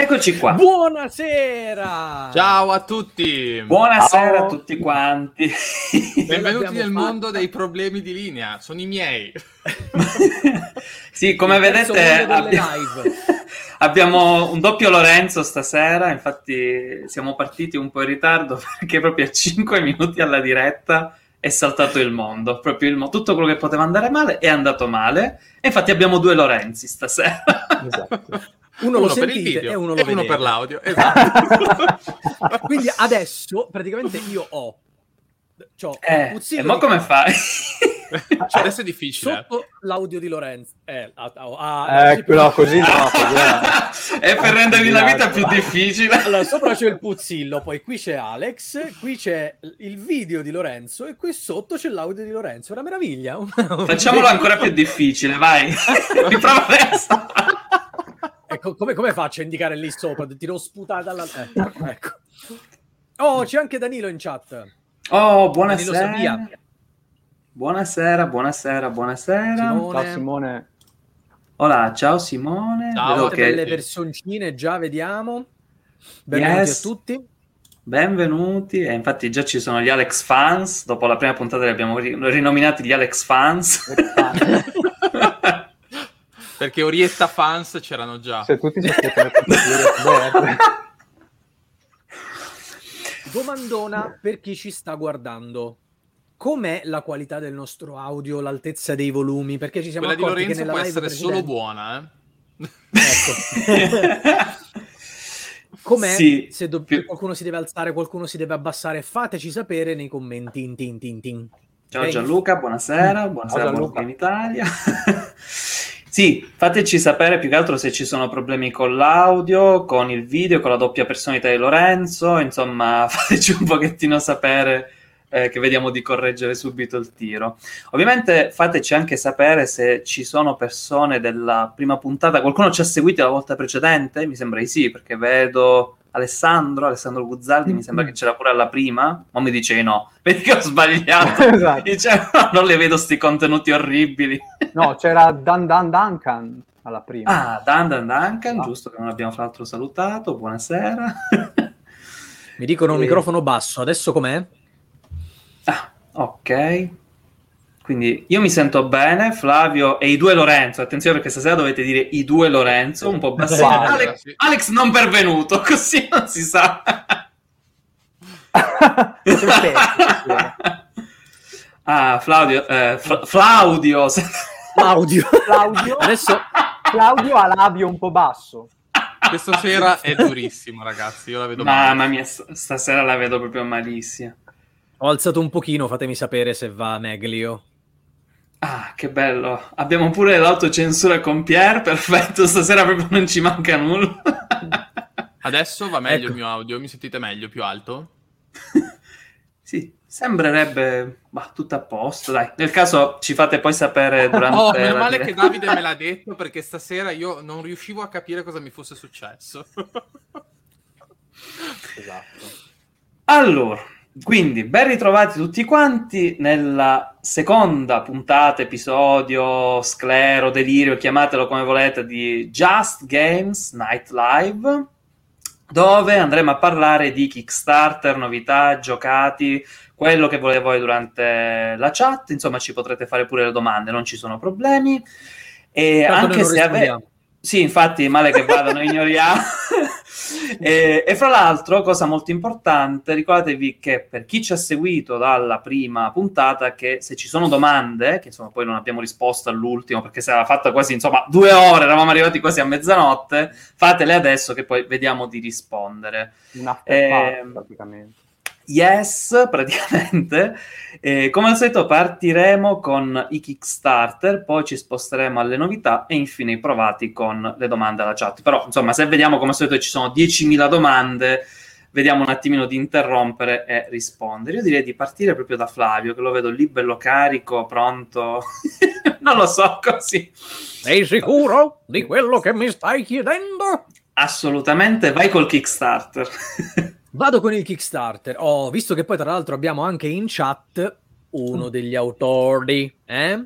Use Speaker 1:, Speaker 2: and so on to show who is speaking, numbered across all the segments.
Speaker 1: Eccoci qua.
Speaker 2: Buonasera.
Speaker 3: Ciao a tutti.
Speaker 1: Buonasera Ciao. a tutti quanti.
Speaker 3: Benvenuti nel fatto. mondo dei problemi di linea. Sono i miei.
Speaker 1: sì, come Il vedete abbiamo... abbiamo un doppio Lorenzo stasera. Infatti siamo partiti un po' in ritardo perché proprio a 5 minuti alla diretta è saltato il mondo. Proprio il mo- tutto quello che poteva andare male è andato male. E infatti abbiamo due Lorenzi stasera.
Speaker 2: Esatto. Uno, uno lo sentite e uno lo e
Speaker 3: uno per l'audio. Esatto.
Speaker 2: Quindi adesso praticamente io ho
Speaker 1: Cioè, eh, e ma come fai?
Speaker 3: cioè, adesso è difficile.
Speaker 2: Sotto l'audio di Lorenzo. Eh,
Speaker 4: ah, ah, ah, ecco, no, così no.
Speaker 1: è per rendervi la vita più difficile.
Speaker 2: Allora, sopra c'è il puzzillo, poi qui c'è Alex, qui c'è il video di Lorenzo e qui sotto c'è l'audio di Lorenzo. Una meraviglia.
Speaker 1: Facciamolo ancora più difficile, vai. Riprova adesso.
Speaker 2: Ecco, come, come, faccio a indicare lì sopra? Ti devo sputare dalla... Eh, ecco. Oh, c'è anche Danilo in chat.
Speaker 1: Oh, buonasera. Buonasera, buonasera, buonasera.
Speaker 4: Simone. Ciao Simone.
Speaker 1: Hola, ciao Simone.
Speaker 2: Ciao, Vedo che... delle personcine, già vediamo. Benvenuti yes. a tutti.
Speaker 1: Benvenuti, e infatti già ci sono gli Alex fans, dopo la prima puntata li abbiamo rinominati gli Alex fans.
Speaker 3: Perché Orietta fans c'erano già.
Speaker 4: Se tutti si aspettano
Speaker 2: Domandona per chi ci sta guardando. Com'è la qualità del nostro audio, l'altezza dei volumi? Perché ci siamo
Speaker 3: Quella di Lorenzo può essere precedente... solo buona, eh?
Speaker 2: Ecco. Com'è? Sì, Se do- più... qualcuno si deve alzare, qualcuno si deve abbassare, fateci sapere nei commenti. Tin, tin, tin,
Speaker 1: Ciao Gianluca, buonasera, buonasera Ciao Gianluca. in Italia. Sì, fateci sapere più che altro se ci sono problemi con l'audio, con il video, con la doppia personalità di Lorenzo, insomma, fateci un pochettino sapere eh, che vediamo di correggere subito il tiro. Ovviamente fateci anche sapere se ci sono persone della prima puntata, qualcuno ci ha seguito la volta precedente? Mi sembra di sì, perché vedo Alessandro, Alessandro Guzzardi, mi sembra che c'era pure alla prima, ma mi dice no, vedi che ho sbagliato, esatto. dice non le vedo sti contenuti orribili.
Speaker 4: no, c'era Dan Dan Duncan alla prima.
Speaker 1: Ah, Dan Dan Duncan, ah. giusto che non abbiamo fra l'altro salutato, buonasera.
Speaker 2: mi dicono un microfono basso, adesso com'è?
Speaker 1: Ah, ok. Quindi io mi sento bene, Flavio e i due Lorenzo. Attenzione perché stasera dovete dire i due Lorenzo, un po' bassino. Alex, Alex non pervenuto, così non si sa. ah, Flavio, eh, Fla- Flaudio.
Speaker 2: Claudio.
Speaker 4: Claudio. Adesso Claudio ha l'abio un po' basso.
Speaker 3: Questa sera è durissimo, ragazzi. Io la vedo
Speaker 1: Mamma mia, stasera la vedo proprio malissima.
Speaker 2: Ho alzato un pochino, fatemi sapere se va meglio.
Speaker 1: Ah, che bello. Abbiamo pure l'autocensura con Pierre, perfetto, stasera proprio non ci manca nulla.
Speaker 3: Adesso va meglio ecco. il mio audio, mi sentite meglio, più alto?
Speaker 1: sì, sembrerebbe bah, tutto a posto, dai. Nel caso ci fate poi sapere durante...
Speaker 3: oh, meno male che Davide me l'ha detto, perché stasera io non riuscivo a capire cosa mi fosse successo.
Speaker 1: esatto. Allora... Quindi, ben ritrovati tutti quanti nella seconda puntata, episodio, sclero, delirio, chiamatelo come volete, di Just Games Night Live, dove andremo a parlare di Kickstarter, novità, giocati, quello che volete voi durante la chat. Insomma, ci potrete fare pure le domande, non ci sono problemi. E Tanto anche se avete sì, infatti, male che vada, noi ignoriamo. E, e, fra l'altro, cosa molto importante, ricordatevi che per chi ci ha seguito dalla prima puntata, che se ci sono domande, che insomma poi non abbiamo risposto all'ultimo perché si era fatta quasi insomma due ore, eravamo arrivati quasi a mezzanotte, fatele adesso che poi vediamo di rispondere.
Speaker 4: Un after eh, praticamente.
Speaker 1: Yes, praticamente. E, come al solito partiremo con i Kickstarter, poi ci sposteremo alle novità e infine i provati con le domande alla chat. Però, insomma, se vediamo come al solito ci sono 10.000 domande, vediamo un attimino di interrompere e rispondere. Io direi di partire proprio da Flavio, che lo vedo lì bello carico, pronto. non lo so, così.
Speaker 2: Sei sicuro di quello che mi stai chiedendo?
Speaker 1: Assolutamente, vai col Kickstarter.
Speaker 2: Vado con il Kickstarter. Oh, visto che poi tra l'altro abbiamo anche in chat uno degli autori, eh?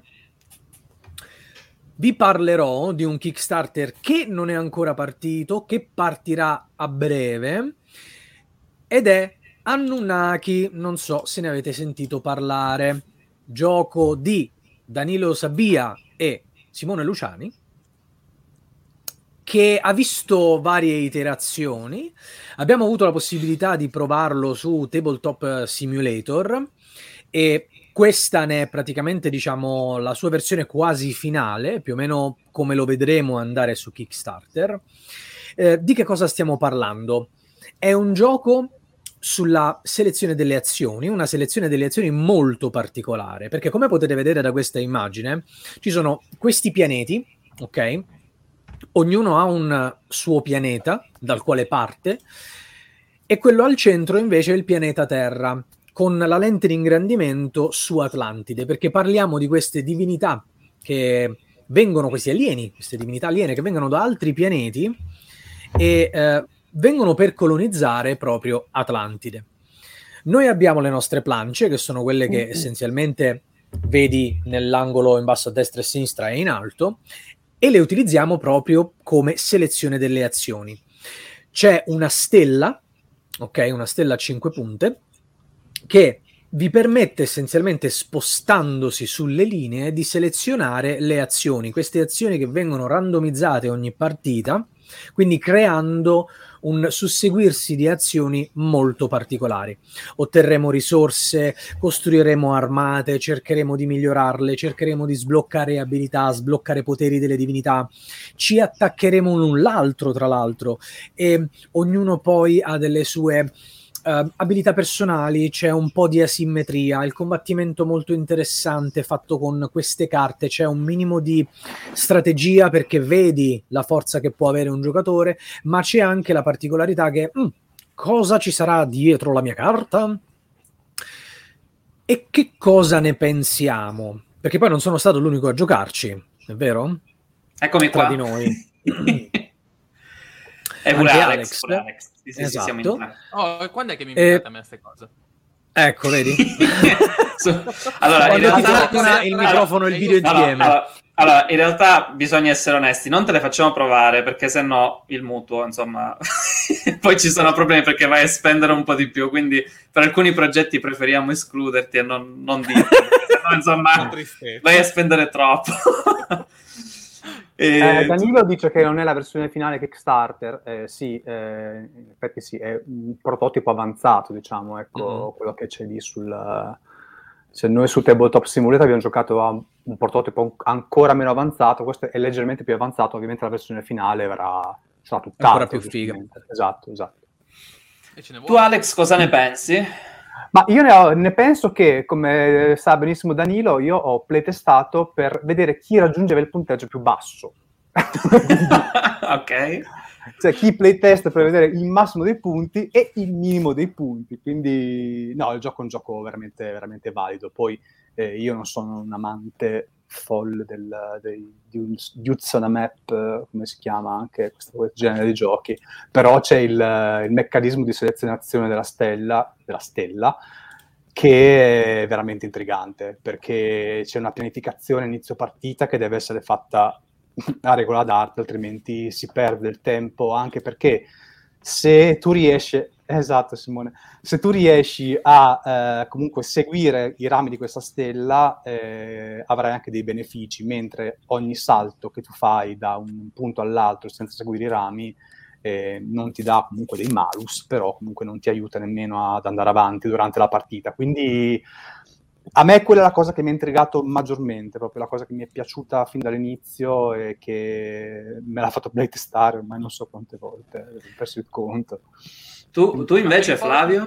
Speaker 2: Vi parlerò di un Kickstarter che non è ancora partito, che partirà a breve, ed è Anunnaki, non so se ne avete sentito parlare, gioco di Danilo Sabia e Simone Luciani, che ha visto varie iterazioni. Abbiamo avuto la possibilità di provarlo su Tabletop Simulator e questa ne è praticamente, diciamo, la sua versione quasi finale, più o meno come lo vedremo andare su Kickstarter. Eh, di che cosa stiamo parlando? È un gioco sulla selezione delle azioni, una selezione delle azioni molto particolare, perché come potete vedere da questa immagine, ci sono questi pianeti, ok? Ognuno ha un suo pianeta dal quale parte e quello al centro invece è il pianeta Terra con la lente di ingrandimento su Atlantide perché parliamo di queste divinità che vengono, questi alieni, queste divinità aliene che vengono da altri pianeti e eh, vengono per colonizzare proprio Atlantide. Noi abbiamo le nostre plance che sono quelle che essenzialmente vedi nell'angolo in basso a destra e a sinistra e in alto e le utilizziamo proprio come selezione delle azioni. C'è una stella, ok, una stella a 5 punte, che vi permette essenzialmente spostandosi sulle linee di selezionare le azioni, queste azioni che vengono randomizzate ogni partita, quindi creando un susseguirsi di azioni molto particolari. Otterremo risorse, costruiremo armate, cercheremo di migliorarle, cercheremo di sbloccare abilità, sbloccare poteri delle divinità, ci attaccheremo l'un l'altro tra l'altro e ognuno poi ha delle sue uh, abilità personali, c'è un po' di asimmetria, il combattimento molto interessante fatto con queste carte, c'è un minimo di strategia perché vedi la forza che può avere un giocatore, ma c'è anche la particolarità che mm, cosa ci sarà dietro la mia carta? E che cosa ne pensiamo? Perché poi non sono stato l'unico a giocarci, è vero?
Speaker 1: Eccomi
Speaker 2: Tra
Speaker 1: qua.
Speaker 2: di noi.
Speaker 1: È pure Alex.
Speaker 2: Alex.
Speaker 1: pure Alex. Sì, sì, sì,
Speaker 2: Esatto.
Speaker 1: siamo in.
Speaker 3: Oh, e quando è che mi
Speaker 2: Eh,
Speaker 3: invitate a me queste cose?
Speaker 2: Ecco, vedi?
Speaker 1: Allora, in
Speaker 2: Quando
Speaker 1: realtà,
Speaker 2: torna il microfono e il video
Speaker 1: Allora,
Speaker 2: insieme.
Speaker 1: allora, allora, in realtà bisogna essere onesti, non te le facciamo provare perché sennò il mutuo, insomma, poi ci sono problemi perché vai a spendere un po' di più, quindi per alcuni progetti preferiamo escluderti e non, non dirti, perché sennò, insomma, vai a spendere troppo. E-
Speaker 4: Eh, Danilo dice che non è la versione finale Kickstarter, eh, sì, eh, in effetti sì, è un prototipo avanzato, diciamo, ecco,
Speaker 2: Mhm.
Speaker 4: quello che c'è lì sul... Se noi su Tabletop Simulator abbiamo giocato a un prototipo ancora meno avanzato, questo è leggermente più avanzato, ovviamente la versione finale verrà, sarà tutt'altro.
Speaker 2: Ancora più figa.
Speaker 4: Esatto, esatto.
Speaker 3: E ce ne
Speaker 1: tu? Alex cosa ne pensi?
Speaker 4: Ma io ne, ho- ne penso che, come sa benissimo Danilo, io ho playtestato per vedere chi raggiungeva il punteggio più basso.
Speaker 1: ok.
Speaker 4: cioè chi playtest per vedere il massimo dei punti e il minimo dei punti. Quindi, no, il gioco è un gioco veramente, veramente valido. Poi eh, io non sono un amante folle del, dei, di un di Use on a Map, come si chiama anche questo, genere di giochi, però c'è il, il meccanismo di selezionazione della stella, della stella che è veramente intrigante perché c'è una pianificazione inizio partita che deve essere fatta a regola d'arte, altrimenti si perde il tempo, anche perché se tu riesci, esatto Simone, se tu riesci a eh, comunque seguire i rami di questa stella, eh, avrai anche dei benefici, mentre ogni salto che tu fai da un punto all'altro senza seguire i rami eh, non ti dà comunque dei malus, però comunque non ti aiuta nemmeno ad andare avanti durante la partita. Quindi a me quella è la cosa che mi ha intrigato maggiormente, proprio la cosa che mi è piaciuta fin dall'inizio e che me l'ha fatto playtestare ormai non so quante volte, ho perso il conto.
Speaker 1: Tu, tu invece, Flavio?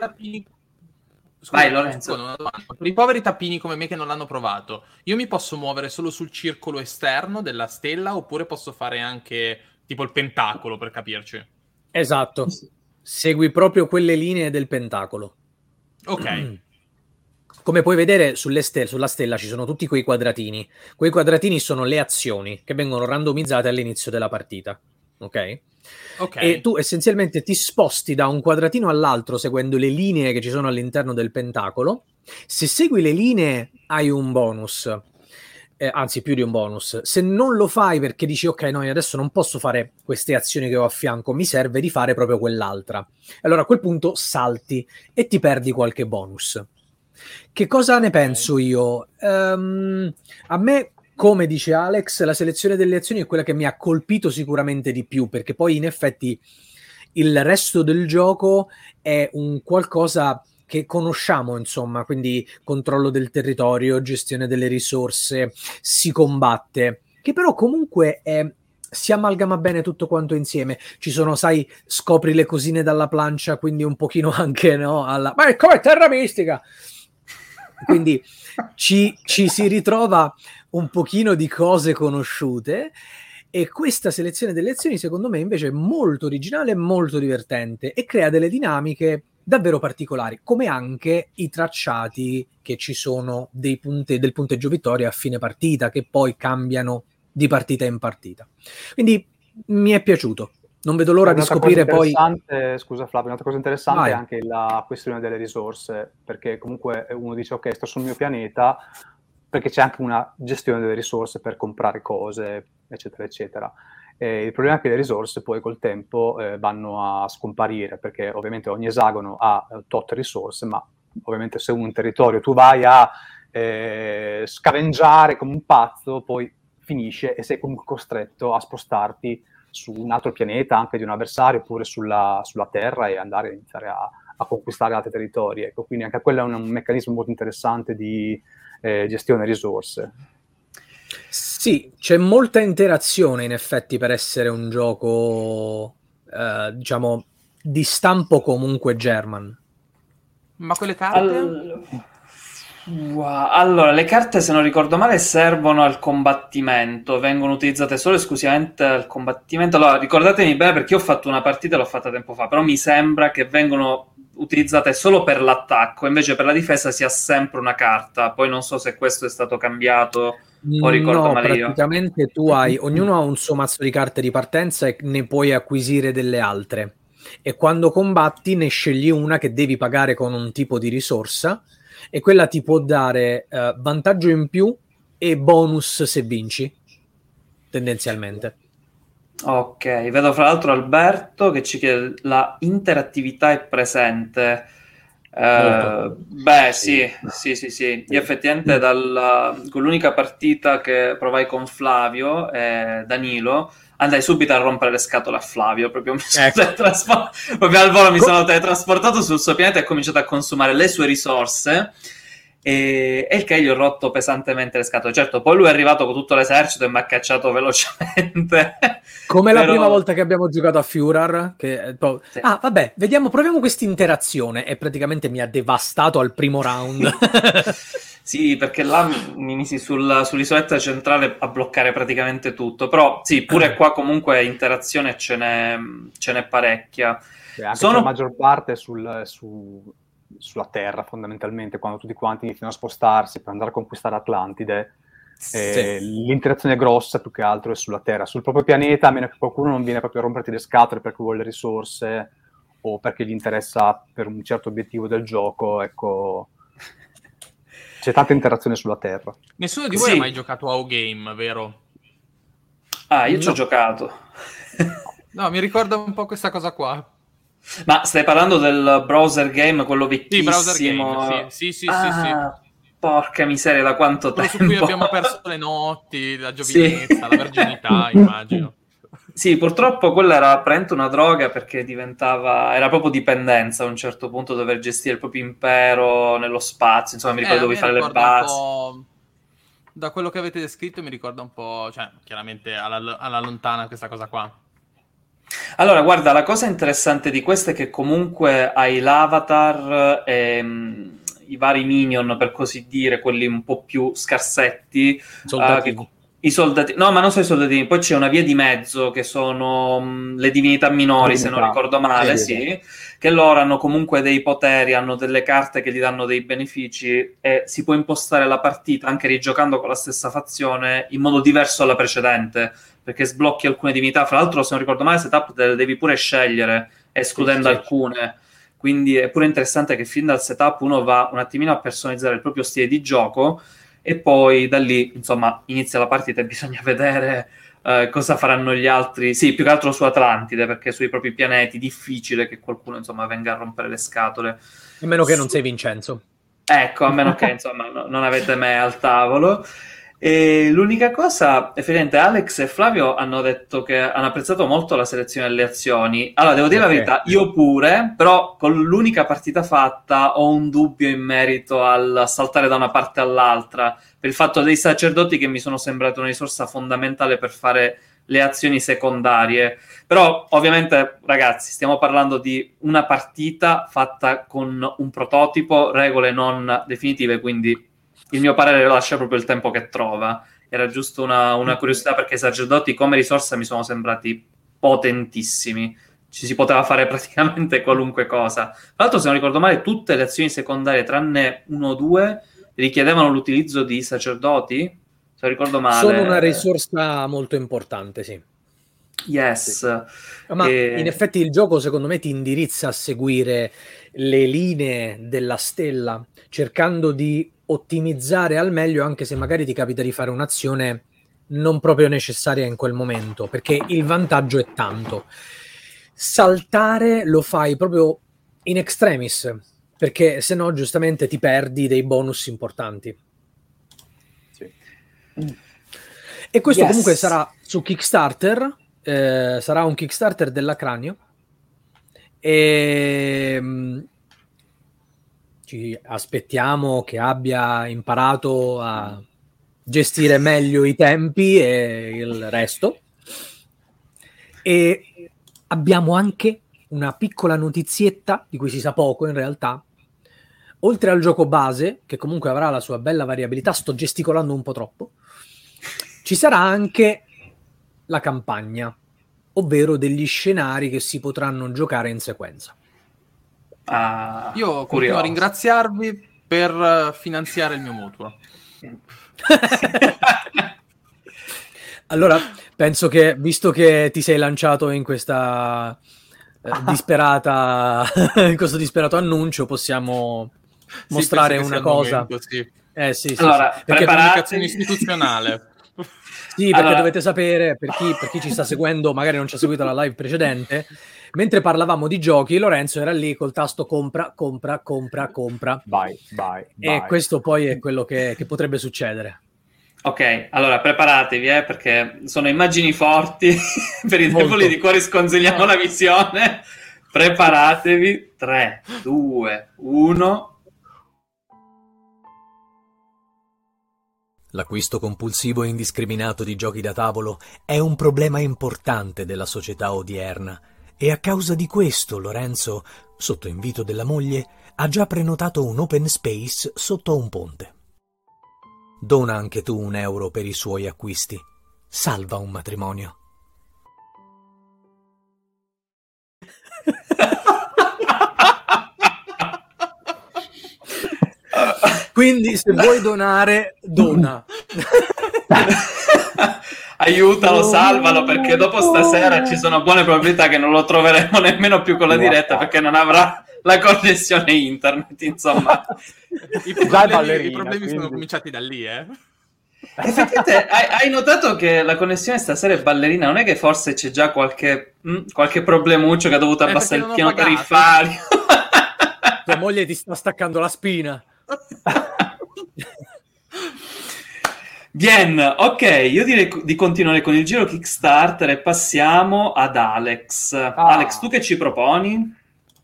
Speaker 3: Scusa,
Speaker 1: Vai, Lorenzo.
Speaker 3: scusa, una domanda. Per i poveri tappini come me che non l'hanno provato, io mi posso muovere solo sul circolo esterno della stella oppure posso fare anche tipo il pentacolo per capirci?
Speaker 2: Esatto. Segui proprio quelle linee del pentacolo.
Speaker 3: Ok.
Speaker 2: Come puoi vedere sulle ste- sulla stella ci sono tutti quei quadratini. Quei quadratini sono le azioni che vengono randomizzate all'inizio della partita. Ok?
Speaker 3: Ok.
Speaker 2: E tu essenzialmente ti sposti da un quadratino all'altro seguendo le linee che ci sono all'interno del pentacolo. Se segui le linee hai un bonus, eh, anzi più di un bonus. Se non lo fai perché dici ok, no, adesso non posso fare queste azioni che ho a fianco, mi serve di fare proprio quell'altra. Allora a quel punto salti e ti perdi qualche bonus. Che cosa ne penso io? Ehm, a me, come dice Alex, la selezione delle azioni è quella che mi ha colpito sicuramente di più, perché poi in effetti il resto del gioco è un qualcosa che conosciamo, insomma, quindi controllo del territorio, gestione delle risorse, si combatte, che però comunque è si amalgama bene tutto quanto insieme. Ci sono, sai, scopri le cosine dalla plancia, quindi un pochino anche, no? Alla... Ma è come terra mistica! Quindi ci, ci si ritrova un pochino di cose conosciute e questa selezione delle azioni secondo me invece è molto originale e molto divertente e crea delle dinamiche davvero particolari, come anche i tracciati che ci sono punte, del punteggio vittoria a fine partita, che poi cambiano di partita in partita. Quindi mi è piaciuto. Non vedo l'ora di scoprire poi.
Speaker 4: Scusa Flavio, un'altra cosa interessante
Speaker 2: Vai.
Speaker 4: è anche la questione delle risorse, perché comunque uno dice ok, sto sul mio pianeta, perché c'è anche una gestione delle risorse per comprare cose, eccetera, eccetera. E il problema è che le risorse poi col tempo eh, vanno a scomparire, perché ovviamente ogni esagono ha eh, tot risorse, ma ovviamente se un territorio tu vai a eh, scavengiare come un pazzo, poi finisce e sei comunque costretto a spostarti su un altro pianeta, anche di un avversario, oppure sulla, sulla Terra e andare a iniziare a, a conquistare altri territori. Ecco, quindi anche quello è un, un meccanismo molto interessante di eh, gestione risorse.
Speaker 2: Sì, c'è molta interazione in effetti per essere un gioco, eh, diciamo, di stampo comunque German.
Speaker 3: Ma quelle carte?
Speaker 1: Al- Wow. Allora, le carte, se non ricordo male, servono al combattimento, vengono utilizzate solo e esclusivamente al combattimento. Allora, ricordatemi bene perché io ho fatto una partita, l'ho fatta tempo fa, però mi sembra che vengono utilizzate solo per l'attacco, invece per la difesa si ha sempre una carta. Poi non so se questo è stato cambiato o ricordo
Speaker 2: no,
Speaker 1: male io.
Speaker 2: praticamente tu hai, ognuno ha un suo mazzo di carte di partenza e ne puoi acquisire delle altre. E quando combatti ne scegli una che devi pagare con un tipo di risorsa e quella ti può dare eh, vantaggio in più e bonus se vinci, tendenzialmente.
Speaker 1: Ok, vedo fra l'altro Alberto che ci chiede la interattività è presente. Eh, beh, sì, sì, sì, sì. Io effettivamente dalla- con l'unica partita che provai con Flavio e Danilo andai subito a rompere le scatole a Flavio, proprio, mi sono
Speaker 2: Ecco.
Speaker 1: teletraspor- proprio al volo mi sono teletrasportato sul suo pianeta e ho cominciato a consumare le sue risorse. E, e il che gli ho rotto pesantemente le scatole. Certo, poi lui è arrivato con tutto l'esercito e mi ha cacciato velocemente.
Speaker 2: Come la
Speaker 1: Però-
Speaker 2: prima volta che abbiamo giocato a Führer, che eh,
Speaker 1: Sì.
Speaker 2: ah, vabbè, vediamo, proviamo questa interazione e praticamente mi ha devastato al primo round.
Speaker 1: Sì, perché là mi misi sul- sull'isoletta centrale a bloccare praticamente tutto. Però sì, pure qua comunque interazione ce n'è, ce n'è parecchia.
Speaker 4: E anche
Speaker 1: Sono-
Speaker 4: la maggior parte sul- su- sulla Terra, fondamentalmente, quando tutti quanti iniziano a spostarsi per andare a conquistare Atlantide. eh, L'interazione grossa più che altro è sulla Terra, sul proprio pianeta, a meno che qualcuno non viene proprio a romperti le scatole perché vuole le risorse o perché gli interessa per un certo obiettivo del gioco, ecco, c'è tanta interazione sulla Terra.
Speaker 3: Nessuno di voi
Speaker 1: Sì.
Speaker 3: ha mai giocato a O-Game, vero?
Speaker 1: Ah, io ci ho
Speaker 2: No.
Speaker 1: giocato.
Speaker 3: No, mi ricorda un po' questa cosa qua.
Speaker 1: Ma stai parlando del browser game, quello vecchissimo?
Speaker 3: game, sì, sì, sì.
Speaker 1: Ah, Porca miseria, da quanto
Speaker 3: Quello su
Speaker 1: tempo?
Speaker 3: cui abbiamo perso le notti, la giovinezza, la verginità, immagino.
Speaker 1: Sì, purtroppo quella era praticamente una droga perché diventava, era proprio dipendenza a un certo punto dover gestire il proprio impero nello spazio, insomma mi ricordo
Speaker 3: Eh,
Speaker 1: dovevi fare le basi.
Speaker 3: Da quello che avete descritto mi ricorda un po', cioè, chiaramente alla, alla lontana questa cosa qua.
Speaker 1: Allora, guarda, la cosa interessante di questo è che comunque hai l'avatar, ehm, i vari minion, per così dire, quelli un po' più scarsetti. Uh, che, I soldati, no, ma non sono i soldatini, poi c'è una via di mezzo che sono mh, le divinità minori, divinità. se non ricordo male, sì, sì, che loro hanno comunque dei poteri, hanno delle carte che gli danno dei benefici e si può impostare la partita anche rigiocando con la stessa fazione in modo diverso dalla precedente, perché sblocchi alcune divinità. Fra l'altro, se non ricordo male, setup te le devi pure scegliere, escludendo sì, alcune quindi è pure interessante che fin dal setup uno va un attimino a personalizzare il proprio stile di gioco e poi da lì, insomma, inizia la partita e bisogna vedere uh, cosa faranno gli altri. Sì, più che altro su Atlantide, perché sui propri pianeti è difficile che qualcuno, insomma, venga a rompere le scatole.
Speaker 2: A meno che su... non sei Vincenzo.
Speaker 1: Ecco, a meno che, insomma, no, non avete me al tavolo. E l'unica cosa, effettivamente, Alex e Flavio hanno detto che hanno apprezzato molto la selezione delle azioni. Allora, devo dire okay. la verità, io pure, però con l'unica partita fatta ho un dubbio in merito al saltare da una parte all'altra, per il fatto dei sacerdoti che mi sono sembrati una risorsa fondamentale per fare le azioni secondarie. Però, ovviamente, ragazzi, stiamo parlando di una partita fatta con un prototipo, regole non definitive, quindi il mio parere lascia proprio il tempo che trova. Era giusto una, una curiosità perché i sacerdoti come risorsa mi sono sembrati potentissimi. Ci si poteva fare praticamente qualunque cosa. Tra l'altro, se non ricordo male, tutte le azioni secondarie, tranne uno o due, richiedevano l'utilizzo di sacerdoti. Se non ricordo male.
Speaker 2: Sono una risorsa molto importante, sì.
Speaker 1: Yes.
Speaker 2: Sì. Ma e... in effetti il gioco secondo me ti indirizza a seguire le linee della stella, cercando di ottimizzare al meglio anche se magari ti capita di fare un'azione non proprio necessaria in quel momento, perché il vantaggio è tanto. Saltare lo fai proprio in extremis, perché se no giustamente ti perdi dei bonus importanti. Sì. E questo yes. comunque sarà su Kickstarter, eh, sarà un Kickstarter della Cranio. E mm, ci aspettiamo che abbia imparato a gestire meglio i tempi e il resto. E abbiamo anche una piccola notizietta di cui si sa poco in realtà. Oltre al gioco base, che comunque avrà la sua bella variabilità, sto gesticolando un po' troppo, ci sarà anche la campagna, ovvero degli scenari che si potranno giocare in sequenza.
Speaker 3: Ah, Io continuo a ringraziarvi per eh, finanziare il mio mutuo.
Speaker 2: allora, penso che visto che ti sei lanciato in questa eh, disperata in questo disperato annuncio, possiamo mostrare sì, una cosa. Momento, sì.
Speaker 3: Eh sì, sì, allora, sì. Perché comunicazione istituzionale.
Speaker 2: Sì, perché allora... dovete sapere, per chi, per chi, ci sta seguendo, magari non ci ha seguito la live precedente, mentre parlavamo di giochi, Lorenzo era lì col tasto compra, compra, compra, compra.
Speaker 4: Vai, vai.
Speaker 2: E questo poi è quello che, che potrebbe succedere.
Speaker 1: Ok, allora preparatevi eh, perché sono immagini forti per i deboli di cuore sconsigliamo la visione. Preparatevi. 3, 2, 1.
Speaker 5: L'acquisto compulsivo e indiscriminato di giochi da tavolo è un problema importante della società odierna e a causa di questo Lorenzo, sotto invito della moglie, ha già prenotato un open space sotto un ponte. Dona anche tu un euro per i suoi acquisti. Salva un matrimonio.
Speaker 2: Quindi se vuoi donare, dona.
Speaker 1: Aiutalo, salvalo, perché dopo stasera ci sono buone probabilità che non lo troveremo nemmeno più con la diretta perché non avrà la connessione internet, insomma.
Speaker 3: I problemi, i problemi quindi... sono cominciati da lì, eh.
Speaker 1: Effettivamente hai, hai, notato che la connessione stasera è ballerina, non è che forse c'è già qualche, mh, mm, qualche problemuccio che ha dovuto abbassare il piano tariffario?
Speaker 2: Tua moglie ti sta staccando la spina.
Speaker 1: Bien, ok, io direi di continuare con il giro Kickstarter e passiamo ad Alex. Ah. Alex, tu che ci proponi?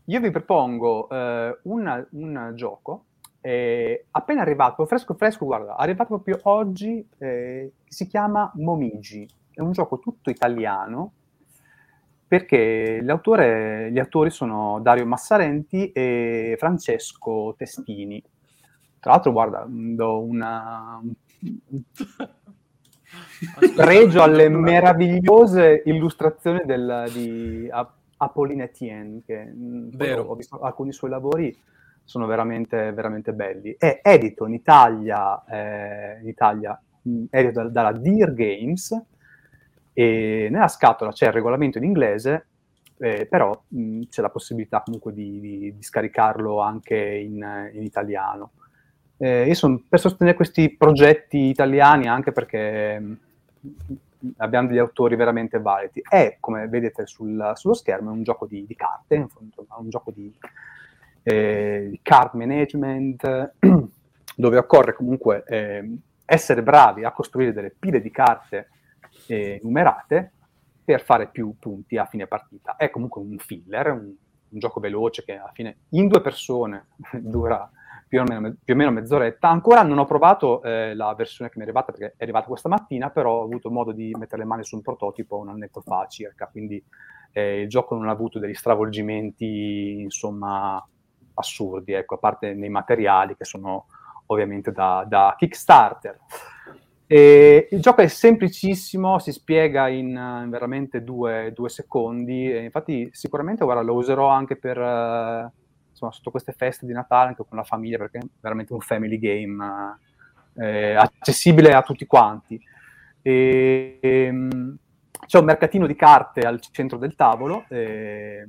Speaker 4: Io vi propongo eh, una, un gioco eh, appena arrivato, fresco fresco, guarda, arrivato proprio oggi, eh, si chiama Momigi. È un gioco tutto italiano perché gli autori sono Dario Massarenti e Francesco Testini Tra l'altro, guarda, do una... pregio alle meravigliose illustrazioni del, di Apolline Etienne, che Vero. ho visto alcuni suoi lavori, sono veramente, veramente belli. È edito in Italia, eh, in Italia edito dalla Deer Games, e nella scatola c'è il regolamento in inglese, eh, però mh, c'è la possibilità comunque di, di, di scaricarlo anche in, in italiano. Eh, io sono per sostenere questi progetti italiani anche perché mh, abbiamo degli autori veramente validi. È, come vedete sul, sullo schermo, un gioco di, di carte, un gioco di, eh, card management, dove occorre comunque eh, essere bravi a costruire delle pile di carte eh, numerate per fare più punti a fine partita. È comunque un filler, un, un gioco veloce che alla fine in due persone dura più o meno, più o meno mezz'oretta. Ancora non ho provato eh, la versione che mi è arrivata perché è arrivata questa mattina, però ho avuto modo di mettere le mani su un prototipo un annetto fa circa, quindi eh, il gioco non ha avuto degli stravolgimenti, insomma, assurdi, ecco, a parte nei materiali che sono ovviamente da, da Kickstarter. E il gioco è semplicissimo, si spiega in, in veramente due, due secondi, infatti sicuramente guarda, lo userò anche per, uh, insomma, sotto queste feste di Natale, anche con la famiglia, perché è veramente un family game eh, accessibile a tutti quanti. E, e, um, c'è un mercatino di carte al centro del tavolo, eh,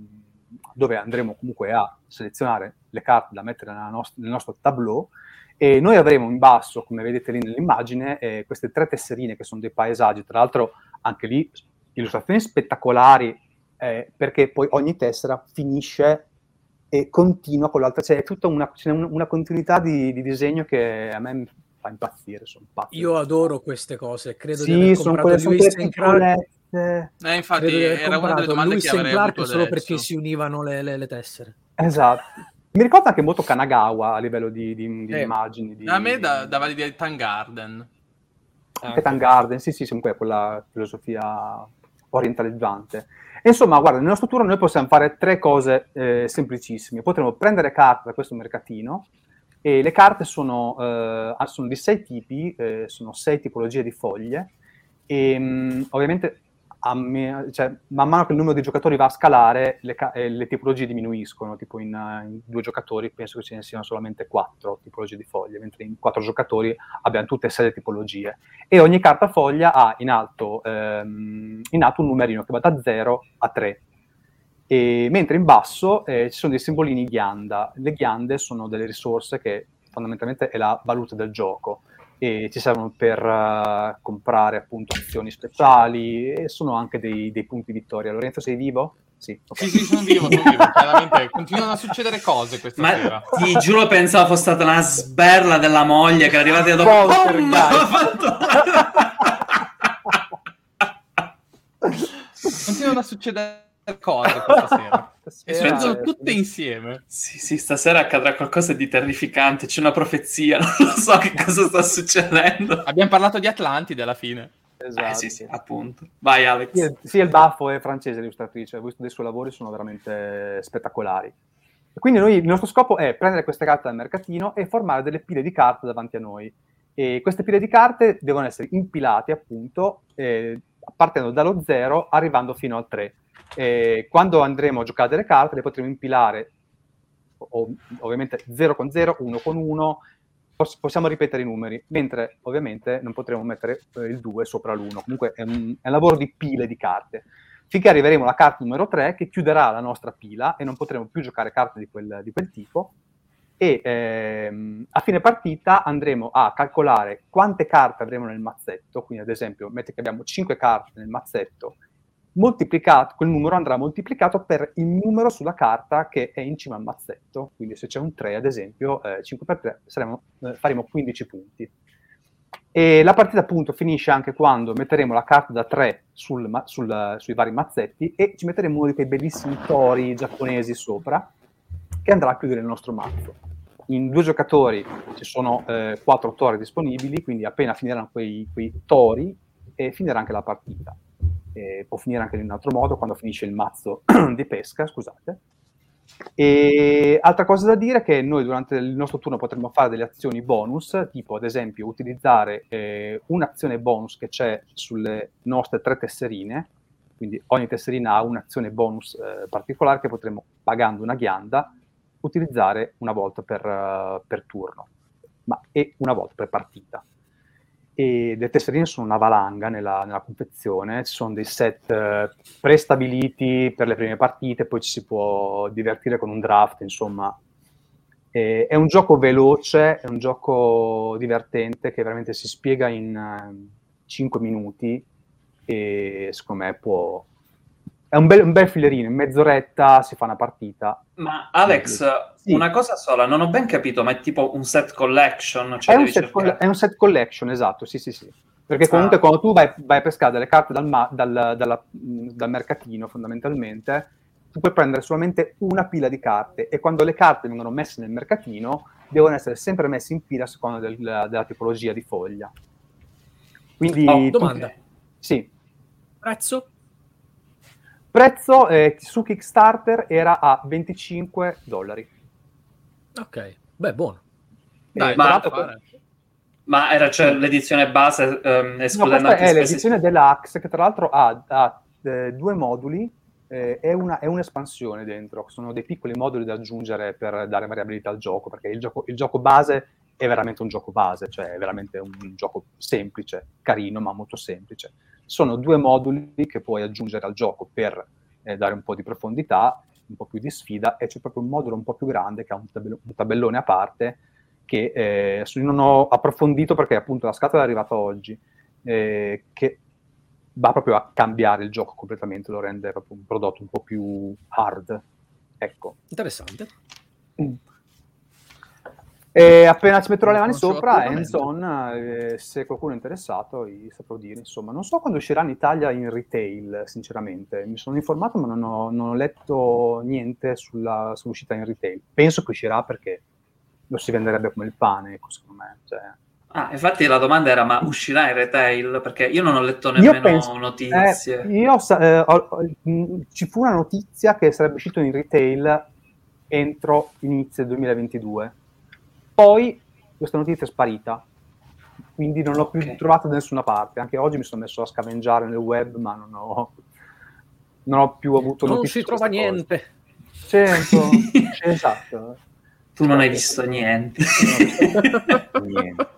Speaker 4: dove andremo comunque a selezionare le carte da mettere nost- nel nostro tableau, e noi avremo in basso, come vedete lì nell'immagine, eh, queste tre tesserine che sono dei paesaggi, tra l'altro anche lì illustrazioni spettacolari, eh, perché poi ogni tessera finisce e continua con l'altra, cioè è tutta una, una continuità di, di, disegno che a me fa impazzire, sono pazzo.
Speaker 2: Io adoro queste cose, credo
Speaker 4: sì, di aver sono quelle, sono
Speaker 2: Lewis Clark,
Speaker 3: eh, infatti era una delle domande
Speaker 2: Lewis
Speaker 3: che avrei Clark
Speaker 2: solo
Speaker 3: adesso.
Speaker 2: perché si univano le, le, le tessere.
Speaker 4: Esatto. Mi ricorda anche molto Kanagawa a livello di, di, di eh, immagini. Di...
Speaker 3: A me da, dava l'idea di Tangarden.
Speaker 4: Anche Tangarden, sì, sì, comunque è quella filosofia orientaleggiante. Insomma, guarda, nel nostro noi possiamo fare tre cose eh, semplicissime. Potremmo prendere carte da questo mercatino e le carte sono, eh, sono di sei tipi, eh, sono sei tipologie di foglie e mh, ovviamente me, cioè, man mano che il numero di giocatori va a scalare, le, eh, le tipologie diminuiscono, tipo in, uh, in, due giocatori penso che ce ne siano solamente quattro tipologie di foglie, mentre in quattro giocatori abbiamo tutte e sei le tipologie. E ogni carta foglia ha in alto, ehm, in alto un numerino che va da 0 a 3. E, mentre in basso eh, ci sono dei simbolini ghianda. Le ghiande sono delle risorse che fondamentalmente è la valuta del gioco e ci servono per uh, comprare appunto azioni speciali e sono anche dei, dei, punti vittoria. Lorenzo, sei vivo?
Speaker 3: Sì, okay. sì, sì, sono vivo, sono vivo. Chiaramente continuano a succedere cose questa
Speaker 1: Ma
Speaker 3: sera.
Speaker 1: Ti giuro, pensavo fosse stata una sberla della moglie che è arrivata dopo. Oh,
Speaker 3: continuano a succedere cose questa sera. E succedono tutte insieme.
Speaker 1: Sì, sì, stasera accadrà qualcosa di terrificante. C'è una profezia, non lo so che cosa sta succedendo.
Speaker 3: Abbiamo parlato di Atlantide alla fine.
Speaker 1: Esatto. Eh, sì, sì, appunto. Vai, Alex.
Speaker 4: Sì, sì il baffo è francese l'illustratrice. Ho visto dei suoi lavori, sono veramente spettacolari. E quindi noi, il nostro scopo è prendere queste carte dal mercatino e formare delle pile di carte davanti a noi. E queste pile di carte devono essere impilate, appunto, eh, partendo dallo 0 arrivando fino al 3 e quando andremo a giocare delle carte le potremo impilare ovviamente 0 con 0, 1 con 1, poss- possiamo ripetere i numeri, mentre ovviamente non potremo mettere eh, il 2 sopra l'1. Comunque è un, è un lavoro di pile di carte. Finché arriveremo alla carta numero 3 che chiuderà la nostra pila e non potremo più giocare carte di quel, di quel tipo e ehm, a fine partita andremo a calcolare quante carte avremo nel mazzetto, quindi ad esempio metti che abbiamo 5 carte nel mazzetto moltiplicato, quel numero andrà moltiplicato per il numero sulla carta che è in cima al mazzetto. Quindi se c'è un 3, ad esempio, eh, 5 per 3 saremo, eh, faremo 15 punti. E la partita appunto finisce anche quando metteremo la carta da 3 sul, sul, sui vari mazzetti e ci metteremo uno di quei bellissimi tori giapponesi sopra che andrà a chiudere il nostro mazzo. In due giocatori ci sono eh, quattro tori disponibili, quindi appena finiranno quei, quei tori e finirà anche la partita eh, può finire anche in un altro modo quando finisce il mazzo di pesca, scusate. E altra cosa da dire è che noi durante il nostro turno potremmo fare delle azioni bonus, tipo ad esempio utilizzare eh, un'azione bonus che c'è sulle nostre tre tesserine, quindi ogni tesserina ha un'azione bonus eh, particolare che potremmo, pagando una ghianda, utilizzare una volta per, uh, per turno, ma e una volta per partita e le tesserine sono una valanga nella, nella confezione, ci sono dei set eh, prestabiliti per le prime partite, poi ci si può divertire con un draft, insomma. E, è un gioco veloce, è un gioco divertente che veramente si spiega in uh, eh, 5 minuti e secondo me può, è un bel, un bel filerino, in mezz'oretta si fa una partita.
Speaker 1: Ma Alex, sì. una cosa sola, non ho ben capito, ma è tipo un set collection?
Speaker 4: Cioè è, un set coll- è, un set collection, esatto, sì, sì, sì. Perché comunque ah. quando tu vai, vai, a pescare delle carte dal, ma- dal, dalla, dal mercatino, fondamentalmente, tu puoi prendere solamente una pila di carte e quando le carte vengono messe nel mercatino devono essere sempre messe in fila a seconda del, della tipologia di foglia. Quindi...
Speaker 2: Oh, domanda. Tu...
Speaker 4: Sì.
Speaker 2: Prezzo?
Speaker 4: Prezzo eh, su Kickstarter era a 25 dollari.
Speaker 2: Ok, beh, buono.
Speaker 1: Dai, ma, ma, era cioè, l'edizione base ehm,
Speaker 4: escludendo no, è l'edizione deluxe che tra l'altro ha, ha eh, due moduli eh, e, una, è un'espansione dentro. Sono dei piccoli moduli da aggiungere per dare variabilità al gioco, perché il gioco, il gioco base è veramente un gioco base, cioè è veramente un gioco semplice, carino, ma molto semplice sono due moduli che puoi aggiungere al gioco per eh, dare un po' di profondità, un po' più di sfida, e c'è proprio un modulo un po' più grande che ha un, tabell- un tabellone a parte che eh, non ho approfondito perché appunto la scatola è arrivata oggi, eh, che va proprio a cambiare il gioco completamente, lo rende proprio un prodotto un po' più hard. Ecco.
Speaker 2: Interessante.
Speaker 4: Mm. E appena ci metterò le mani sopra, hands-on, eh, se qualcuno è interessato, gli saprò dire. Insomma, non so quando uscirà in Italia in retail, sinceramente. Mi sono informato, ma non ho, non ho letto niente sulla, sull'uscita in retail. Penso che uscirà perché lo si venderebbe come il pane, ecco, secondo me. Cioè...
Speaker 1: Ah, infatti la domanda era, ma uscirà in retail? Perché io non ho letto nemmeno penso, notizie.
Speaker 4: Eh, io, eh, ho, ci fu una notizia che sarebbe uscito in retail entro inizio 2022 poi questa notizia è sparita, quindi non l'ho più okay. trovata da nessuna parte. Anche oggi mi sono messo a scavenggiare nel web, ma non ho, non ho più avuto
Speaker 2: non notizie. Non si trova niente.
Speaker 4: Certo, esatto.
Speaker 1: Tu non hai visto niente. niente.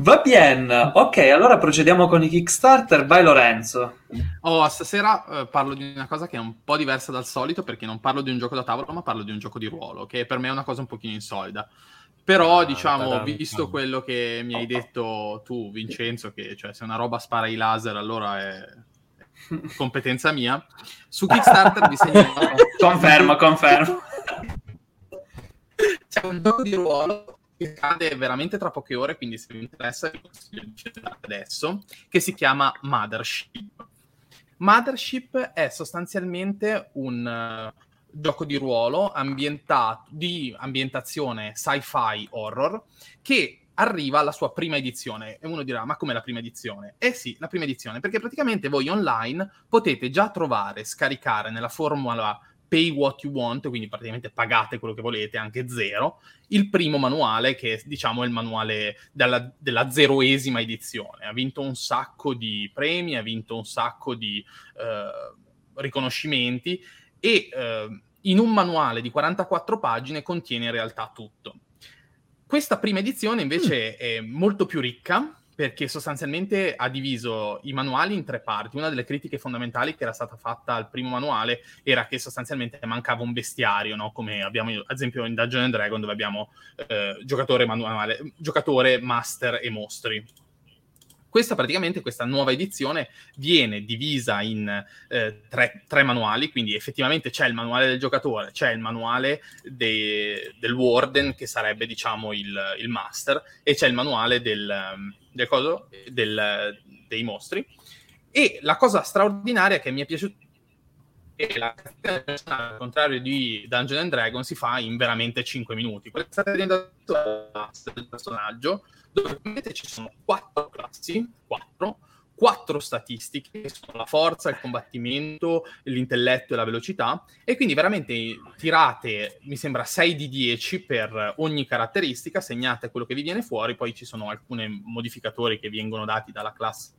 Speaker 1: Va bene, ok, allora procediamo con i Kickstarter. Vai Lorenzo.
Speaker 3: Oh, stasera eh, parlo di una cosa che è un po' diversa dal solito perché non parlo di un gioco da tavolo, ma parlo di un gioco di ruolo, che per me è una cosa un pochino insolida. Però, ah, diciamo, ta-da. visto quello che mi hai detto tu, Vincenzo, che cioè, se una roba spara i laser, allora è competenza mia. Su Kickstarter vi segnalo...
Speaker 1: confermo, confermo.
Speaker 3: C'è un gioco di ruolo che cade veramente tra poche ore, quindi se vi interessa vi consiglio di cercare adesso, che si chiama Mothership. Mothership è sostanzialmente un uh, gioco di ruolo ambientato, di ambientazione sci-fi horror che arriva alla sua prima edizione e uno dirà ma come la prima edizione? Eh sì, la prima edizione perché praticamente voi online potete già trovare, scaricare nella formula pay what you want, quindi praticamente pagate quello che volete, anche zero, il primo manuale che è diciamo il manuale della, della zeroesima edizione. Ha vinto un sacco di premi, ha vinto un sacco di eh, riconoscimenti e eh, in un manuale di 44 pagine contiene in realtà tutto. Questa prima edizione invece mm. è molto più ricca, perché sostanzialmente ha diviso i manuali in tre parti. Una delle critiche fondamentali che era stata fatta al primo manuale era che sostanzialmente mancava un bestiario, no? come abbiamo ad esempio in Dungeon and Dragon dove abbiamo eh, giocatore, manuale, giocatore, master e mostri. Questa praticamente, questa nuova edizione viene divisa in eh, tre, tre, manuali, quindi effettivamente c'è il manuale del giocatore, c'è il manuale de, del warden, che sarebbe diciamo il, il, master, e c'è il manuale del, del coso, del, dei mostri. E la cosa straordinaria che mi è piaciuta e la al contrario di Dungeon and Dragon si fa in veramente 5 minuti. Quella state vedendo del personaggio dove ci sono quattro classi, quattro, quattro statistiche, che sono la forza, il combattimento, l'intelletto e la velocità, e quindi veramente tirate, mi sembra, 6 di 10 per ogni caratteristica, segnate quello che vi viene fuori, poi ci sono alcuni modificatori che vengono dati dalla classe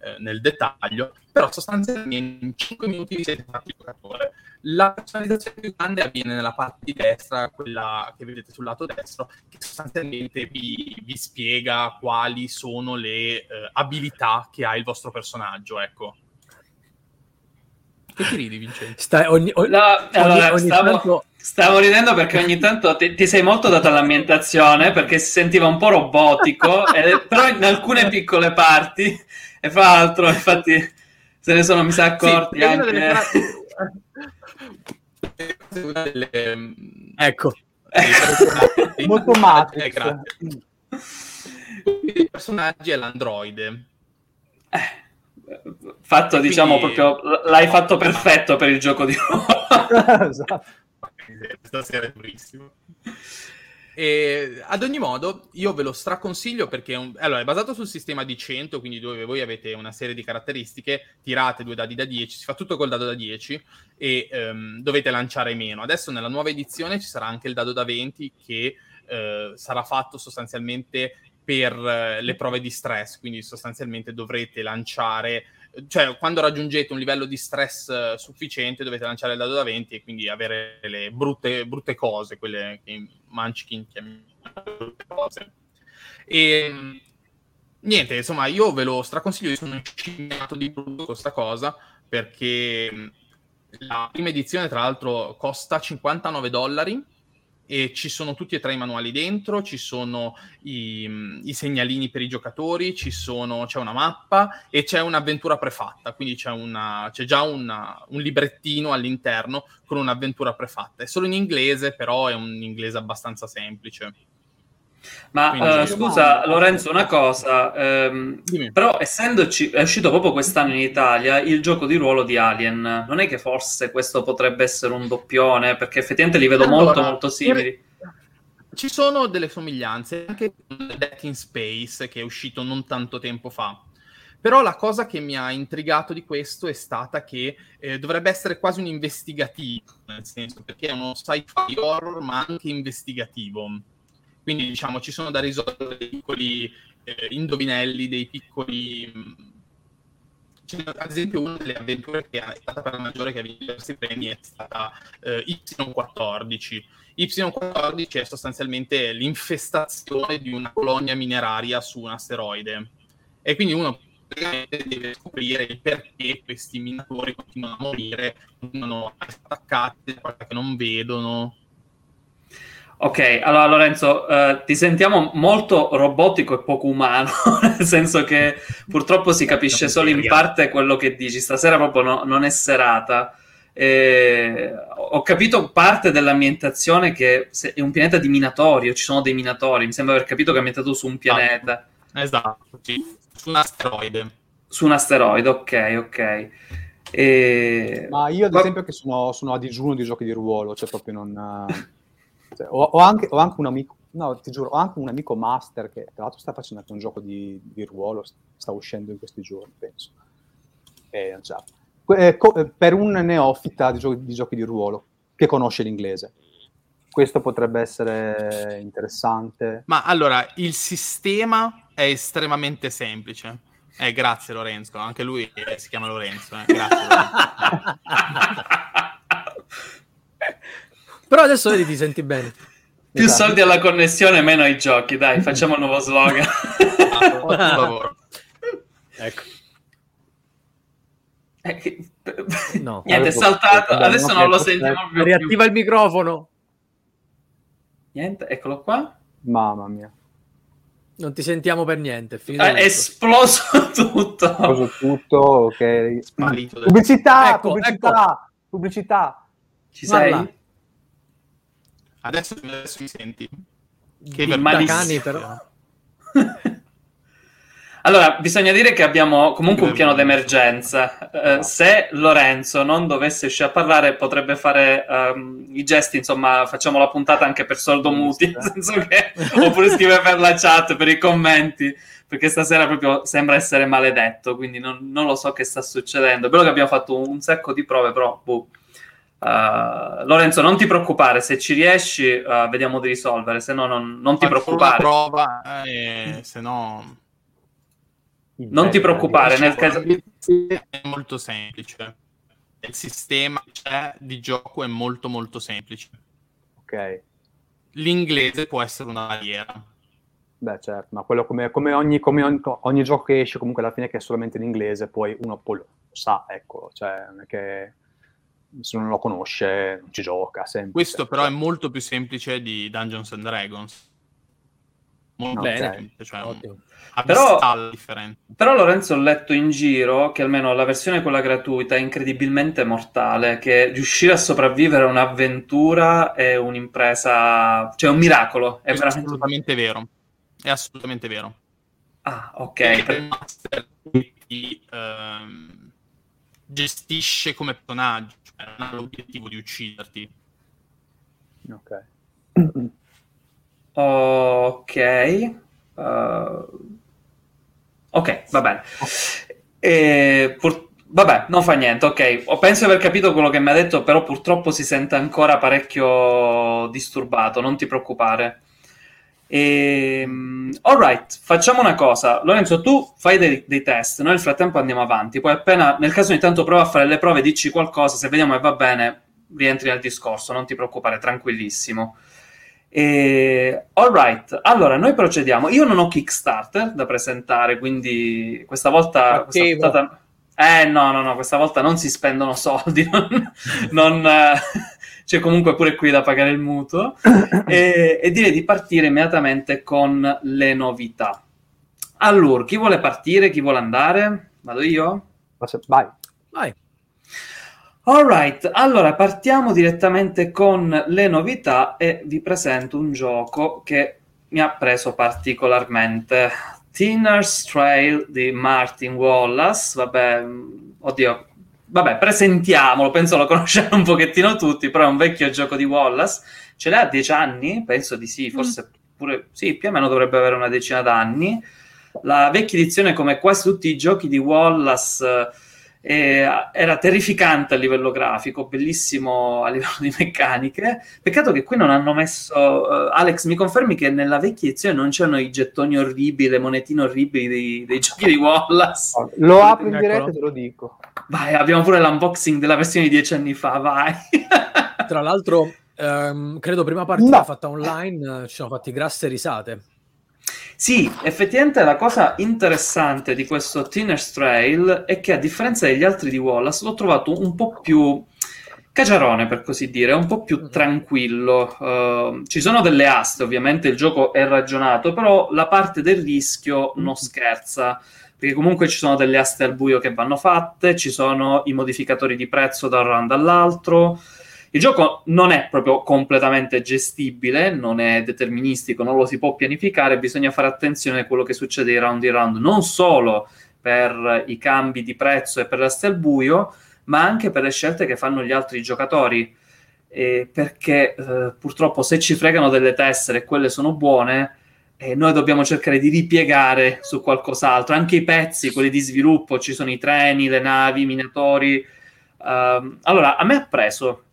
Speaker 3: eh, nel dettaglio, però sostanzialmente in 5 minuti vi siete fatti giocatore. La personalizzazione più grande avviene nella parte di destra, quella che vedete sul lato destro, che sostanzialmente vi, vi spiega quali sono le eh, abilità che ha il vostro personaggio, ecco. Che ti ridi, Vincenzo?
Speaker 1: Stai, ogni, ogni, no, allora, ogni, stavo, tanto... stavo, ridendo perché ogni tanto ti, ti sei molto dato all'ambientazione perché si sentiva un po' robotico, eh, però in alcune piccole parti e fa altro, infatti se ne sono mi sa accorti sì, anche.
Speaker 2: Delle... ecco.
Speaker 4: Molto Matrix.
Speaker 3: Eh, grazie. I personaggi è l'androide.
Speaker 1: Eh, fatto, Quindi... diciamo, proprio l'hai fatto perfetto per il gioco di
Speaker 3: esatto. Stasera è durissimo. E ad ogni modo, io ve lo straconsiglio perché è, un... allora, è basato sul sistema di 100, quindi dove voi avete una serie di caratteristiche, tirate due dadi da 10, si fa tutto col dado da 10 e um, dovete lanciare meno. Adesso nella nuova edizione ci sarà anche il dado da 20 che uh, sarà fatto sostanzialmente per uh, le prove di stress, quindi sostanzialmente dovrete lanciare cioè quando raggiungete un livello di stress uh, sufficiente dovete lanciare il dado da 20 e quindi avere le brutte, brutte cose, quelle che Munchkin chiama brutte cose. E niente, insomma, io ve lo straconsiglio, io sono incinato di brutto questa cosa perché la prima edizione tra l'altro costa 59 dollari e ci sono tutti e tre i manuali dentro, ci sono i, i segnalini per i giocatori, sono, c'è una mappa e c'è un'avventura prefatta, quindi c'è, una, c'è già una, un librettino all'interno con un'avventura prefatta. È solo in inglese, però è un inglese abbastanza semplice.
Speaker 1: Ma uh, scusa Lorenzo, una cosa, ehm, però essendoci, è uscito proprio quest'anno in Italia il gioco di ruolo di Alien, non è che forse questo potrebbe essere un doppione? Perché effettivamente li vedo allora, molto molto simili.
Speaker 3: Ci sono delle somiglianze, anche Death in Space che è uscito non tanto tempo fa. Però la cosa che mi ha intrigato di questo è stata che eh, dovrebbe essere quasi un investigativo, nel senso perché è uno sci-fi horror ma anche investigativo quindi diciamo ci sono da risolvere dei piccoli eh, indovinelli, dei piccoli... C'è, ad esempio una delle avventure che è stata per la maggiore che ha vinto diversi premi è stata eh, Y14. Y14 è sostanzialmente l'infestazione di una colonia mineraria su un asteroide. E quindi uno deve scoprire il perché questi minatori continuano a morire, continuano attaccati da che non vedono,
Speaker 1: Ok, allora Lorenzo, eh, ti sentiamo molto robotico e poco umano, nel senso che purtroppo si capisce solo in parte quello che dici. Stasera proprio no, non è serata. Eh, ho capito parte dell'ambientazione che è un pianeta di minatorio, ci sono dei minatori, mi sembra aver capito che è ambientato su un pianeta.
Speaker 3: Esatto, sì. su un asteroide.
Speaker 1: Su un asteroide, ok, ok.
Speaker 4: E... Ma io ad esempio che sono, sono a digiuno di giochi di ruolo, cioè proprio non... Cioè, ho, ho, anche, ho, anche, un amico, no, ti giuro, ho anche un amico master che tra l'altro sta facendo anche un gioco di, di ruolo, sta uscendo in questi giorni, penso. Eh, già. Eh, co- eh, per un neofita di, gio- di giochi di ruolo che conosce l'inglese. Questo potrebbe essere interessante.
Speaker 3: Ma allora, il sistema è estremamente semplice. Eh, grazie Lorenzo, anche lui eh, si chiama Lorenzo. Eh. Grazie. Lorenzo.
Speaker 2: Però adesso vedi ti senti bene.
Speaker 1: Più esatto. soldi alla connessione, meno ai giochi. Dai, facciamo un nuovo slogan.
Speaker 2: ecco.
Speaker 1: Eh, no, Niente, è saltato. Adesso non lo sentiamo più.
Speaker 2: Riattiva il microfono.
Speaker 1: Niente, eccolo qua.
Speaker 4: Mamma mia.
Speaker 2: Non ti sentiamo per niente.
Speaker 1: È, è esploso tutto.
Speaker 4: Esploso tutto, ok. Pubblicità, ecco, pubblicità, ecco. pubblicità.
Speaker 1: Ci sei?
Speaker 3: Adesso, adesso mi senti.
Speaker 1: Che malissimo. però. Allora, bisogna dire che abbiamo comunque un piano d'emergenza. Eh, se Lorenzo non dovesse uscire a parlare, potrebbe fare um, i gesti, insomma, facciamo la puntata anche per sordo muti, nel senso che, oppure scrive per la chat, per i commenti, perché stasera proprio sembra essere maledetto, quindi non, non lo so che sta succedendo. È vero che abbiamo fatto un, un sacco di prove, però... Boh. Uh, Lorenzo, non ti preoccupare, se ci riesci, uh, vediamo di risolvere, se no non, non ti preoccupare.
Speaker 3: Prova, eh, se no
Speaker 1: non ti preoccupare, nel caso...
Speaker 3: È molto semplice. Il sistema c'è di gioco è molto molto semplice.
Speaker 4: Ok.
Speaker 3: L'inglese può essere una barriera.
Speaker 4: Beh, certo, ma quello come, come, ogni, come ogni, ogni, gioco che esce, comunque alla fine che è solamente in inglese, poi uno poi lo sa, ecco, cioè non è che se non lo conosce non ci gioca. Semplice.
Speaker 3: Questo però è molto più semplice di Dungeons and Dragons. Molto
Speaker 1: Bene. semplice, cioè Ottimo. Però, però, Lorenzo ho letto in giro che almeno la versione quella gratuita è incredibilmente mortale, che riuscire a sopravvivere a un'avventura è un'impresa, cioè un miracolo. È,
Speaker 3: è veramente... assolutamente vero. È assolutamente vero.
Speaker 1: Ah, ok. Per...
Speaker 3: Master ti ehm, gestisce come personaggio, cioè non ha l'obiettivo di ucciderti.
Speaker 4: Ok.
Speaker 1: Ok. Uh, ok, va bene. E, pur... Vabbè, non fa niente, ok. Penso di aver capito quello che mi ha detto, però purtroppo si sente ancora parecchio disturbato, non ti preoccupare. Ehm, alright, facciamo una cosa. Lorenzo, tu fai dei, dei, test, noi nel frattempo andiamo avanti. Poi appena, nel caso ogni tanto prova a fare le prove, dici qualcosa, se vediamo che va bene, rientri nel discorso, non ti preoccupare, tranquillissimo. E... All right, allora noi procediamo. Io non ho Kickstarter da presentare, quindi questa volta. Questa puntata... Eh no, no, no, questa volta non si spendono soldi, non, non, c'è comunque pure qui da pagare il mutuo. e, e direi di partire immediatamente con le novità. Allora, chi vuole partire? Chi vuole andare? Vado io?
Speaker 4: Vai.
Speaker 1: Vai. Alright, allora partiamo direttamente con le novità e vi presento un gioco che mi ha preso particolarmente. Tinner's Trail di Martin Wallace, vabbè, oddio, vabbè, presentiamolo, penso lo conosciamo un pochettino tutti, però è un vecchio gioco di Wallace, ce l'ha a dieci anni? Penso di sì, forse pure, sì, più o meno dovrebbe avere una decina d'anni. La vecchia edizione, come quasi tutti i giochi di Wallace e era terrificante a livello grafico, bellissimo a livello di meccaniche. Peccato che qui non hanno messo. Uh, Alex, mi confermi che nella vecchia edizione non c'erano i gettoni orribili, le monetine orribili dei, dei giochi di Wallace?
Speaker 4: Lo apro in diretta e te lo dico.
Speaker 1: Vai, abbiamo pure l'unboxing della versione di dieci anni fa, vai.
Speaker 2: Tra l'altro, ehm, credo prima partita no. fatta online ci sono fatti grasse risate.
Speaker 1: Sì, effettivamente la cosa interessante di questo Tinner's Trail è che a differenza degli altri di Wallace l'ho trovato un po' più caciarone per così dire, un po' più mm-hmm. tranquillo. Uh, ci sono delle aste, ovviamente il gioco è ragionato, però la parte del rischio non mm-hmm. scherza, perché comunque ci sono delle aste al buio che vanno fatte, ci sono i modificatori di prezzo da un round all'altro. Il gioco non è proprio completamente gestibile, non è deterministico, non lo si può pianificare, bisogna fare attenzione a quello che succede di round in round, non solo per i cambi di prezzo e per l'aste al buio, ma anche per le scelte che fanno gli altri giocatori. Eh, perché eh, purtroppo se ci fregano delle tessere e quelle sono buone, eh, noi dobbiamo cercare di ripiegare su qualcos'altro. Anche i pezzi, quelli di sviluppo, ci sono i treni, le navi, i minatori. Uh, allora, a me ha preso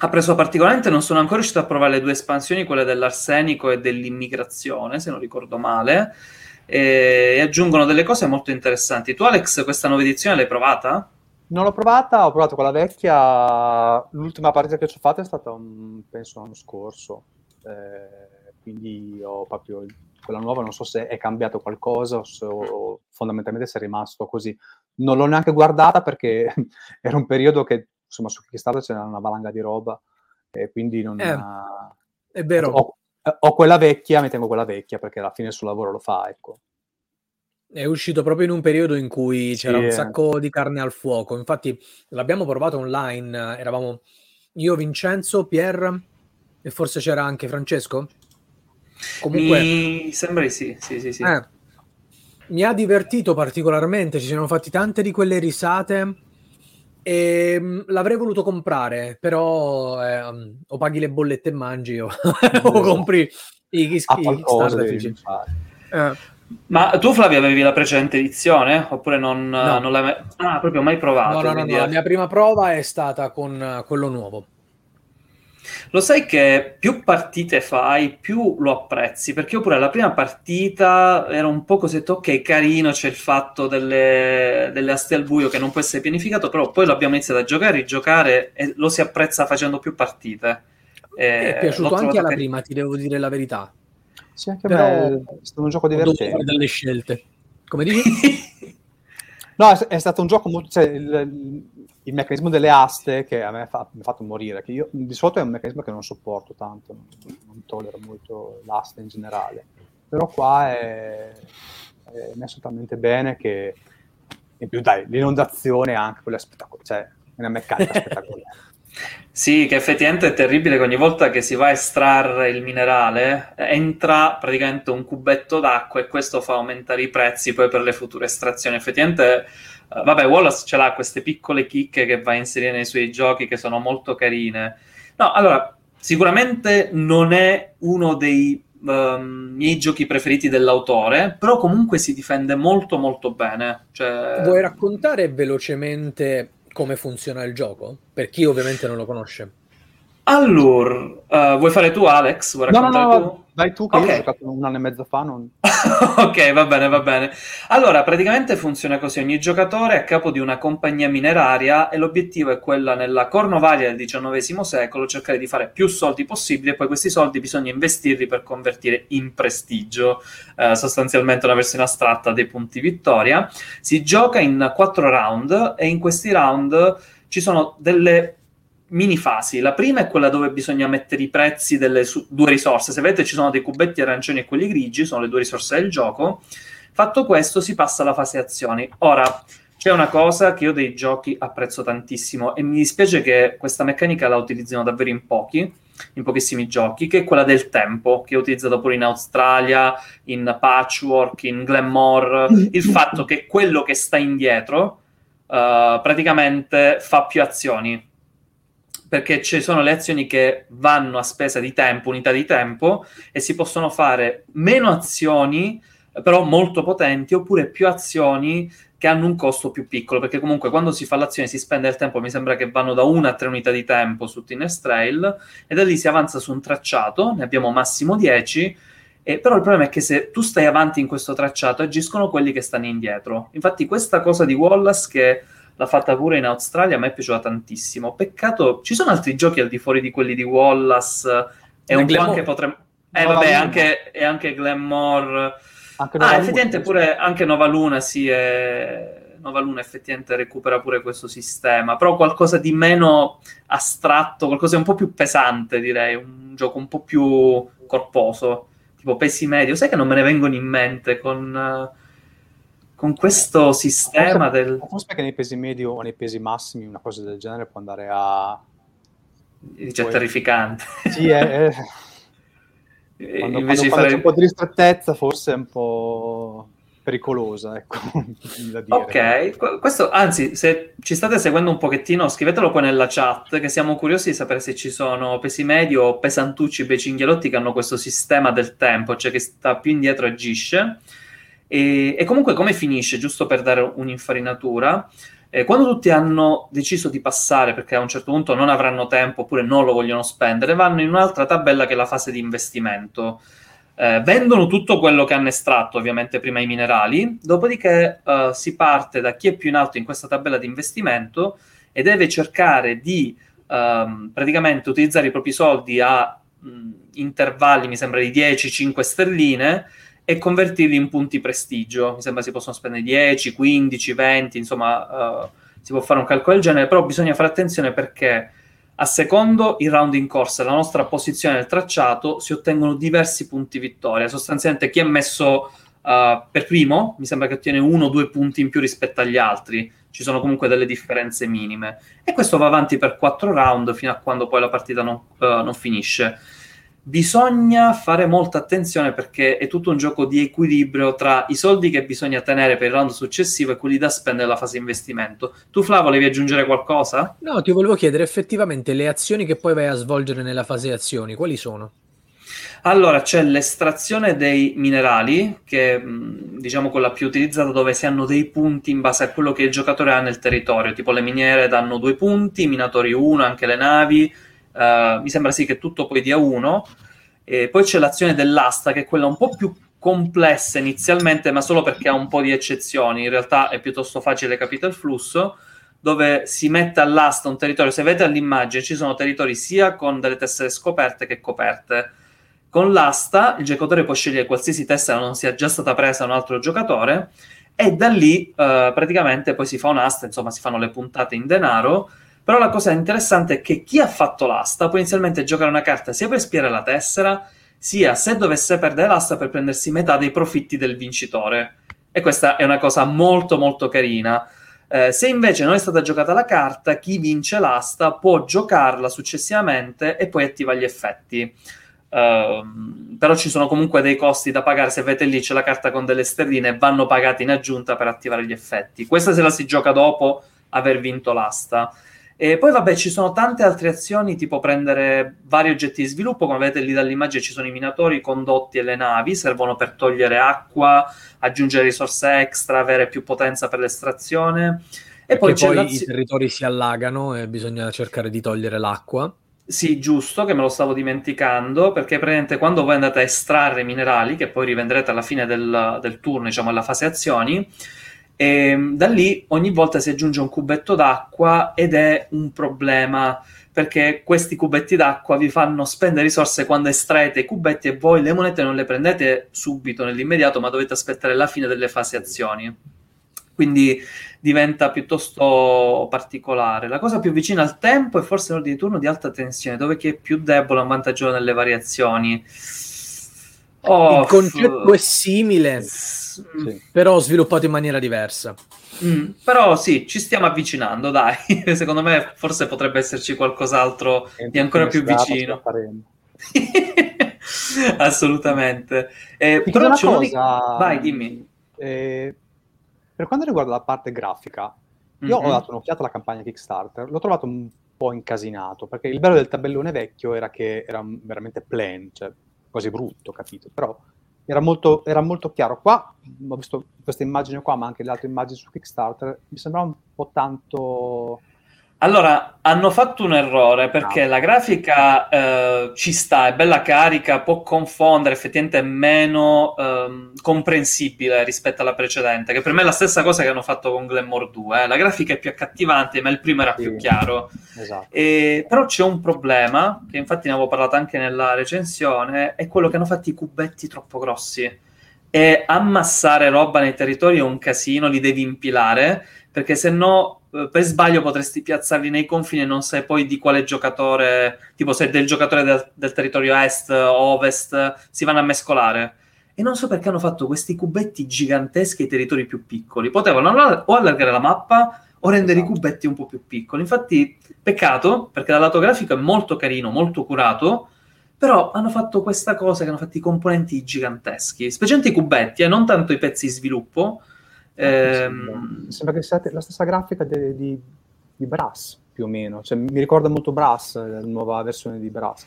Speaker 1: ha preso particolarmente, non sono ancora riuscito a provare le due espansioni, quelle dell'arsenico e dell'immigrazione, se non ricordo male, e aggiungono delle cose molto interessanti. Tu Alex, questa nuova edizione l'hai provata?
Speaker 4: Non l'ho provata, ho provato quella vecchia, l'ultima partita che ci ho fatta è stata, un, penso, l'anno scorso, eh, quindi ho proprio quella nuova, non so se è cambiato qualcosa o, se, o fondamentalmente se è rimasto così. Non l'ho neanche guardata perché era un periodo che insomma su Kickstarter c'era una valanga di roba e quindi non...
Speaker 2: Eh, ha... È vero.
Speaker 4: Ho, ho, quella vecchia, mi tengo quella vecchia perché alla fine il suo lavoro lo fa, ecco.
Speaker 2: È uscito proprio in un periodo in cui c'era sì, un sacco di carne al fuoco. Infatti l'abbiamo provato online, eravamo io, Vincenzo, Pier e forse c'era anche Francesco.
Speaker 1: Comunque... Mi sembra di sì, sì, sì, sì.
Speaker 2: Eh. mi ha divertito particolarmente, ci siamo fatti tante di quelle risate e mm, l'avrei voluto comprare, però eh, o paghi le bollette e mangi o, o compri i, i, i. Eh,
Speaker 1: Ma tu, Flavio, avevi la precedente edizione? Oppure non,
Speaker 2: No.
Speaker 1: non l'hai mai... Ah, proprio mai provato?
Speaker 2: no, no, no, no, la mia prima prova è stata con eh, quello nuovo.
Speaker 1: Lo sai che più partite fai, più lo apprezzi, perché io pure la prima partita ero un po' così, ok, carino, c'è il fatto delle, delle aste al buio che non può essere pianificato, però poi l'abbiamo iniziato a giocare, rigiocare e lo si apprezza facendo più partite.
Speaker 2: Mi è
Speaker 1: Eh,
Speaker 2: piaciuto anche alla
Speaker 1: carino.
Speaker 2: prima, ti devo dire la verità.
Speaker 4: Sì, anche a
Speaker 2: Però-
Speaker 4: me è stato un gioco divertente.
Speaker 2: fare delle scelte. Come dici?
Speaker 4: No, è, è stato un gioco molto... Cioè, il, il meccanismo delle aste che a me fa- mi ha fatto morire, che io di solito è un meccanismo che non sopporto tanto, non, non tollero molto l'aste in generale. Però qua è, è messo talmente bene che... In più, dai, l'inondazione anche quella spettacolare, cioè è una meccanica spettacolare.
Speaker 1: Sì, che effettivamente è terribile che ogni volta che si va a estrarre il minerale eh, entra praticamente un cubetto d'acqua e questo fa aumentare i prezzi poi per le future estrazioni. Effettivamente, eh, vabbè, Wallace ce l'ha queste piccole chicche che va a inserire nei suoi giochi che sono molto carine. No, allora, sicuramente non è uno dei ehm, miei giochi preferiti dell'autore, però comunque si difende molto molto bene. Cioè...
Speaker 2: Vuoi raccontare velocemente come funziona il gioco? Per chi ovviamente non lo conosce.
Speaker 1: Allora, eh, vuoi fare tu, Alex? Vuoi
Speaker 4: No, no, no,
Speaker 1: tu?
Speaker 4: dai tu che
Speaker 1: Ok.
Speaker 4: io ho giocato un anno e mezzo fa, non...
Speaker 1: ok, va bene, va bene. Allora, praticamente funziona così: ogni giocatore è a capo di una compagnia mineraria e l'obiettivo è quella nella Cornovaglia del XIX secolo cercare di fare più soldi possibile e poi questi soldi bisogna investirli per convertire in prestigio, eh, sostanzialmente una versione astratta dei punti vittoria. Si gioca in quattro round e in questi round ci sono delle mini fasi. La prima è quella dove bisogna mettere i prezzi delle su- due risorse. Se vedete ci sono dei cubetti arancioni e quelli grigi, sono le due risorse del gioco. Fatto questo si passa alla fase azioni. Ora, c'è una cosa che io dei giochi apprezzo tantissimo e mi dispiace che questa meccanica la utilizzino davvero in pochi, in pochissimi giochi, che è quella del tempo, che è utilizzata pure in Australia, in Patchwork, in Glamour. Il fatto che quello che sta indietro eh, praticamente fa più azioni perché ci sono le azioni che vanno a spesa di tempo, unità di tempo, e si possono fare meno azioni, eh, però molto potenti, oppure più azioni che hanno un costo più piccolo, perché comunque quando si fa l'azione si spende il tempo, mi sembra che vanno da una a tre unità di tempo su Tines Trail, e da lì si avanza su un tracciato, ne abbiamo massimo 10, e però il problema è che se tu stai avanti in questo tracciato, agiscono quelli che stanno indietro. Infatti questa cosa di Wallace che l'ha fatta pure in Australia, a me è piaciuta tantissimo. Peccato, ci sono altri giochi al di fuori di quelli di Wallace e un po' anche potremmo... Eh
Speaker 4: Nova
Speaker 1: vabbè, anche, e anche Glamour.
Speaker 4: Anche
Speaker 1: Ah,
Speaker 4: Luna,
Speaker 1: effettivamente pure anche Nova Luna, sì, è... Nova Luna effettivamente recupera pure questo sistema, però qualcosa di meno astratto, qualcosa di un po' più pesante, direi, un gioco un po' più corposo, tipo pesi medio. Sai che non me ne vengono in mente con, eh, con questo sistema
Speaker 4: Forse-
Speaker 1: del...
Speaker 4: Forse perché nei pesi medi o nei pesi massimi una cosa del genere può andare a...
Speaker 1: Dice
Speaker 4: Poi-
Speaker 1: terrificante.
Speaker 4: Sì, è... è- Quando,
Speaker 1: Invece
Speaker 4: quando-
Speaker 1: fare...
Speaker 4: un po' di ristrettezza forse è un po' pericolosa, ecco.
Speaker 1: Ok, qu- questo anzi, se ci state seguendo un pochettino, scrivetelo poi nella chat, che siamo curiosi di sapere se ci sono pesi medi o pesantucci becinghialotti che hanno questo sistema del tempo, cioè che sta più indietro agisce. E, e comunque come finisce, giusto per dare un'infarinatura, eh, quando tutti hanno deciso di passare perché a un certo punto non avranno tempo oppure non lo vogliono spendere, vanno in un'altra tabella che è la fase di investimento. Eh, vendono tutto quello che hanno estratto, ovviamente prima i minerali, dopodiché eh, si parte da chi è più in alto in questa tabella di investimento e deve cercare di ehm, praticamente utilizzare i propri soldi a mh, intervalli, mi sembra di 10-5 sterline e convertirli in punti prestigio. Mi sembra si possono spendere 10, 15, 20, insomma, eh, si può fare un calcolo del genere, però bisogna fare attenzione perché a secondo il round in corsa e la nostra posizione nel tracciato si ottengono diversi punti vittoria. Sostanzialmente chi è messo eh, per primo mi sembra che ottiene uno o due punti in più rispetto agli altri. Ci sono comunque delle differenze minime. E questo va avanti per quattro round fino a quando poi la partita non, eh, non finisce. Bisogna fare molta attenzione perché è tutto un gioco di equilibrio tra i soldi che bisogna tenere per il round successivo e quelli da spendere nella fase investimento. Tu, Fla, volevi aggiungere qualcosa?
Speaker 2: No, ti volevo chiedere effettivamente le azioni che poi vai a svolgere nella fase azioni, quali sono?
Speaker 1: Allora, c'è l'estrazione dei minerali, che è diciamo quella più utilizzata dove si hanno dei punti in base a quello che il giocatore ha nel territorio, tipo le miniere danno due punti, i minatori uno, anche le navi, Uh, mi sembra sì che tutto poi dia uno. E poi c'è l'azione dell'asta, che è quella un po' più complessa inizialmente, ma solo perché ha un po' di eccezioni. In realtà è piuttosto facile capire il flusso, dove si mette all'asta un territorio. Se vedete all'immagine, ci sono territori sia con delle tessere scoperte che coperte. Con l'asta il giocatore può scegliere qualsiasi tessera non sia già stata presa da un altro giocatore e da lì uh, praticamente poi si fa un'asta, insomma si fanno le puntate in denaro però la cosa interessante è che chi ha fatto l'asta può inizialmente giocare una carta sia per spiare la tessera, sia se dovesse perdere l'asta per prendersi metà dei profitti del vincitore. E questa è una cosa molto molto carina. Eh, se invece non è stata giocata la carta, chi vince l'asta può giocarla successivamente e poi attiva gli effetti. Uh, però ci sono comunque dei costi da pagare. Se avete lì c'è la carta con delle sterline, vanno pagate in aggiunta per attivare gli effetti. Questa se la si gioca dopo aver vinto l'asta. E poi vabbè ci sono tante altre azioni tipo prendere vari oggetti di sviluppo, come vedete lì dall'immagine ci sono i minatori, i condotti e le navi, servono per togliere acqua, aggiungere risorse extra, avere più potenza per l'estrazione.
Speaker 2: E poi, poi i territori si allagano e bisogna cercare di togliere l'acqua.
Speaker 1: Sì, giusto, che me lo stavo dimenticando, perché praticamente quando voi andate a estrarre minerali, che poi rivenderete alla fine del, del turno, diciamo alla fase azioni, e ehm, da lì ogni volta si aggiunge un cubetto d'acqua ed è un problema perché questi cubetti d'acqua vi fanno spendere risorse quando estraete i cubetti e voi le monete non le prendete subito nell'immediato, ma dovete aspettare la fine delle fasi azioni. Quindi diventa piuttosto particolare. La cosa più vicina al tempo è forse l'ordine di turno di alta tensione, dove chi è più debole ha un vantaggio nelle variazioni.
Speaker 2: Oh, Il concetto è simile, sì. però sviluppato in maniera diversa.
Speaker 1: Mm, però sì, ci stiamo avvicinando, dai. Secondo me forse potrebbe esserci qualcos'altro Entro di ancora più vicino. Assolutamente.
Speaker 4: Eh, però c'è cosa... Vai, dimmi. Eh, per quanto riguarda la parte grafica, io mm-hmm. ho dato un'occhiata alla campagna Kickstarter, l'ho trovato un po' incasinato, perché il bello del tabellone vecchio era che era veramente plain, cioè quasi brutto, capito? Però era molto, era molto chiaro. Qua ho visto questa immagine qua, ma anche le altre immagini su Kickstarter, mi sembrava un po' tanto
Speaker 1: allora, hanno fatto un errore perché no. la grafica eh, ci sta, è bella carica, può confondere, effettivamente è meno eh, comprensibile rispetto alla precedente, che per me è la stessa cosa che hanno fatto con Glamour 2. Eh. La grafica è più accattivante, ma il primo era sì. più chiaro. Esatto. E, però c'è un problema, che infatti ne avevo parlato anche nella recensione, è quello che hanno fatto i cubetti troppo grossi. E ammassare roba nei territori è un casino, li devi impilare, perché se no eh, per sbaglio potresti piazzarli nei confini e non sai poi di quale giocatore, tipo se del giocatore del, del territorio est o ovest, si vanno a mescolare. E non so perché hanno fatto questi cubetti giganteschi ai territori più piccoli. Potevano o allargare la mappa o rendere esatto. i cubetti un po' più piccoli. Infatti, peccato, perché dal lato grafico è molto carino, molto curato, però hanno fatto questa cosa che hanno fatto i componenti giganteschi, specialmente i cubetti, e eh, non tanto i pezzi di sviluppo,
Speaker 4: Ehm... Sembra che sia la stessa grafica di, di, di Brass più o meno. Cioè, mi ricorda molto Brass, la nuova versione di Brass.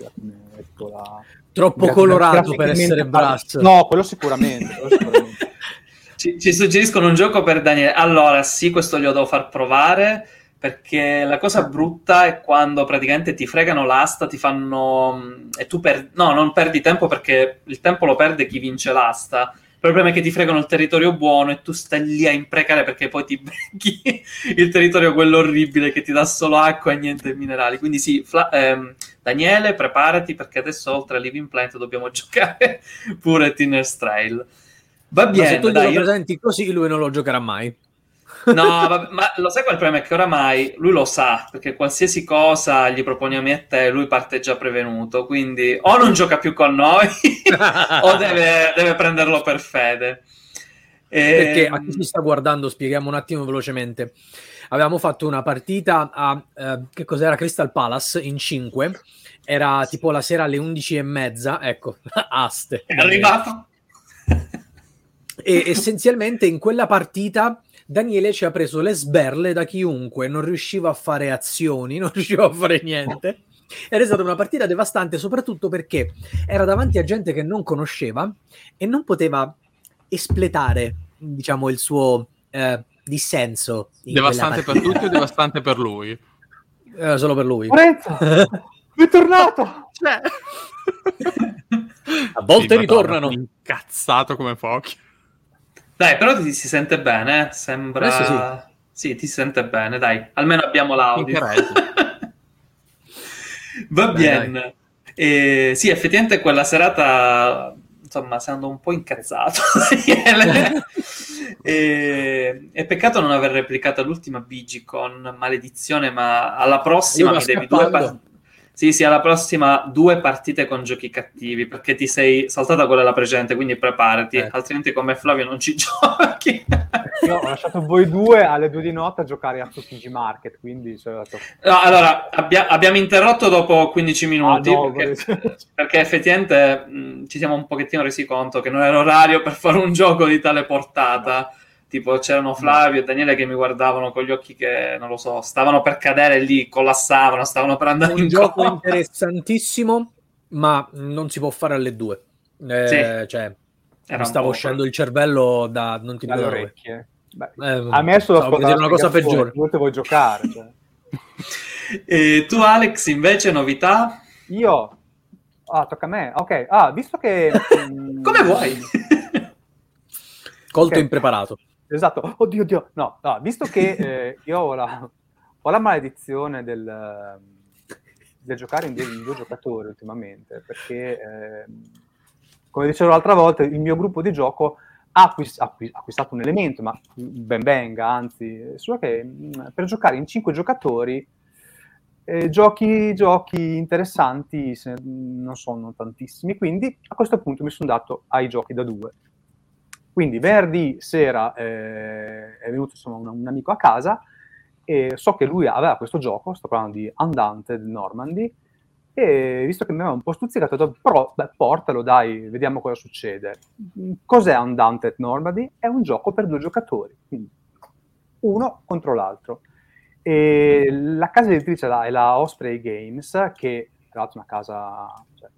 Speaker 2: Ecco, la... Troppo gra- colorato per essere Brass.
Speaker 4: No, quello sicuramente. Quello sicuramente.
Speaker 1: ci, ci, suggeriscono un gioco per Daniele. Allora, sì, questo glielo devo far provare. Perché la cosa brutta è quando praticamente ti fregano l'asta, ti fanno. E tu perdi. No, non perdi tempo perché il tempo lo perde chi vince l'asta problema è che ti fregano il territorio buono e tu stai lì a imprecare perché poi ti becchi il territorio quello orribile che ti dà solo acqua e niente minerali. Quindi sì, Fla- ehm, Daniele, preparati perché adesso oltre a Living Plant dobbiamo giocare pure Tinner's Trail.
Speaker 2: Va bene, ma se tu dai, lo presenti così lui non lo giocherà mai.
Speaker 1: No, vabbè, ma lo sai qual è il problema? È che oramai lui lo sa, perché qualsiasi cosa gli proponiamo a te, lui parte già prevenuto, quindi o non gioca più con noi o deve, deve, prenderlo per fede.
Speaker 2: E... Perché a chi si sta guardando, spieghiamo un attimo velocemente. Avevamo fatto una partita a, eh, che cos'era, Crystal Palace in 5 era tipo la sera alle 11 e mezza, ecco, aste.
Speaker 1: È arrivato.
Speaker 2: E essenzialmente in quella partita Daniele ci ha preso le sberle da chiunque, non riusciva a fare azioni, non riusciva a fare niente. Ed è stata una partita devastante, soprattutto perché era davanti a gente che non conosceva e non poteva espletare, diciamo, il suo eh, dissenso.
Speaker 3: Devastante per tutti o devastante per lui?
Speaker 2: Eh, solo per lui.
Speaker 4: Lorenzo, è tornato!
Speaker 3: Cioè...
Speaker 2: A volte
Speaker 3: Sì,
Speaker 2: ritornano.
Speaker 3: Madonna, Incazzato come pochi.
Speaker 1: Dai, però ti si sente bene, eh? sembra...
Speaker 2: Adesso
Speaker 1: sì. ti si sente bene, dai. Almeno abbiamo l'audio. Va
Speaker 2: Dai,
Speaker 1: bene. Eh, sì, effettivamente quella serata, insomma, essendo un po' incazzato. E, è peccato non aver replicato l'ultima BG con maledizione, ma alla prossima mi devi due partite. Sì, sì, alla prossima due partite con giochi cattivi, perché ti sei saltata quella la precedente, quindi preparati,
Speaker 2: Eh.
Speaker 1: altrimenti come Flavio non ci giochi.
Speaker 4: Io ho lasciato voi due alle due di notte a giocare a TG Market, quindi cioè, detto,
Speaker 1: No, allora, abbia- abbiamo interrotto dopo 15 minuti
Speaker 4: Ah, no,
Speaker 1: perché,
Speaker 4: vorrei-
Speaker 1: perché effettivamente mh, ci siamo un pochettino resi conto che non era orario per fare un gioco di tale portata. Tipo, c'erano Flavio e Daniele che mi guardavano con gli occhi che, non lo so, stavano per cadere lì, collassavano, stavano per andare
Speaker 2: un
Speaker 1: in
Speaker 2: gioco
Speaker 1: coma.
Speaker 2: interessantissimo, ma non si può fare alle due. Eh,
Speaker 1: Sì.
Speaker 2: Cioè, mi stavo uscendo il cervello da non ti dico
Speaker 4: dalle orecchie. Beh,
Speaker 2: Eh,
Speaker 4: a me è solo
Speaker 2: una cosa peggiore.
Speaker 4: Dove vuoi giocare? Cioè.
Speaker 1: E tu, Alex, invece, novità?
Speaker 4: Io... Ah, tocca a me. Ok. Ah, visto che... mm,
Speaker 1: Come vuoi?
Speaker 2: Colto
Speaker 4: Ok.
Speaker 2: impreparato.
Speaker 4: Esatto. Oddio, oddio. No, no, visto che eh, io ho la, ho la maledizione del, ehm, del giocare in due, in due giocatori ultimamente, perché, ehm, come dicevo l'altra volta, il mio gruppo di gioco ha acquis- acqui- acquistato un elemento, ma ben venga, anzi, solo che mh, per giocare in cinque giocatori eh, giochi, giochi interessanti se- non sono tantissimi, quindi a questo punto mi sono dato ai giochi da due. Quindi venerdì sera eh, è venuto insomma, un, un amico a casa e so che lui aveva questo gioco, sto parlando di Undaunted Normandy, e visto che mi aveva un po' stuzzicato, ho detto, però beh, portalo dai, vediamo cosa succede. Cos'è Undaunted Normandy? È un gioco per due giocatori, quindi uno contro l'altro. E la casa editrice è la Osprey Games, che tra l'altro è una casa, cioè,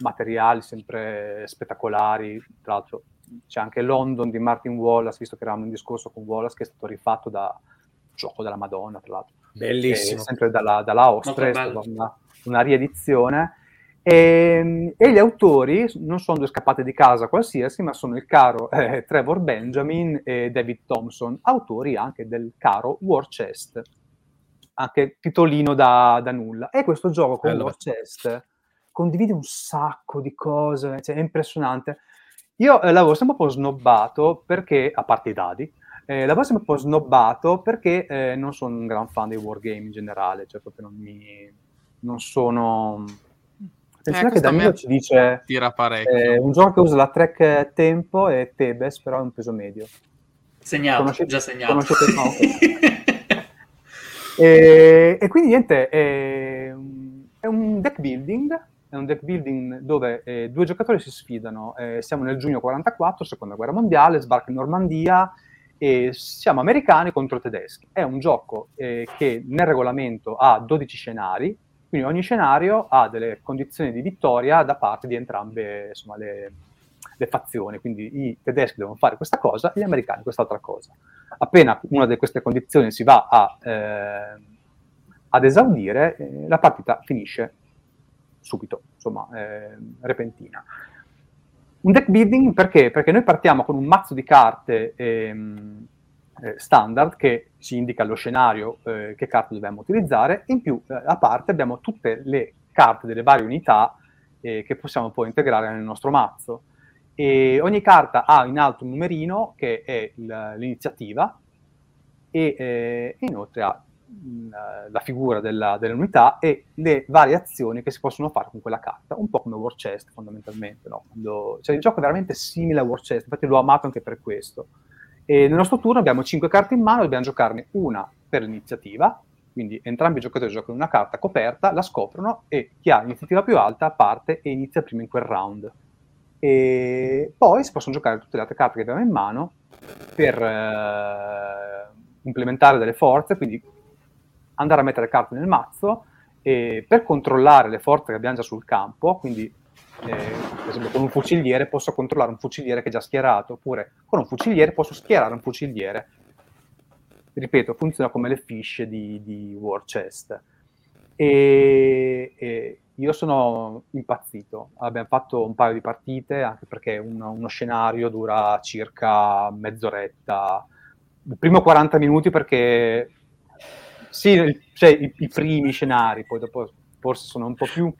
Speaker 4: materiali sempre spettacolari, tra l'altro c'è anche London di Martin Wallace, visto che eravamo in discorso con Wallace, che è stato rifatto da gioco della Madonna, tra l'altro.
Speaker 2: Bellissimo.
Speaker 4: Eh, sempre dalla, dalla stata una, una riedizione. E, e gli autori non sono due scappate di casa qualsiasi, ma sono il caro eh, Trevor Benjamin e David Thompson, autori anche del caro War Chest, anche titolino da, da nulla. E questo gioco con
Speaker 2: Bello.
Speaker 4: War Chest condivide un sacco di cose, cioè, è impressionante. Io eh, l'avevo sempre un po' snobbato perché, a parte i dadi, eh, l'avevo sempre un po' snobbato perché eh, non sono un gran fan dei wargame in generale, cioè proprio non mi... non sono... Attenzione che
Speaker 3: questo a me
Speaker 4: Danilo ci dice
Speaker 3: Tira parecchio.
Speaker 4: eh, un gioco che usa la track tempo e Tebes, però è un peso medio.
Speaker 1: Segnato,
Speaker 4: Conoscete-
Speaker 1: già segnato.
Speaker 4: conoscete- no, ok. E, e quindi niente, è, è un deck building, è un deck building dove eh, due giocatori si sfidano. Eh, siamo nel giugno 44, seconda guerra mondiale, sbarca in Normandia e siamo americani contro tedeschi. È un gioco eh, che nel regolamento ha 12 scenari, quindi ogni scenario ha delle condizioni di vittoria da parte di entrambe insomma, le, le fazioni. Quindi i tedeschi devono fare questa cosa gli americani quest'altra cosa. Appena una di queste condizioni si va a, eh, ad esaudire, eh, la partita finisce subito, insomma, eh, repentina. Un deck building perché? Perché noi partiamo con un mazzo di carte ehm, eh, standard che ci indica lo scenario eh, che carte dobbiamo utilizzare, in più eh, a parte abbiamo tutte le carte delle varie unità eh, che possiamo poi integrare nel nostro mazzo. E ogni carta ha in alto un numerino che è l'iniziativa e eh, inoltre ha la figura della- dell'unità e le varie azioni che si possono fare con quella carta, un po' come War Chest fondamentalmente. No? Quando- cioè, il gioco è veramente simile a War Chest, infatti l'ho amato anche per questo. E nel nostro turno abbiamo 5 carte in mano, dobbiamo giocarne una per l'iniziativa, Quindi entrambi i giocatori giocano una carta coperta, la scoprono e chi ha l'iniziativa più alta parte e inizia prima in quel round. E poi si possono giocare tutte le altre carte che abbiamo in mano per eh, implementare delle forze, quindi andare a mettere carte nel mazzo e per controllare le forze che abbiamo già sul campo, quindi eh, per esempio con un fuciliere posso controllare un fuciliere che è già schierato, oppure con un fuciliere posso schierare un fuciliere. Ripeto, funziona come le fish di, di War Chest. E, e, io sono impazzito. Abbiamo fatto un paio di partite, anche perché un, uno scenario dura circa mezz'oretta. Il primo 40 minuti perché sì, cioè i, i, primi scenari, poi dopo forse sono un po' più...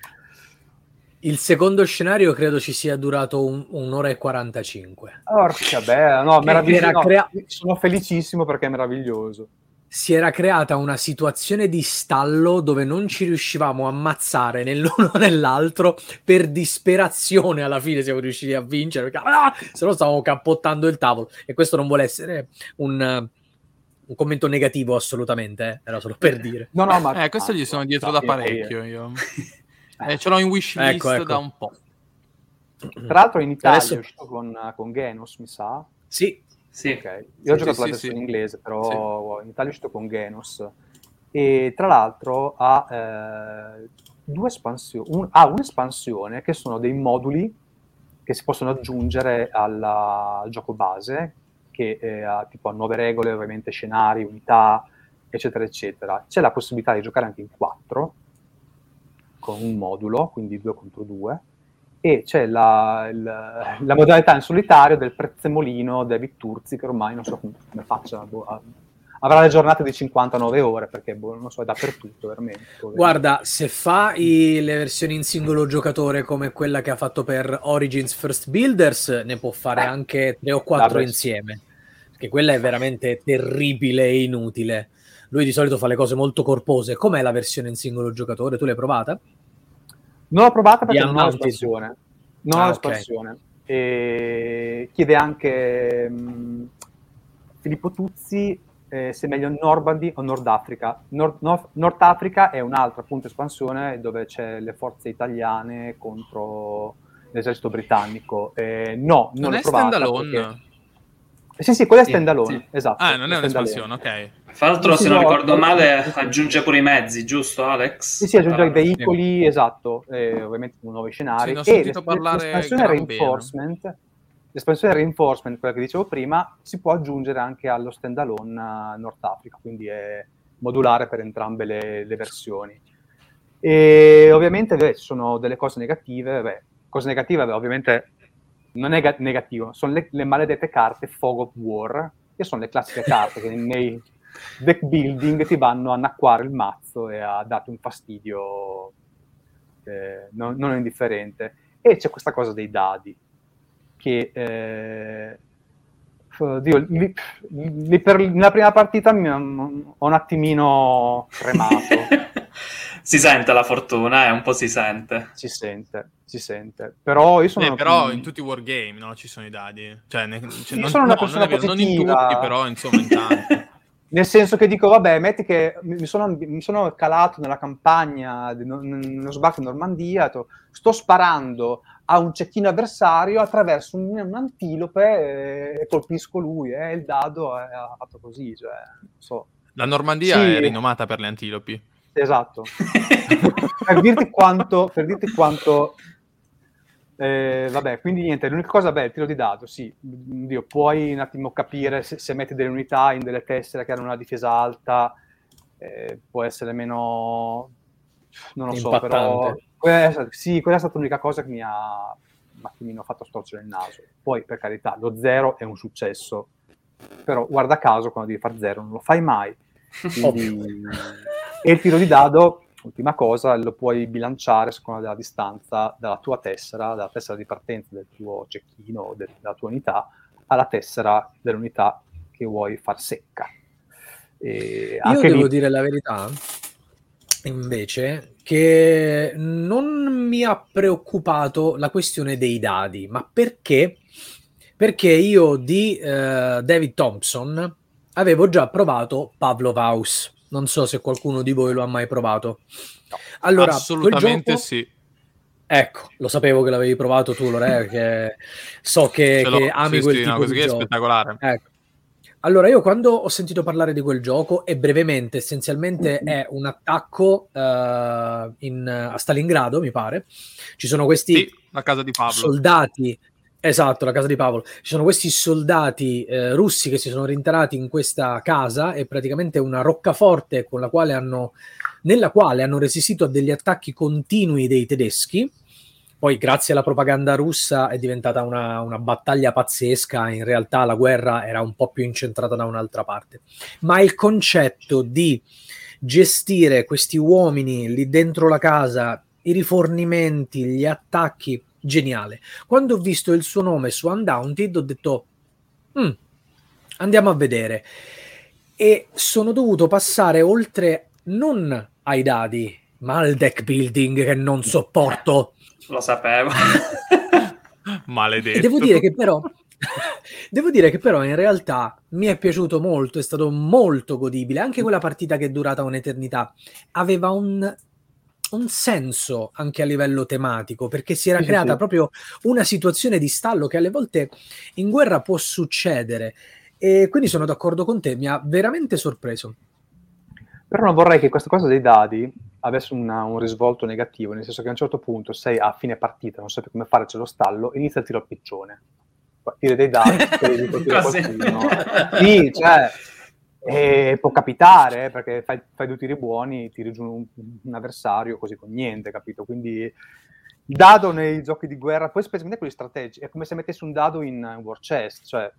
Speaker 2: Il secondo scenario credo ci sia durato un, un'ora e 45.
Speaker 4: Porca bella, no, meraviglioso. Crea... No, sono felicissimo perché è meraviglioso.
Speaker 2: Si era creata una situazione di stallo dove non ci riuscivamo a ammazzare nell'uno nell'altro per disperazione alla fine siamo riusciti a vincere perché ah, se no stavamo cappottando il tavolo e questo non vuole essere un, un commento negativo assolutamente, eh? era solo per dire.
Speaker 3: No, no, ma... Eh, questo gli sono dietro da parecchio io. Eh, ce l'ho in wishlist ecco, ecco. da un po'.
Speaker 4: Tra l'altro in Italia Adesso... è uscito con, con Genos, mi sa.
Speaker 2: Sì.
Speaker 4: sì. Okay. Io ho giocato sì, la versione sì. inglese, però in Italia è uscito con Genos. E tra l'altro ha eh, due espansioni. Un, ha un'espansione che sono dei moduli che si possono aggiungere alla, al gioco base, che eh, ha, tipo, ha nuove regole, ovviamente scenari, unità, eccetera, eccetera. C'è la possibilità di giocare anche in quattro, con un modulo, quindi due contro due, e c'è la, la, la modalità in solitario del prezzemolino David Turzi, che ormai non so come, come faccia, boh, avrà le giornate di 59 ore perché boh, non so, è dappertutto veramente.
Speaker 2: Guarda, se fa i, le versioni in singolo giocatore come quella che ha fatto per Origins First Builders, ne può fare eh, anche tre o quattro insieme che quella è veramente terribile e inutile. Lui di solito fa le cose molto corpose. Com'è la versione in singolo giocatore? Tu l'hai provata?
Speaker 4: Non l'ho provata perché non ho l'espansione. Non ah, ho l'espansione. Okay. E chiede anche mh, mm, Filippo Tuzzi eh, se è meglio Normandy o Nord Africa. Nord, Nord, Nord, Africa è un'altra appunto espansione dove c'è le forze italiane contro l'esercito britannico. Eh, no, non, non è
Speaker 3: standalone.
Speaker 4: Sì, sì, quella è standalone, sì. esatto.
Speaker 3: Ah, non è un'espansione, ok.
Speaker 1: Fra l'altro, se non ricordo male, aggiunge pure i mezzi, giusto Alex?
Speaker 4: Sì, sì, aggiunge i veicoli, esatto, e ovviamente nuovi scenari. Sì, e l'espansione reinforcement, l'espansione reinforcement, quella che dicevo prima, si può aggiungere anche allo standalone Nord Africa, quindi è modulare per entrambe le, le versioni. E ovviamente beh, ci sono delle cose negative, beh, cose negative beh, ovviamente non è negativo, sono le, le, maledette carte Fog of War, che sono le classiche carte che nei deck building ti vanno a annacquare il mazzo e a darti un fastidio eh, non, non, indifferente. E c'è questa cosa dei dadi, che eh, Dio, lì, lì per, nella prima partita mi, ho un attimino tremato.
Speaker 1: si sente la fortuna, eh, un po' si sente.
Speaker 4: Si sente, si sente. Però io sono...
Speaker 3: Beh, però in tutti i wargame no, ci sono i dadi. Cioè, ne, cioè,
Speaker 4: non, sono una no, persona
Speaker 3: non, non in tutti, però insomma in tanti.
Speaker 4: Nel senso che dico, vabbè, metti che mi sono, mi sono calato nella campagna, nello sbarco in Normandia, sto sparando a un cecchino avversario attraverso un, un antilope e colpisco lui, e eh, il dado ha fatto così, cioè, so.
Speaker 3: La Normandia sì. è rinomata per le antilopi.
Speaker 4: Esatto. per dirti quanto, per dirti quanto eh, vabbè, quindi niente, l'unica cosa, beh, il tiro di dado, sì, Dio, puoi un attimo capire se, se, metti delle unità in delle tessere che hanno una difesa alta, eh, può essere meno, non lo so, però... Quella, sì, quella è stata l'unica cosa che mi ha un attimino fatto storcere il naso. Poi, per carità, lo zero è un successo, però guarda caso, quando devi fare zero non lo fai mai. Quindi... E il tiro di dado, ultima cosa, lo puoi bilanciare secondo la distanza dalla tua tessera, dalla tessera di partenza del tuo cecchino, del, della tua unità, alla tessera dell'unità che vuoi far secca.
Speaker 2: E Io devo lì... dire la verità, invece, che non mi ha preoccupato la questione dei dadi, ma perché? Perché io di uh, David Thompson avevo già provato Pavlov House Non so se qualcuno di voi lo ha mai provato. Allora,
Speaker 3: Assolutamente
Speaker 2: gioco...
Speaker 3: sì.
Speaker 2: Ecco, lo sapevo che l'avevi provato tu, Lore, che so che, che ami
Speaker 3: sì,
Speaker 2: quel
Speaker 3: sì,
Speaker 2: tipo
Speaker 3: no,
Speaker 2: di
Speaker 3: è spettacolare.
Speaker 2: Ecco. Allora, io quando ho sentito parlare di quel gioco, e brevemente, essenzialmente è un attacco eh, in- a Stalingrado, mi pare. Ci sono questi
Speaker 3: Sì,
Speaker 2: soldati, esatto, la casa di Paolo. Ci sono questi soldati eh, russi che si sono rintanati in questa casa e praticamente una roccaforte quale hanno, nella quale hanno resistito a degli attacchi continui dei tedeschi. Poi, grazie alla propaganda russa, è diventata una, una battaglia pazzesca. In realtà, la guerra era un po' più incentrata da un'altra parte. Ma il concetto di gestire questi uomini lì dentro la casa, i rifornimenti, gli attacchi, geniale. Quando ho visto il suo nome su Undaunted, ho detto: "Mm, andiamo a vedere. E sono dovuto passare oltre non ai dadi, ma al deck building che non sopporto.
Speaker 1: Lo sapevo.
Speaker 3: Maledetto.
Speaker 2: E devo dire che però. Devo dire che però in realtà mi è piaciuto molto, è stato molto godibile. Anche quella partita che è durata un'eternità aveva un, un senso anche a livello tematico, perché si era
Speaker 4: Sì,
Speaker 2: creata
Speaker 4: sì.
Speaker 2: proprio una situazione di stallo che alle volte in guerra può succedere. E quindi sono d'accordo con te, mi ha veramente sorpreso.
Speaker 4: Però non vorrei che questa cosa dei dadi avesse una- un risvolto negativo, nel senso che a un certo punto sei a fine partita, non sai come fare, c'è lo stallo, inizia il tiro al piccione. Tiri dei dadi. Sì, cioè, eh, può capitare, eh, perché fai, fai due tiri buoni, tiri giù un, un avversario così con niente, capito? Quindi il dado nei giochi di guerra, poi specialmente quelli strategici, è come se mettessi un dado in, in War Chest, cioè,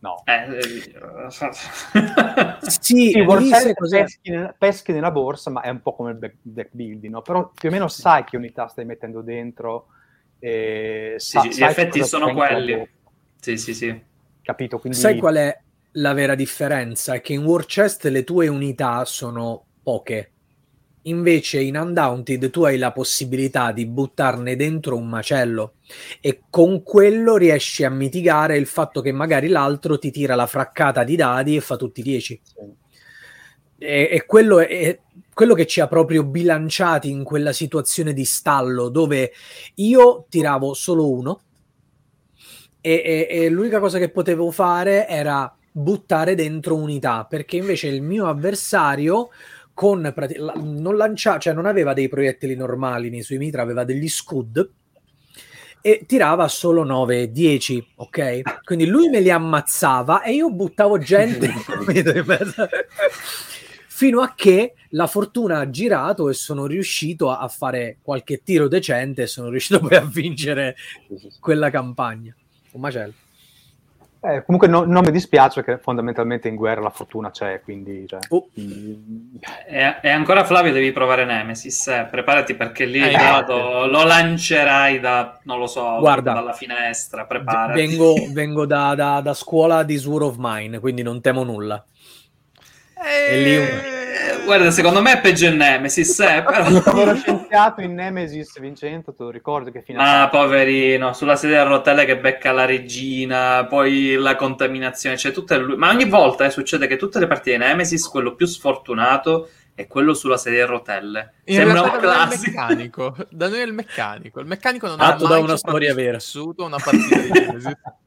Speaker 4: no.
Speaker 1: Eh, eh,
Speaker 2: Sì,
Speaker 4: Sì, War Chest peschi, nel- peschi nella borsa, ma è un po' come il deck building, no? Però più o meno sai che unità stai mettendo dentro. E
Speaker 1: Sì,
Speaker 4: sa-
Speaker 1: sì, gli
Speaker 4: sai
Speaker 1: effetti sono quelli. sì, sì, sì.
Speaker 4: Capito? Quindi
Speaker 2: Sai qual è la vera differenza? È che in War Chest le tue unità sono poche. Invece in Undaunted tu hai la possibilità di buttarne dentro un macello e con quello riesci a mitigare il fatto che magari l'altro ti tira la fraccata di dadi e fa tutti 10.
Speaker 4: Sì.
Speaker 2: E, e quello è, è quello che ci ha proprio bilanciati in quella situazione di stallo dove io tiravo solo uno e, e- e l'unica cosa che potevo fare era buttare dentro unità perché invece il mio avversario con non lanciava, cioè non aveva dei proiettili normali nei suoi mitra, aveva degli scud e tirava solo 9 e 10, ok? Quindi lui me li ammazzava e io buttavo gente fino a che la fortuna ha girato e sono riuscito a, fare qualche tiro decente e sono riuscito poi a vincere quella campagna. Un macello.
Speaker 4: Eh, comunque no- non mi dispiace che fondamentalmente in guerra la fortuna c'è, quindi... cioè,
Speaker 2: Oh.
Speaker 4: quindi-
Speaker 1: E, e ancora Flavio devi provare Nemesis, eh. preparati perché lì
Speaker 3: Eh,
Speaker 1: il dado lo lancerai da, non lo so,
Speaker 2: Guarda.
Speaker 1: dalla finestra, preparati.
Speaker 2: Vengo, vengo da, da- da scuola di Sword of Mine, quindi non temo nulla. E lì un-
Speaker 1: Eh, Guarda, secondo me è peggio in Nemesis, eh,
Speaker 4: Quando ero
Speaker 1: però...
Speaker 4: scienziato in Nemesis, Vincenzo, te lo ricordi che fine ha
Speaker 1: Ah, poverino, sulla sedia a rotelle che becca la regina, poi la contaminazione, cioè tutte lui. Ma ogni volta eh, succede che tutte le partite di Nemesis, quello più sfortunato è quello sulla sedia a rotelle.
Speaker 3: In
Speaker 1: Sembra un
Speaker 3: da il
Speaker 1: classico.
Speaker 3: meccanico. Da noi è il meccanico. Il meccanico non ha
Speaker 2: da
Speaker 3: mai
Speaker 2: una storia vera.
Speaker 3: vissuto una partita di Nemesis.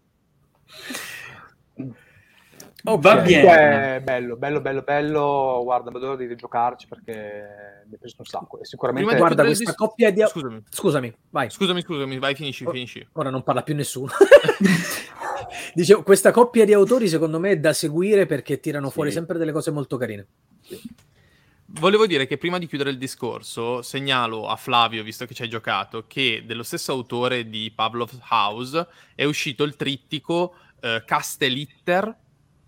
Speaker 2: Ok.
Speaker 1: Va bene.
Speaker 4: Bello, bello, bello, bello. Guarda, non vedo di giocarci perché mi è piaciuto un sacco. E sicuramente
Speaker 3: Prima
Speaker 2: Guarda, questa
Speaker 3: dis-
Speaker 2: coppia di...
Speaker 3: Scusami.
Speaker 2: Scusami, vai.
Speaker 3: Scusami, scusami, vai, finisci,
Speaker 2: Oh.
Speaker 3: finisci.
Speaker 2: Ora non parla più nessuno. Dicevo, questa coppia di autori secondo me è da seguire perché tirano fuori
Speaker 4: Sì.
Speaker 2: sempre delle cose molto carine.
Speaker 3: Volevo dire che prima di chiudere il discorso, segnalo a Flavio, visto che ci hai giocato, che dello stesso autore di Pavlov's House è uscito il trittico eh, Castelitter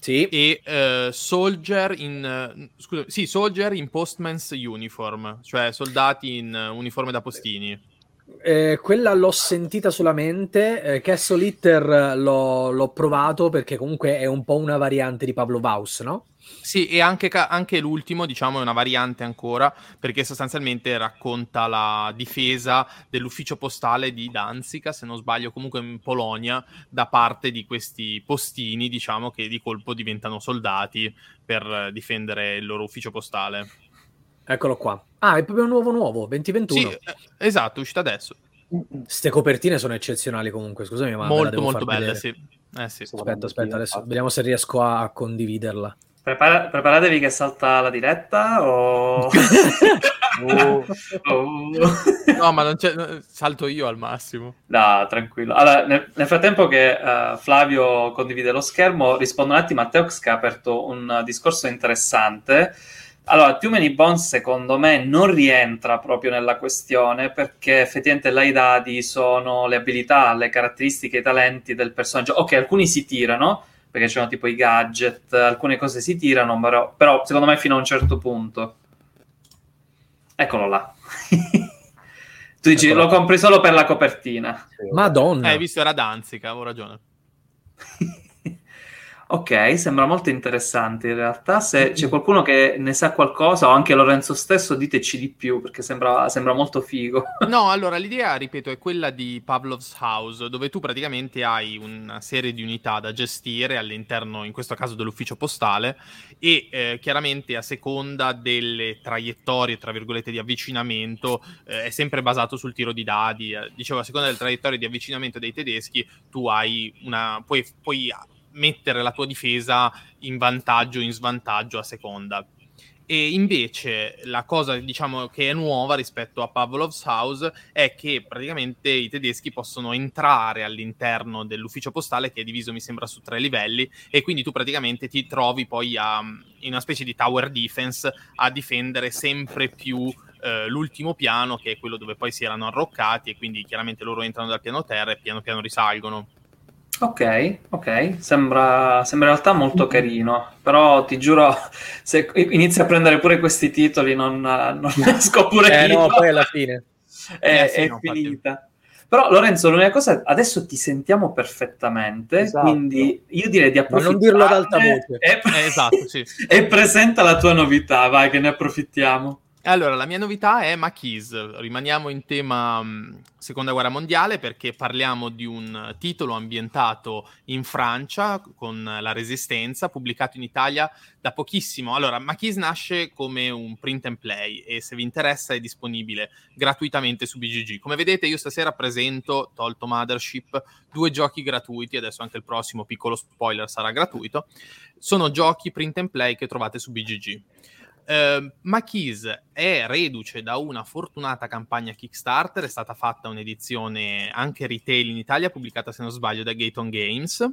Speaker 2: Sì,
Speaker 3: e eh, Soldier in eh, scusa, sì, Soldier in Postman's Uniform, cioè soldati in eh, uniforme da postini.
Speaker 2: Eh, quella l'ho sentita solamente, eh, Castle Hitter l'ho, l'ho, provato perché comunque è un po' una variante di Pablo Vaus, no?
Speaker 3: Sì, e anche, anche, l'ultimo, diciamo, è una variante ancora, perché sostanzialmente racconta la difesa dell'ufficio postale di Danzica, se non sbaglio, comunque in Polonia, da parte di questi postini, diciamo, che di colpo diventano soldati per difendere il loro ufficio postale.
Speaker 2: Eccolo qua. Ah, è proprio nuovo nuovo, 2021. Sì,
Speaker 3: eh, esatto, è uscito adesso.
Speaker 2: Queste copertine sono eccezionali comunque, scusami, ma
Speaker 3: molto molto belle, sì.
Speaker 2: Eh, sì. Aspetta, aspetta, adesso vediamo se riesco a condividerla.
Speaker 1: Prepara- preparatevi che salta la diretta o...
Speaker 3: oh. Oh. No, ma non c'è... salto io al massimo.
Speaker 1: No, tranquillo. Allora, nel, nel frattempo che uh, Flavio condivide lo schermo, rispondo un attimo a Teox che ha aperto un discorso interessante. Allora, Too Many Bones secondo me non rientra proprio nella questione perché effettivamente là i dadi sono le abilità, le caratteristiche, i talenti del personaggio. Ok, alcuni si tirano, perché c'erano tipo i gadget, alcune cose si tirano, però, però secondo me fino a un certo punto. Eccolo là. tu dici Eccolo lo compri solo per la copertina.
Speaker 2: Madonna.
Speaker 3: Eh, hai visto era Danzica, avevo ragione.
Speaker 1: Ok, sembra molto interessante in realtà. Se c'è qualcuno che ne sa qualcosa, o anche Lorenzo stesso, diteci di più perché sembra, sembra molto figo.
Speaker 3: No, allora l'idea, ripeto, è quella di Pavlov's House, dove tu praticamente hai una serie di unità da gestire all'interno, in questo caso, dell'ufficio postale e eh, chiaramente a seconda delle traiettorie, tra virgolette, di avvicinamento, eh, è sempre basato sul tiro di dadi. Eh, dicevo, a seconda delle traiettorie di avvicinamento dei tedeschi, tu hai una. puoi, puoi mettere la tua difesa in vantaggio o in svantaggio a seconda. E invece la cosa diciamo che è nuova rispetto a Pavlov's House è che praticamente i tedeschi possono entrare all'interno dell'ufficio postale che è diviso mi sembra su tre livelli e quindi tu praticamente ti trovi poi a, in una specie di tower defense a difendere sempre più eh, l'ultimo piano che è quello dove poi si erano arroccati e quindi chiaramente loro entrano dal piano terra e piano piano risalgono.
Speaker 1: Ok, ok, sembra, sembra in realtà molto carino, però ti giuro, se inizi a prendere pure questi titoli non, non riesco pure
Speaker 2: eh, io. no, poi alla fine.
Speaker 1: È, eh, sì, è no, finita. Infatti. Però Lorenzo, l'unica cosa, adesso ti sentiamo perfettamente, esatto. quindi io direi di approfittare.
Speaker 2: Non dirlo ad alta voce.
Speaker 1: E, eh, esatto, sì. e presenta la tua novità, vai che ne approfittiamo.
Speaker 3: Allora, la mia novità è Maquis. Rimaniamo in tema um, Seconda Guerra Mondiale perché parliamo di un titolo ambientato in Francia con la Resistenza, pubblicato in Italia da pochissimo. Allora, Maquis nasce come un print and play e se vi interessa è disponibile gratuitamente su BGG. Come vedete io stasera presento, tolto Mothership, due giochi gratuiti, adesso anche il prossimo piccolo spoiler sarà gratuito. Sono giochi print and play che trovate su BGG. Ehm, Maquis è reduce da una fortunata campagna Kickstarter, è stata fatta un'edizione anche retail in Italia, pubblicata se non sbaglio da Gaton Games,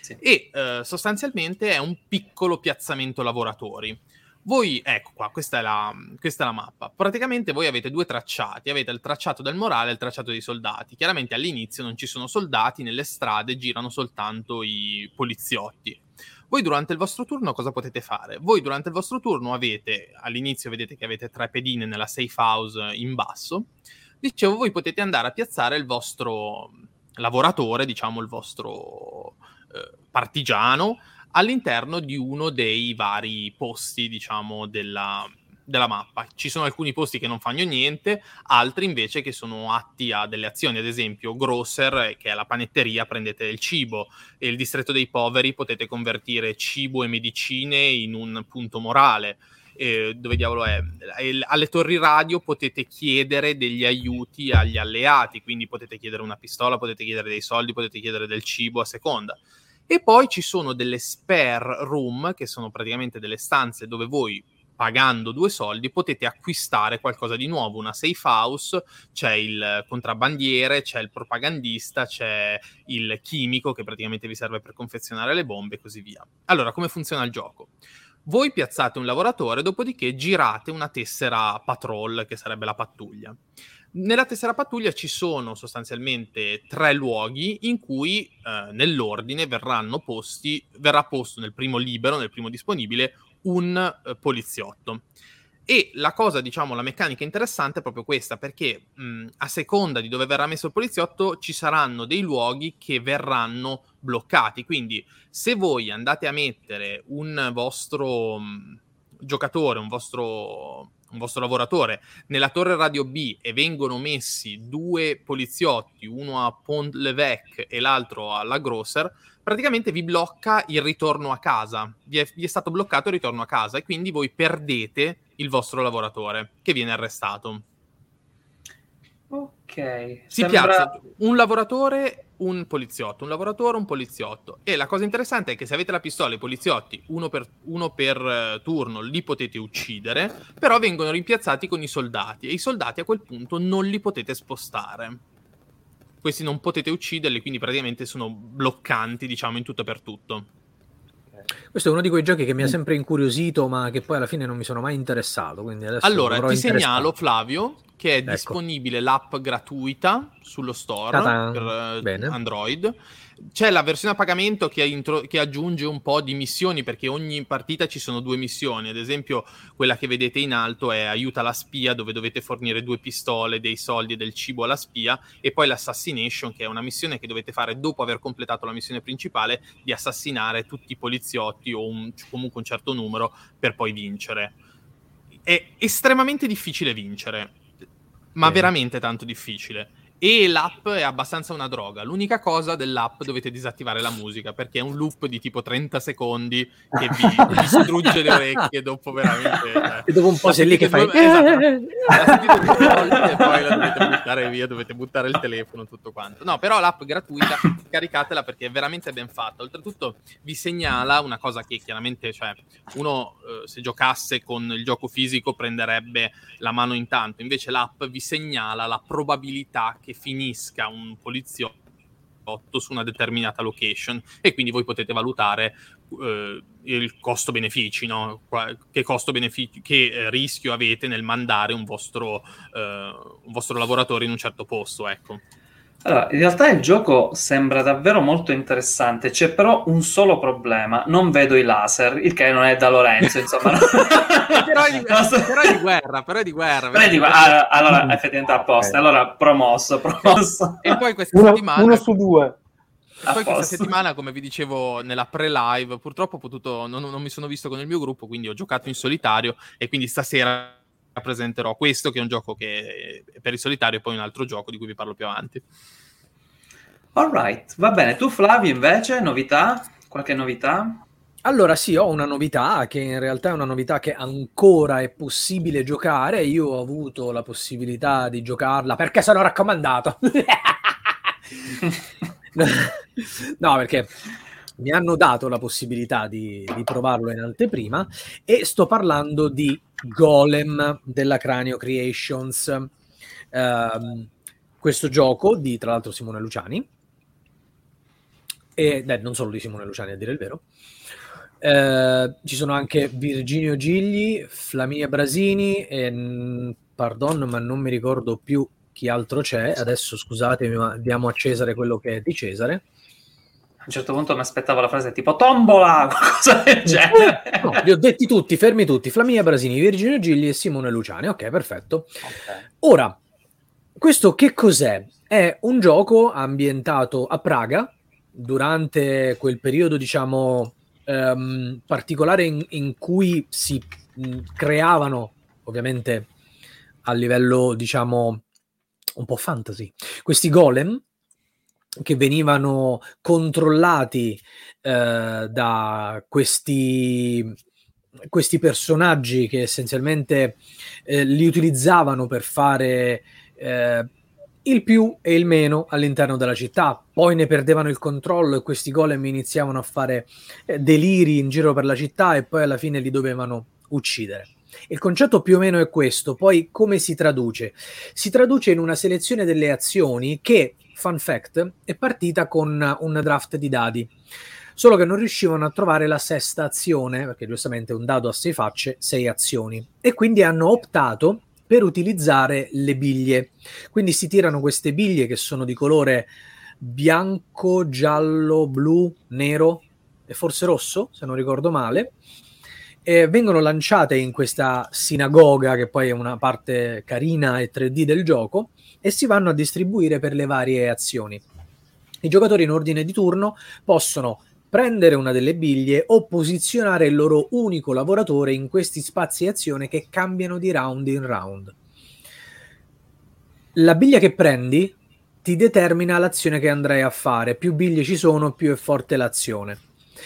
Speaker 3: sì. e uh, sostanzialmente è un piccolo piazzamento lavoratori. Voi, ecco qua, questa è, la, questa è, la, mappa. Praticamente voi avete due tracciati, avete il tracciato del morale e il tracciato dei soldati. Chiaramente all'inizio non ci sono soldati, nelle strade girano soltanto i poliziotti. Voi durante il vostro turno cosa potete fare? Voi durante il vostro turno avete, all'inizio vedete che avete tre pedine nella safe house in basso, dicevo voi potete andare a piazzare il vostro lavoratore, diciamo il vostro eh, partigiano, all'interno di uno dei vari posti, diciamo, della, della mappa. Ci sono alcuni posti che non fanno niente, altri invece che sono atti a delle azioni, ad esempio Grosser, che è la panetteria, prendete il cibo, e il distretto dei poveri potete convertire cibo e medicine in un punto morale. Eh, dove diavolo è? Alle torri radio potete chiedere degli aiuti agli alleati, quindi potete chiedere una pistola, potete chiedere dei soldi, potete chiedere del cibo a seconda. E poi ci sono delle spare room, che sono praticamente delle stanze dove voi pagando due soldi potete acquistare qualcosa di nuovo, una safe house, c'è il contrabbandiere, c'è il propagandista, c'è il chimico che praticamente vi serve per confezionare le bombe e così via. Allora, come funziona il gioco? Voi piazzate un lavoratore, dopodiché girate una tessera patrol, che sarebbe la pattuglia. Nella tessera pattuglia ci sono sostanzialmente tre luoghi in cui eh, nell'ordine verranno posti, verrà posto nel primo libero, nel primo disponibile, un eh, poliziotto. E la cosa, diciamo, la meccanica interessante è proprio questa, perché mh, a seconda di dove verrà messo il poliziotto ci saranno dei luoghi che verranno bloccati. Quindi se voi andate a mettere un vostro mh, giocatore, un vostro un vostro lavoratore nella torre radio B e vengono messi due poliziotti, uno a Pont l'Evêque e l'altro alla Grosser, praticamente vi blocca il ritorno a casa. Vi è, vi è, stato bloccato il ritorno a casa e quindi voi perdete il vostro lavoratore che viene arrestato.
Speaker 1: Ok.
Speaker 3: Si sembra... piazza un lavoratore, un poliziotto, un lavoratore, un poliziotto. E la cosa interessante è che se avete la pistola, i poliziotti, uno per, uno per uh, turno, li potete uccidere, però vengono rimpiazzati con i soldati e i soldati a quel punto non li potete spostare. Questi non potete ucciderli, quindi praticamente sono bloccanti, diciamo, in tutto e per tutto.
Speaker 2: Questo è uno di quei giochi che mi ha sempre incuriosito, ma che poi alla fine non mi sono mai interessato.
Speaker 3: allora, ti segnalo, Flavio, che è ecco. disponibile l'app gratuita sullo store Ta-da. per Bene. Android c'è la versione a pagamento che, intro- che, aggiunge un po' di missioni perché ogni partita ci sono due missioni. Ad esempio, quella che vedete in alto è aiuta la spia, dove dovete fornire due pistole, dei soldi e del cibo alla spia, e poi l'assassination, che è una missione che dovete fare dopo aver completato la missione principale di assassinare tutti i poliziotti o un, comunque un certo numero per poi vincere. È estremamente difficile vincere, ma Bene. veramente tanto difficile e l'app è abbastanza una droga. L'unica cosa dell'app dovete disattivare la musica perché è un loop di tipo 30 secondi che vi distrugge le orecchie dopo veramente.
Speaker 2: Cioè, e dopo un po' sei lì che fai.
Speaker 3: Due, esatto, la sentite due volte e poi la dovete buttare via, dovete buttare il telefono, tutto quanto. No, però l'app gratuita, caricatela perché è veramente ben fatta. Oltretutto vi segnala una cosa che chiaramente, cioè, uno eh, se giocasse con il gioco fisico prenderebbe la mano intanto, invece l'app vi segnala la probabilità che finisca un poliziotto su una determinata location e quindi voi potete valutare eh, il costo-benefici, no? che costo-benefici, che eh, rischio avete nel mandare un vostro, eh, un vostro lavoratore in un certo posto, ecco.
Speaker 1: Allora, in realtà il gioco sembra davvero molto interessante, c'è però un solo problema, non vedo i laser, il che non è da Lorenzo, insomma.
Speaker 3: però, è di, però, è di, guerra, però è di guerra.
Speaker 1: Però è di guerra. Ah, allora, effettivamente apposta, allora promosso, promosso.
Speaker 3: E poi questa
Speaker 4: uno,
Speaker 3: settimana...
Speaker 4: Uno su due.
Speaker 3: E poi questa settimana, come vi dicevo nella pre-live, purtroppo ho potuto, non, non mi sono visto con il mio gruppo, quindi ho giocato in solitario e quindi stasera presenterò questo che è un gioco che è per il solitario e poi un altro gioco di cui vi parlo più avanti.
Speaker 1: Alright, va bene. Tu Flavio invece, novità? Qualche novità?
Speaker 2: Allora sì, ho una novità che in realtà è una novità che ancora è possibile giocare. Io ho avuto la possibilità di giocarla perché sono raccomandato. no, perché mi hanno dato la possibilità di, di, provarlo in anteprima e sto parlando di Golem della Cranio Creations. Uh, questo gioco di tra l'altro Simone Luciani. E eh, non solo di Simone Luciani a dire il vero. Eh, ci sono anche Virginio Gigli Flaminia Brasini e pardon ma non mi ricordo più chi altro c'è. Adesso scusatemi ma diamo a Cesare quello che è di Cesare
Speaker 1: a un certo punto mi aspettavo la frase tipo tombola, qualcosa del genere.
Speaker 2: No, li ho detti tutti, fermi tutti. Flaminia Brasini, Virginio Gigli e Simone Luciani. Ok, perfetto. Okay. Ora, questo che cos'è? È un gioco ambientato a Praga durante quel periodo, diciamo, um, particolare in, in, cui si mh, creavano, ovviamente a livello, diciamo, un po' fantasy, questi golem che venivano controllati eh, da questi, questi personaggi che essenzialmente eh, li utilizzavano per fare eh, il più e il meno all'interno della città. Poi ne perdevano il controllo e questi golem iniziavano a fare eh, deliri in giro per la città e poi alla fine li dovevano uccidere. Il concetto più o meno è questo, poi come si traduce? Si traduce in una selezione delle azioni che fun fact, è partita con un draft di dadi. Solo che non riuscivano a trovare la sesta azione, perché giustamente un dado a sei facce, sei azioni. E quindi hanno optato per utilizzare le biglie. Quindi si tirano queste biglie che sono di colore bianco, giallo, blu, nero e forse rosso, se non ricordo male. eh, vengono lanciate in questa sinagoga, che poi è una parte carina e 3D del gioco, e si vanno a distribuire per le varie azioni. I giocatori in ordine di turno possono prendere una delle biglie o posizionare il loro unico lavoratore in questi spazi azione che cambiano di round in round. La biglia che prendi ti determina l'azione che andrai a fare. Più biglie ci sono, più è forte l'azione.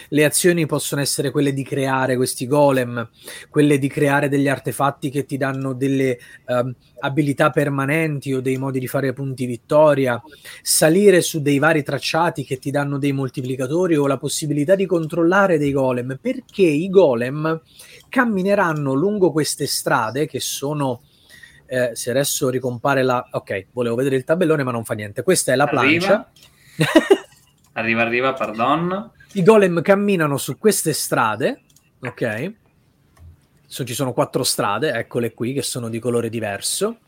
Speaker 2: Le azioni possono essere quelle di creare questi golem, quelle di creare degli artefatti che ti danno delle uh, abilità permanenti o dei modi di fare punti vittoria, salire su dei vari tracciati che ti danno dei moltiplicatori o la possibilità di controllare dei golem, perché i golem cammineranno lungo queste strade che sono eh, se adesso ricompare la ok, volevo vedere il tabellone ma non fa niente. Questa è la plancia.
Speaker 1: arriva, arriva, pardon.
Speaker 2: I golem camminano su queste strade, ok? So, ci sono quattro strade, eccole qui, che sono di colore diverso.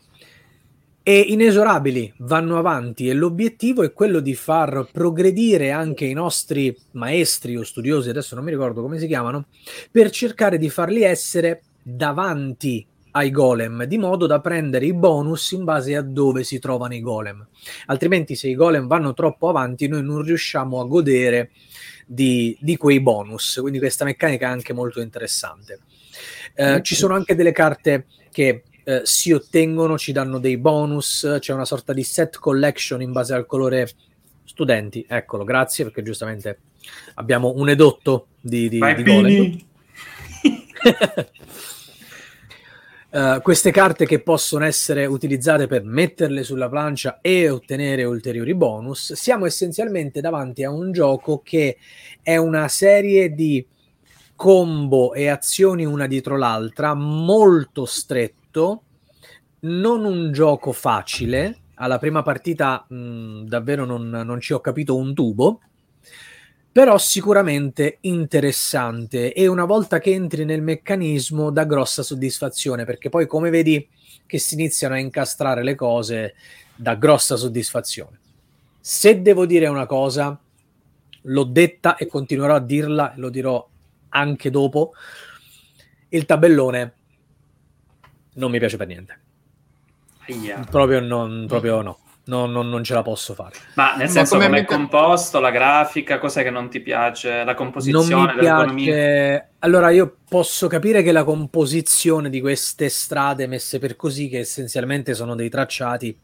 Speaker 2: E inesorabili vanno avanti e l'obiettivo è quello di far progredire anche i nostri maestri o studiosi, adesso non mi ricordo come si chiamano, per cercare di farli essere davanti ai golem, di modo da prendere i bonus in base a dove si trovano i golem. Altrimenti, se i golem vanno troppo avanti, noi non riusciamo a godere di, di quei bonus. Quindi questa meccanica è anche molto interessante. Eh, ci sono anche delle carte che eh, si ottengono, ci danno dei bonus, c'è una sorta di set collection in base al colore studenti. Eccolo, grazie perché giustamente abbiamo un edotto di, di, di golem. Uh, queste carte che possono essere utilizzate per metterle sulla plancia e ottenere ulteriori bonus, siamo essenzialmente davanti a un gioco che è una serie di combo e azioni una dietro l'altra, molto stretto, non un gioco facile. Alla prima partita mh, davvero non, non ci ho capito un tubo però sicuramente interessante e una volta che entri nel meccanismo dà grossa soddisfazione perché poi come vedi che si iniziano a incastrare le cose dà grossa soddisfazione. Se devo dire una cosa, l'ho detta e continuerò a dirla, lo dirò anche dopo, il tabellone non mi piace per niente. Yeah. Proprio, non, proprio no no, no, non ce la posso fare.
Speaker 1: Ma nel senso come è composto, la grafica, cos'è che non ti piace? La composizione,
Speaker 2: non mi piace... Allora io posso capire che la composizione di queste strade messe per così, che essenzialmente sono dei tracciati,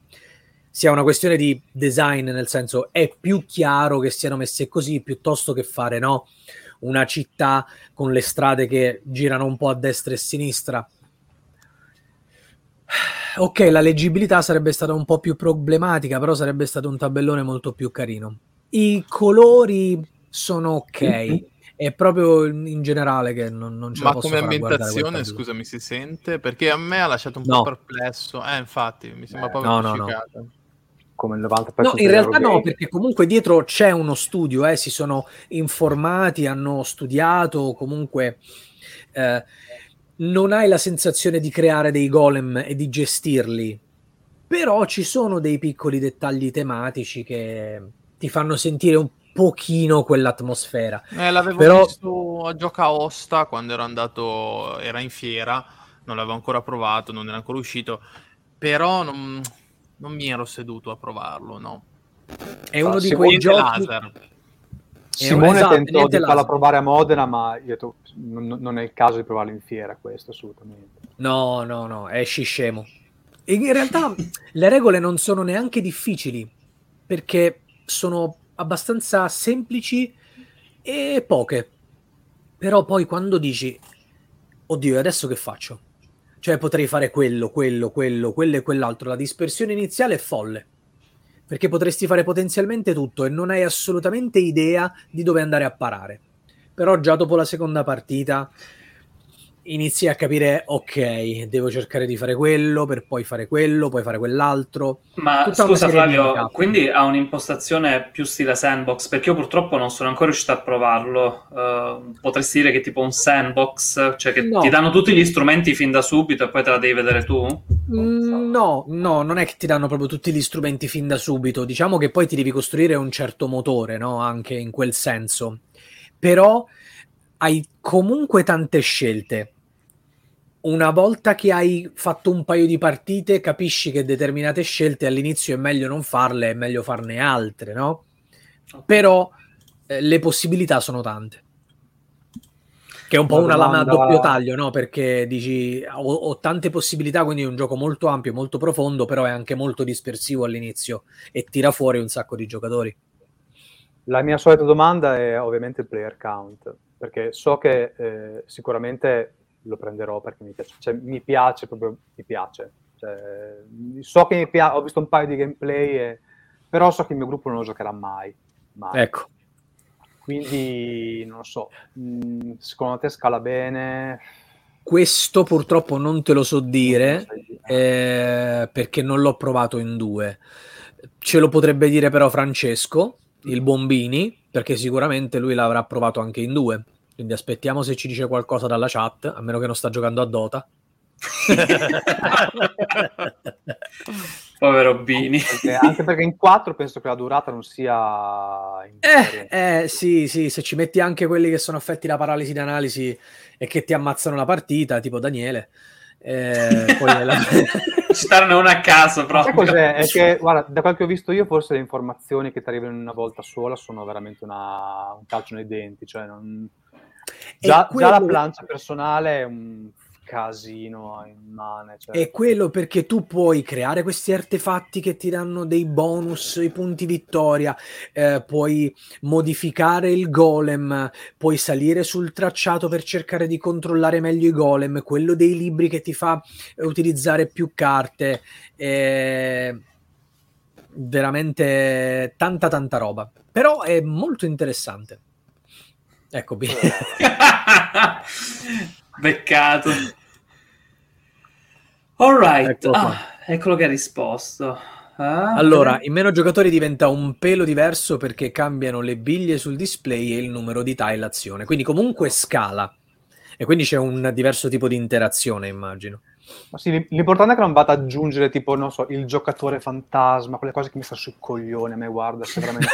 Speaker 2: sia una questione di design, nel senso è più chiaro che siano messe così piuttosto che fare no? una città con le strade che girano un po' a destra e a sinistra ok, la leggibilità sarebbe stata un po' più problematica, però sarebbe stato un tabellone molto più carino. I colori sono ok. Mm-hmm. È proprio in generale che non, non ce
Speaker 3: Ma
Speaker 2: la
Speaker 3: come ambientazione, scusami, si sente? Perché a me ha lasciato un no. po' perplesso. Eh, infatti, mi sembra eh, proprio
Speaker 2: no, no, no.
Speaker 4: Come il 90%
Speaker 2: No, in realtà no, perché comunque dietro c'è uno studio, eh, si sono informati, hanno studiato, comunque... Eh, non hai la sensazione di creare dei golem e di gestirli, però ci sono dei piccoli dettagli tematici che ti fanno sentire un pochino quell'atmosfera.
Speaker 3: Eh, l'avevo però... visto a Gioca Osta quando ero andato, era in fiera, non l'avevo ancora provato, non era ancora uscito, però non, non mi ero seduto a provarlo, no.
Speaker 2: È uno di quei giochi... Laser
Speaker 4: Simone esatto, tentò di farla provare a Modena, ma io to- non, non, è il caso di provarlo in fiera, questo assolutamente.
Speaker 2: No, no, no, è scemo. in realtà le regole non sono neanche difficili, perché sono abbastanza semplici e poche. Però poi quando dici, oddio, adesso che faccio? Cioè potrei fare quello, quello, quello, quello e quell'altro. La dispersione iniziale è folle perché potresti fare potenzialmente tutto e non hai assolutamente idea di dove andare a parare. Però già dopo la seconda partita inizi a capire, ok, devo cercare di fare quello, per poi fare quello, poi fare quell'altro.
Speaker 1: Ma Tutta scusa Flavio, quindi ha un'impostazione più stile sandbox, perché io purtroppo non sono ancora riuscito a provarlo. Uh, potresti dire che è tipo un sandbox, cioè che no. ti danno tutti gli strumenti fin da subito e poi te la devi vedere tu?
Speaker 2: Mm, no, no, non è che ti danno proprio tutti gli strumenti fin da subito. Diciamo che poi ti devi costruire un certo motore, no? Anche in quel senso. Però hai comunque tante scelte. Una volta che hai fatto un paio di partite, capisci che determinate scelte all'inizio è meglio non farle, è meglio farne altre, no? Però eh, le possibilità sono tante. Che è un po' una lama a doppio taglio, no? Perché dici ho, ho, tante possibilità, quindi è un gioco molto ampio, molto profondo, però è anche molto dispersivo all'inizio e tira fuori un sacco di giocatori.
Speaker 4: La mia solita domanda è ovviamente il player count, perché so che eh, sicuramente lo prenderò perché mi piace, cioè, mi piace proprio, mi piace. Cioè, so che mi piace, ho visto un paio di gameplay, e... però so che il mio gruppo non lo giocherà mai. mai.
Speaker 2: Ecco.
Speaker 4: Quindi, non lo so, mh, secondo te scala bene?
Speaker 2: Questo purtroppo non te lo so dire, eh, perché non l'ho provato in due. Ce lo potrebbe dire però Francesco, il Bombini, perché sicuramente lui l'avrà provato anche in due. Quindi aspettiamo se ci dice qualcosa dalla chat, a meno che non sta giocando a Dota.
Speaker 1: Povero Bini.
Speaker 4: Anche perché in 4 penso che la durata non sia...
Speaker 2: Eh, eh, sì, sì, se ci metti anche quelli che sono affetti da paralisi di analisi e che ti ammazzano la partita, tipo Daniele. Eh, poi la...
Speaker 1: Citarne una a caso proprio.
Speaker 4: cos'è? È che, guarda, da quel che ho visto io, forse le informazioni che ti arrivano una volta sola sono veramente una... un calcio nei denti, cioè non... Già, quello... già la plancia personale è un casino immane. Cioè.
Speaker 2: È quello perché tu puoi creare questi artefatti che ti danno dei bonus, i punti vittoria, eh, puoi modificare il golem, puoi salire sul tracciato per cercare di controllare meglio i golem, quello dei libri che ti fa utilizzare più carte. Eh, veramente tanta tanta roba. Però è molto interessante. Ecco,
Speaker 1: Beccato. Alright, ecco ah, eccolo che ha risposto.
Speaker 2: Ah, allora, in meno giocatori diventa un pelo diverso perché cambiano le biglie sul display e il numero di tile azione. Quindi comunque scala. E quindi c'è un diverso tipo di interazione, immagino.
Speaker 4: Ma sì, l'importante è che non vada ad aggiungere tipo, non so, il giocatore fantasma, quelle cose che mi sta sul coglione, a me guarda, se veramente...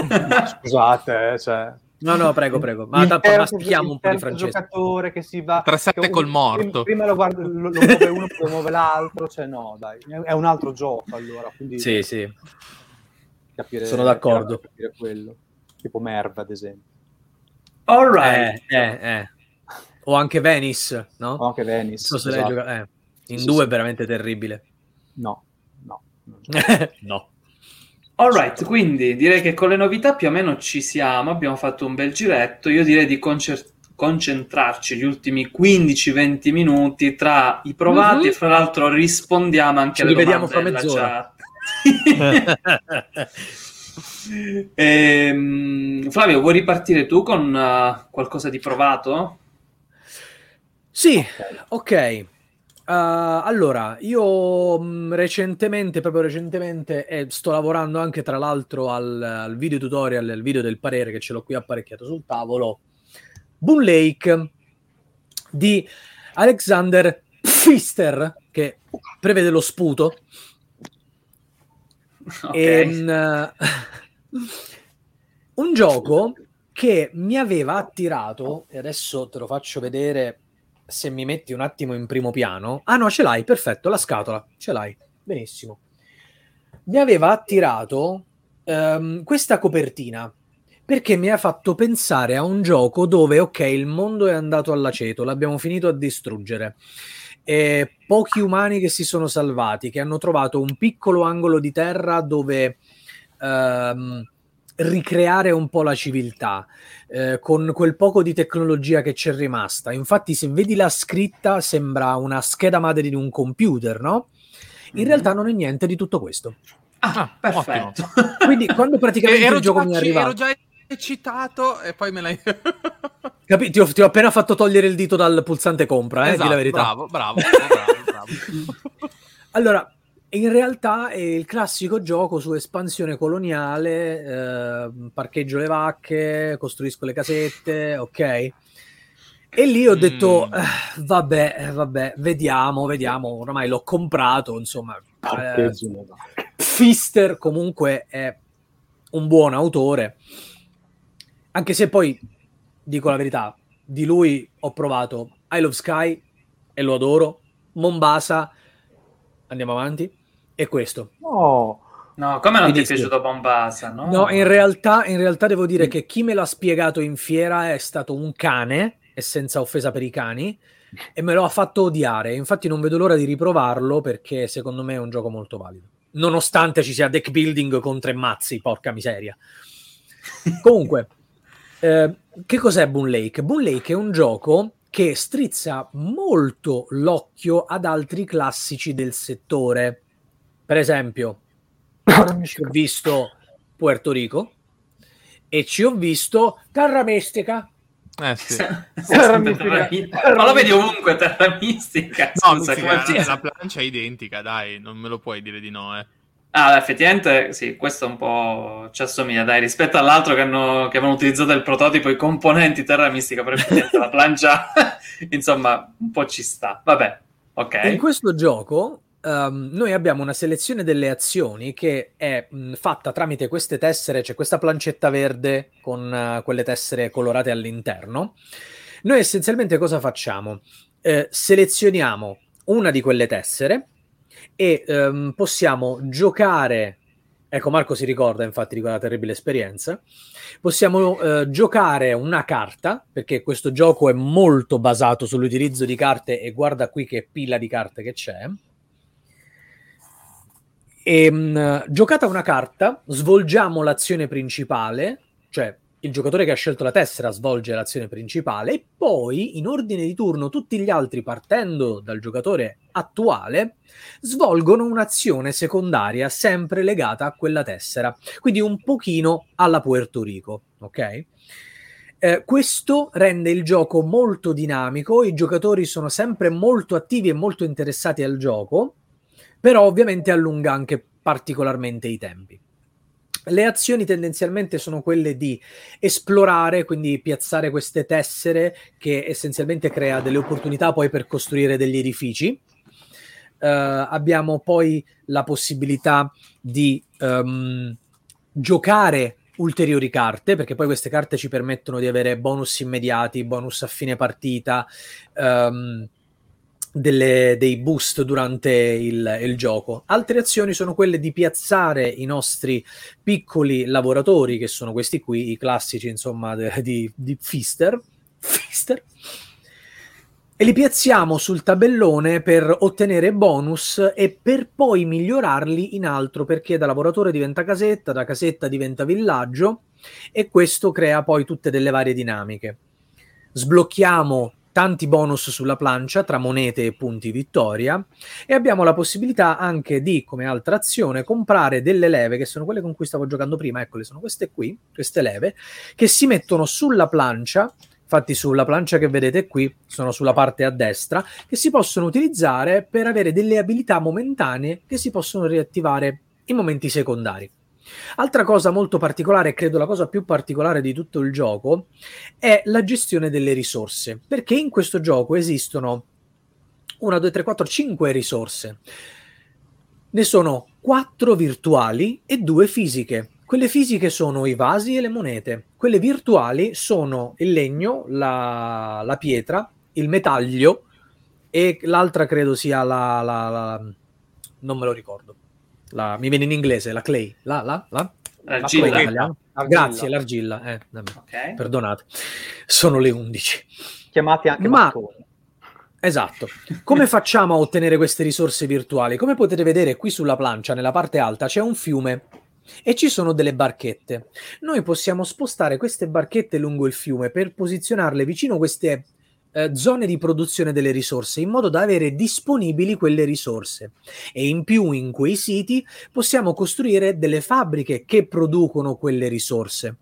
Speaker 4: Scusate, eh, cioè...
Speaker 2: No, no, prego, prego. Ma tanto mastichiamo un po' di francese.
Speaker 4: giocatore che si va...
Speaker 3: 3-7 col morto.
Speaker 4: Prima lo, guarda, lo, lo muove uno, poi lo muove l'altro. Cioè, no, dai. È un altro gioco, allora. Quindi
Speaker 2: sì, sì. Capire, Sono d'accordo.
Speaker 4: Capire quello. Tipo Merv, ad esempio.
Speaker 1: All right.
Speaker 2: Eh, eh, eh. O anche Venice, no?
Speaker 4: O anche Venice. So
Speaker 2: esatto. gioca- eh. In sì, due sì. è veramente terribile.
Speaker 4: No, no.
Speaker 2: no.
Speaker 1: Alright, quindi direi che con le novità più o meno ci siamo, abbiamo fatto un bel giretto, io direi di concer- concentrarci gli ultimi 15-20 minuti tra i provati mm-hmm. e fra l'altro rispondiamo anche ci alle domande fra mezz'ora. ehm, Flavio, vuoi ripartire tu con uh, qualcosa di provato?
Speaker 2: Sì, ok. okay. Uh, allora, io mh, mm, recentemente, proprio recentemente, eh, sto lavorando anche tra l'altro al, al, video tutorial, al video del parere che ce l'ho qui apparecchiato sul tavolo. Boon Lake di Alexander Pfister, che prevede lo sputo. Okay. E, mh, un gioco che mi aveva attirato, e adesso te lo faccio vedere se mi metti un attimo in primo piano. Ah no, ce l'hai, perfetto, la scatola, ce l'hai, benissimo. Mi aveva attirato um, questa copertina perché mi ha fatto pensare a un gioco dove, ok, il mondo è andato all'aceto, l'abbiamo finito a distruggere. E pochi umani che si sono salvati, che hanno trovato un piccolo angolo di terra dove um, ricreare un po' la civiltà eh, con quel poco di tecnologia che c'è rimasta. Infatti, se vedi la scritta, sembra una scheda madre di un computer, no? In mm. realtà non è niente di tutto questo.
Speaker 1: Ah, ah perfetto.
Speaker 2: Quindi, quando praticamente il gioco mi è arrivato,
Speaker 3: ero già eccitato e poi me l'hai.
Speaker 2: Capito? Ti ho, ti ho, appena fatto togliere il dito dal pulsante compra, eh, esatto, di la verità.
Speaker 3: Bravo, bravo, bravo, bravo.
Speaker 2: allora, in realtà è il classico gioco su espansione coloniale, eh, parcheggio le vacche, costruisco le casette, ok? E lì ho detto, mm. eh, vabbè, vabbè, vediamo, vediamo, ormai l'ho comprato, insomma. Eh, Fister comunque è un buon autore, anche se poi, dico la verità, di lui ho provato I Love Sky e lo adoro, Mombasa, andiamo avanti, e questo.
Speaker 4: No.
Speaker 1: No, come non
Speaker 2: Mi
Speaker 1: ti è piaciuto Bombasa? No,
Speaker 2: No, in realtà, in realtà devo dire che chi me l'ha spiegato in fiera è stato un cane, e senza offesa per i cani, e me lo ha fatto odiare. Infatti non vedo l'ora di riprovarlo perché secondo me è un gioco molto valido. Nonostante ci sia deck building con tre mazzi, porca miseria. Comunque, eh, che cos'è Boon Lake? Boon Lake è un gioco che strizza molto l'occhio ad altri classici del settore. Per esempio, ci ho visto Puerto Rico e ci ho visto Terra Mistica.
Speaker 3: Eh sì.
Speaker 1: Terra
Speaker 4: mistica.
Speaker 1: mistica. Ma lo vedi ovunque, terra mistica.
Speaker 3: No,
Speaker 1: Scusa,
Speaker 3: sì,
Speaker 1: come
Speaker 3: la, la plancia è identica, dai, non me lo puoi dire di no, eh.
Speaker 1: Ah, effettivamente sì, questo un po' ci assomiglia, dai, rispetto all'altro che, hanno, che avevano utilizzato il prototipo, i componenti Terra Mistica, effettivamente la plancia, insomma, un po' ci sta. Vabbè, ok.
Speaker 2: In questo gioco ehm, noi abbiamo una selezione delle azioni che è mh, fatta tramite queste tessere, c'è questa plancetta verde con eh, quelle tessere colorate all'interno. Noi essenzialmente cosa facciamo? Eh, selezioniamo una di quelle tessere e ehm, possiamo giocare. Ecco, Marco si ricorda infatti di quella terribile esperienza. Possiamo eh, giocare una carta, perché questo gioco è molto basato sull'utilizzo di carte e guarda qui che pila di carte che c'è. E, mh, giocata una carta, svolgiamo l'azione principale, cioè il giocatore che ha scelto la tessera svolge l'azione principale e poi in ordine di turno tutti gli altri partendo dal giocatore attuale svolgono un'azione secondaria sempre legata a quella tessera, quindi un pochino alla Puerto Rico, ok? Eh, questo rende il gioco molto dinamico, i giocatori sono sempre molto attivi e molto interessati al gioco, però ovviamente allunga anche particolarmente i tempi. Le azioni tendenzialmente sono quelle di esplorare, quindi piazzare queste tessere che essenzialmente crea delle opportunità poi per costruire degli edifici. Eh, abbiamo poi la possibilità di ehm, giocare ulteriori carte, perché poi queste carte ci permettono di avere bonus immediati, bonus a fine partita, ehm, delle- dei boost durante il, il gioco. Altre azioni sono quelle di piazzare i nostri piccoli lavoratori, che sono questi qui, i classici, insomma, de- di, di Fister. Fister. E li piazziamo sul tabellone per ottenere bonus e per poi migliorarli in altro, perché da lavoratore diventa casetta, da casetta diventa villaggio e questo crea poi tutte delle varie dinamiche. Sblocchiamo tanti bonus sulla plancia tra monete e punti vittoria e abbiamo la possibilità anche di, come altra azione, comprare delle leve che sono quelle con cui stavo giocando prima, eccole, sono queste qui, queste leve, che si mettono sulla plancia, infatti sulla plancia che vedete qui, sono sulla parte a destra, che si possono utilizzare per avere delle abilità momentanee che si possono riattivare in momenti secondari. Altra cosa molto particolare, credo la cosa più particolare di tutto il gioco, è la gestione delle risorse, perché in questo gioco esistono 1, 2, 3, 4, 5 risorse. Ne sono 4 virtuali e 2 fisiche. Quelle fisiche sono i vasi e le monete. Quelle virtuali sono il legno, la, la pietra, il metaglio e l'altra credo sia la... la- la- non me lo ricordo. La- mi viene in inglese, la clay. La, la, la?
Speaker 1: L'argilla.
Speaker 2: In italiano?
Speaker 4: L'argilla.
Speaker 2: Grazie, l'argilla. Eh, vabbè.
Speaker 1: Ok.
Speaker 2: Perdonate, sono le 11.
Speaker 4: Chiamati anche
Speaker 2: Ma-. Esatto. Come facciamo a ottenere queste risorse virtuali? Come potete vedere qui sulla plancia, nella parte alta, c'è un fiume e ci sono delle barchette. Noi possiamo spostare queste barchette lungo il fiume per posizionarle vicino a queste eh, zone di produzione delle risorse in modo da avere disponibili quelle risorse. E in più in quei siti possiamo costruire delle fabbriche che producono quelle risorse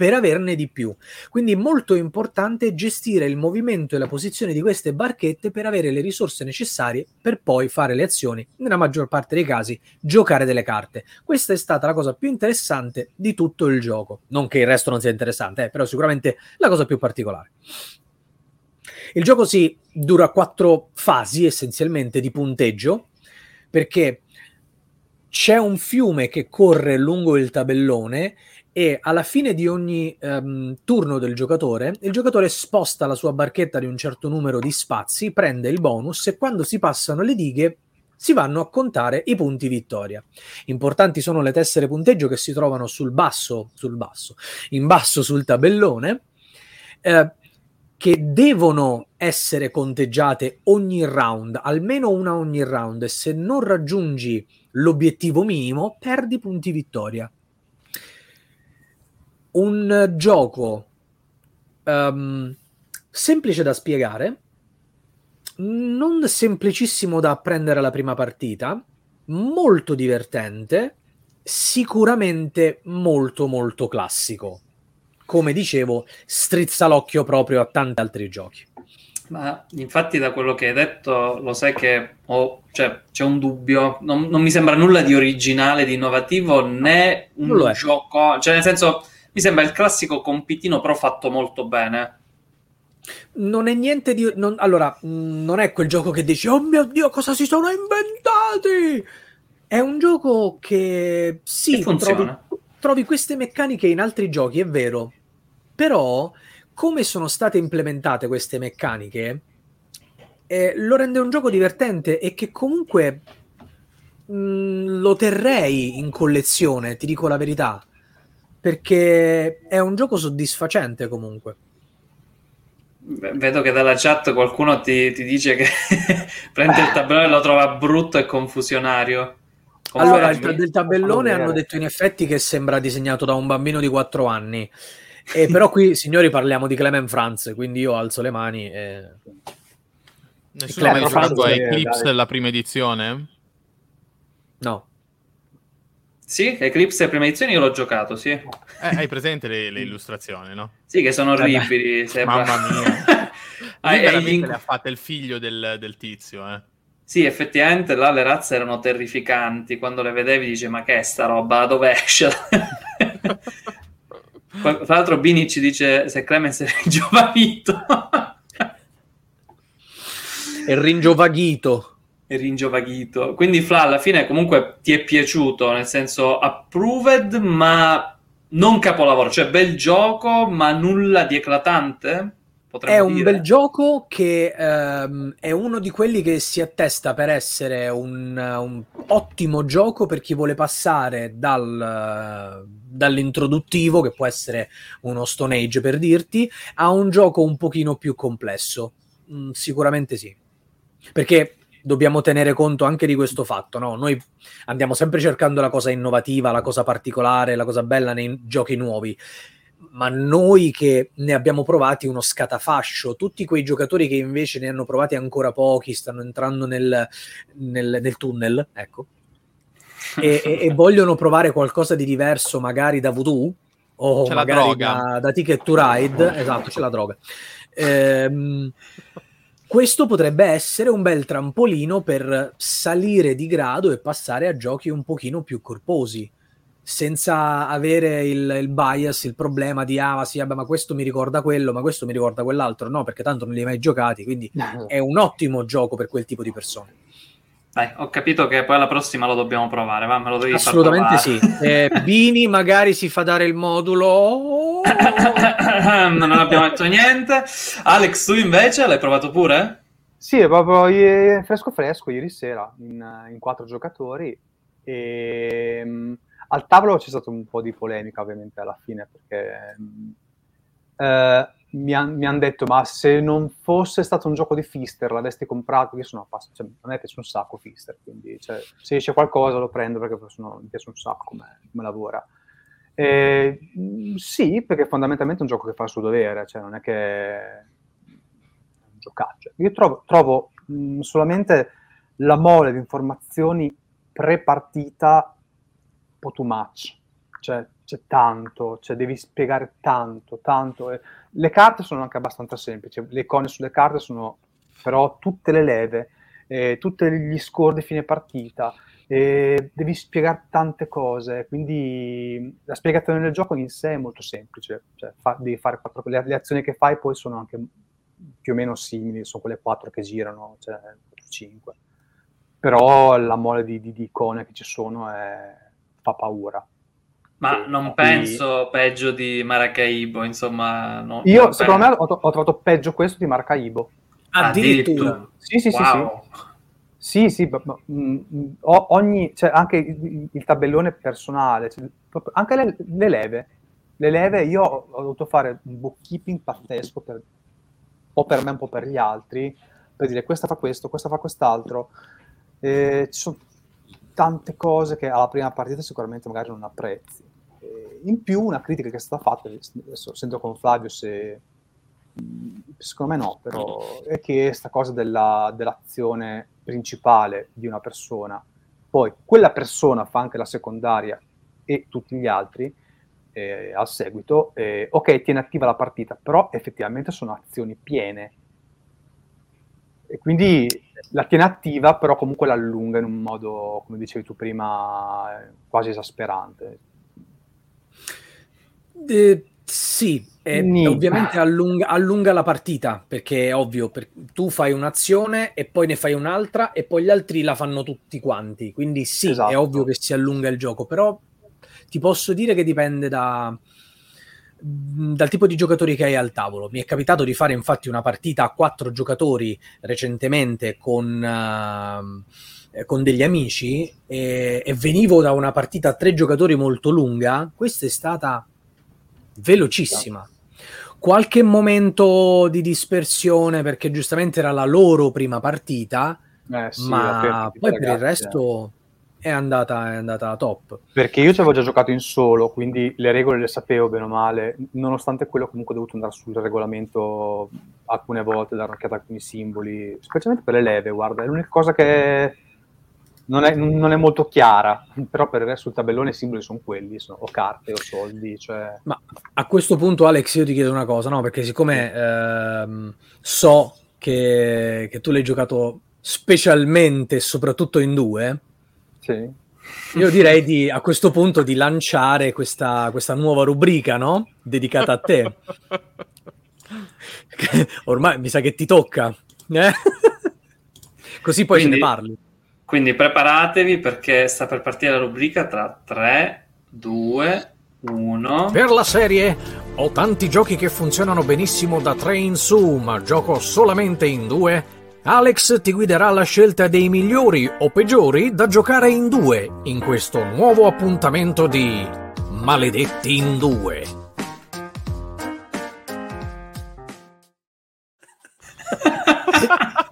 Speaker 2: per averne di più. Quindi molto importante gestire il movimento e la posizione di queste barchette per avere le risorse necessarie per poi fare le azioni, nella maggior parte dei casi giocare delle carte. Questa è stata la cosa più interessante di tutto il gioco. Non che il resto non sia interessante, eh, però sicuramente la cosa più particolare. Il gioco si dura quattro fasi essenzialmente di punteggio, perché c'è un fiume che corre lungo il tabellone e alla fine di ogni um, turno del giocatore, il giocatore sposta la sua barchetta di un certo numero di spazi, prende il bonus e quando si passano le dighe si vanno a contare i punti vittoria. Importanti sono le tessere punteggio che si trovano sul basso, sul basso, in basso sul tabellone, eh, che devono essere conteggiate ogni round, almeno una ogni round, e se non raggiungi l'obiettivo minimo, perdi punti vittoria. Un gioco um, semplice da spiegare, non semplicissimo da apprendere la prima partita, molto divertente, sicuramente molto molto classico. Come dicevo, strizza l'occhio proprio a tanti altri giochi.
Speaker 1: Ma infatti, da quello che hai detto, lo sai che ho, cioè, c'è un dubbio. Non, non, mi sembra nulla di originale, di innovativo, né un gioco. Cioè, nel senso, mi sembra il classico compitino, però fatto molto bene
Speaker 2: non è niente di... Non, allora, mm, non è quel gioco che dici, oh mio Dio, cosa si sono inventati? È un gioco che sì, trovi, trovi queste meccaniche in altri giochi, è vero, però come sono state implementate queste meccaniche eh, lo rende un gioco divertente e che comunque mh, mm, lo terrei in collezione, ti dico la verità, perché è un gioco soddisfacente comunque.
Speaker 1: Vedo che dalla chat qualcuno ti, ti dice che prende il tabellone e lo trova brutto e confusionario.
Speaker 2: Allora, il, del tabellone hanno detto in effetti che sembra disegnato da un bambino di 4 anni. E però qui, signori, parliamo di Clement France, quindi io alzo le mani e...
Speaker 3: Nessuno ha mai giocato a Eclipse della prima edizione?
Speaker 2: No.
Speaker 1: Sì, Eclipse prima edizione io l'ho giocato, sì. Eh,
Speaker 3: hai presente le, le, illustrazioni, no?
Speaker 1: Sì, che sono orribili.
Speaker 3: Mamma mia. hai, hai le ha fatte il figlio del, del tizio, eh.
Speaker 1: Sì, effettivamente là le razze erano terrificanti. Quando le vedevi dici, ma che è sta roba? Dove esce? Tra l'altro Bini ci dice se Clemens è ringiovanito.
Speaker 2: è ringiovanito
Speaker 1: e ringiovanito. Quindi Fla alla fine comunque ti è piaciuto, nel senso approved, ma non capolavoro, cioè bel gioco, ma nulla di eclatante?
Speaker 2: Potremmo è un dire. bel gioco che ehm, è uno di quelli che si attesta per essere un, un ottimo gioco per chi vuole passare dal, dall'introduttivo, che può essere uno Stone Age per dirti, a un gioco un pochino più complesso. Mm, sicuramente sì. Perché dobbiamo tenere conto anche di questo fatto. No? Noi andiamo sempre cercando la cosa innovativa, la cosa particolare, la cosa bella nei giochi nuovi. Ma noi che ne abbiamo provati uno scatafascio, tutti quei giocatori che invece ne hanno provati ancora pochi, stanno entrando nel, nel, nel tunnel, ecco, e, e, e, vogliono provare qualcosa di diverso, magari da voodoo o c'è magari da, da, Ticket to Ride, esatto, c'è la droga. Ehm, questo potrebbe essere un bel trampolino per salire di grado e passare a giochi un pochino più corposi, senza avere il, il bias, il problema di ah, sì, vabbè, ma questo mi ricorda quello, ma questo mi ricorda quell'altro. No, perché tanto non li hai mai giocati, quindi è un ottimo gioco per quel tipo di persone.
Speaker 1: Dai, ho capito che poi la prossima lo dobbiamo provare, va? Me lo devi
Speaker 2: Assolutamente sì. Eh, Bini magari si fa dare il modulo.
Speaker 1: non abbiamo detto niente. Alex, tu invece l'hai provato pure?
Speaker 4: Sì, è proprio fresco fresco ieri sera in, in quattro giocatori. E, um, al tavolo c'è stata un po' di polemica ovviamente alla fine perché um, uh, mi hanno han detto ma se non fosse stato un gioco di Fister l'avresti comprato? Io sono appassionato cioè, a me piace un sacco Fister quindi cioè, se esce qualcosa lo prendo perché sono, mi piace un sacco come, come lavora. Eh, sì perché fondamentalmente è un gioco che fa il suo dovere cioè non è che è un giocaccio io trovo, trovo mh, solamente la mole di informazioni pre-partita un po' too much. Cioè c'è tanto, cioè devi spiegare tanto, tanto. Le carte sono anche abbastanza semplici, le icone sulle carte sono però tutte le leve, eh, tutti gli score di fine partita, eh, devi spiegare tante cose, quindi la spiegazione del gioco in sé è molto semplice, cioè, fa, fare le, le, azioni che fai poi sono anche più o meno simili, sono quelle quattro che girano, cioè 5. Però la mole di, di, di icone che ci sono è, fa paura
Speaker 1: Ma non penso peggio di Maracaibo, insomma.
Speaker 4: No, Io, secondo penso. me, ho, ho, trovato peggio questo di Maracaibo.
Speaker 1: Addirittura.
Speaker 4: Sì, sì, wow. sì, sì. Sì, sì, mm, mm, ogni, cioè anche il, il tabellone personale, cioè, anche le, le, leve. Le leve, io ho, ho, dovuto fare un bookkeeping pazzesco, per, un po' per me, un po' per gli altri, per dire questa fa questo, questa fa quest'altro. Eh, ci sono tante cose che alla prima partita sicuramente magari non apprezzi. In più, una critica che è stata fatta, adesso sento con Flavio se secondo me no, però è che questa cosa della, dell'azione principale di una persona, poi quella persona fa anche la secondaria e tutti gli altri eh, al seguito, eh, ok, tiene attiva la partita, però effettivamente sono azioni piene. E quindi la tiene attiva, però comunque la allunga in un modo, come dicevi tu prima, quasi esasperante.
Speaker 2: Eh, sì, e ovviamente allunga, allunga, la partita perché è ovvio, per, tu fai un'azione e poi ne fai un'altra e poi gli altri la fanno tutti quanti. Quindi sì, esatto. è ovvio che si allunga il gioco, però ti posso dire che dipende da, dal tipo di giocatori che hai al tavolo. Mi è capitato di fare infatti una partita a quattro giocatori recentemente con, uh, con degli amici e, e venivo da una partita a tre giocatori molto lunga. Questa è stata velocissima. Qualche momento di dispersione perché giustamente era la loro prima partita, eh, sì, ma poi per il resto è andata, è andata top.
Speaker 4: Perché io ci avevo già giocato in solo, quindi le regole le sapevo bene o male, nonostante quello comunque ho dovuto andare sul regolamento alcune volte, dare un'occhiata a alcuni simboli, specialmente per le leve, guarda, è l'unica cosa che non è, non è, molto chiara, però per il resto il tabellone i simboli sono quelli, sono o carte o soldi. Cioè...
Speaker 2: Ma a questo punto Alex io ti chiedo una cosa, no? perché siccome ehm, so che, che, tu l'hai giocato specialmente soprattutto in due,
Speaker 4: sì.
Speaker 2: io direi di, a questo punto di lanciare questa, questa nuova rubrica no? dedicata a te. Ormai mi sa che ti tocca. Eh? Così poi Quindi... ce ne parli.
Speaker 1: Quindi preparatevi perché sta per partire la rubrica tra 3, 2, 1.
Speaker 5: Per la serie ho tanti giochi che funzionano benissimo da 3 in su, ma gioco solamente in 2. Alex ti guiderà alla scelta dei migliori o peggiori da giocare in 2 in questo nuovo appuntamento di Maledetti in 2.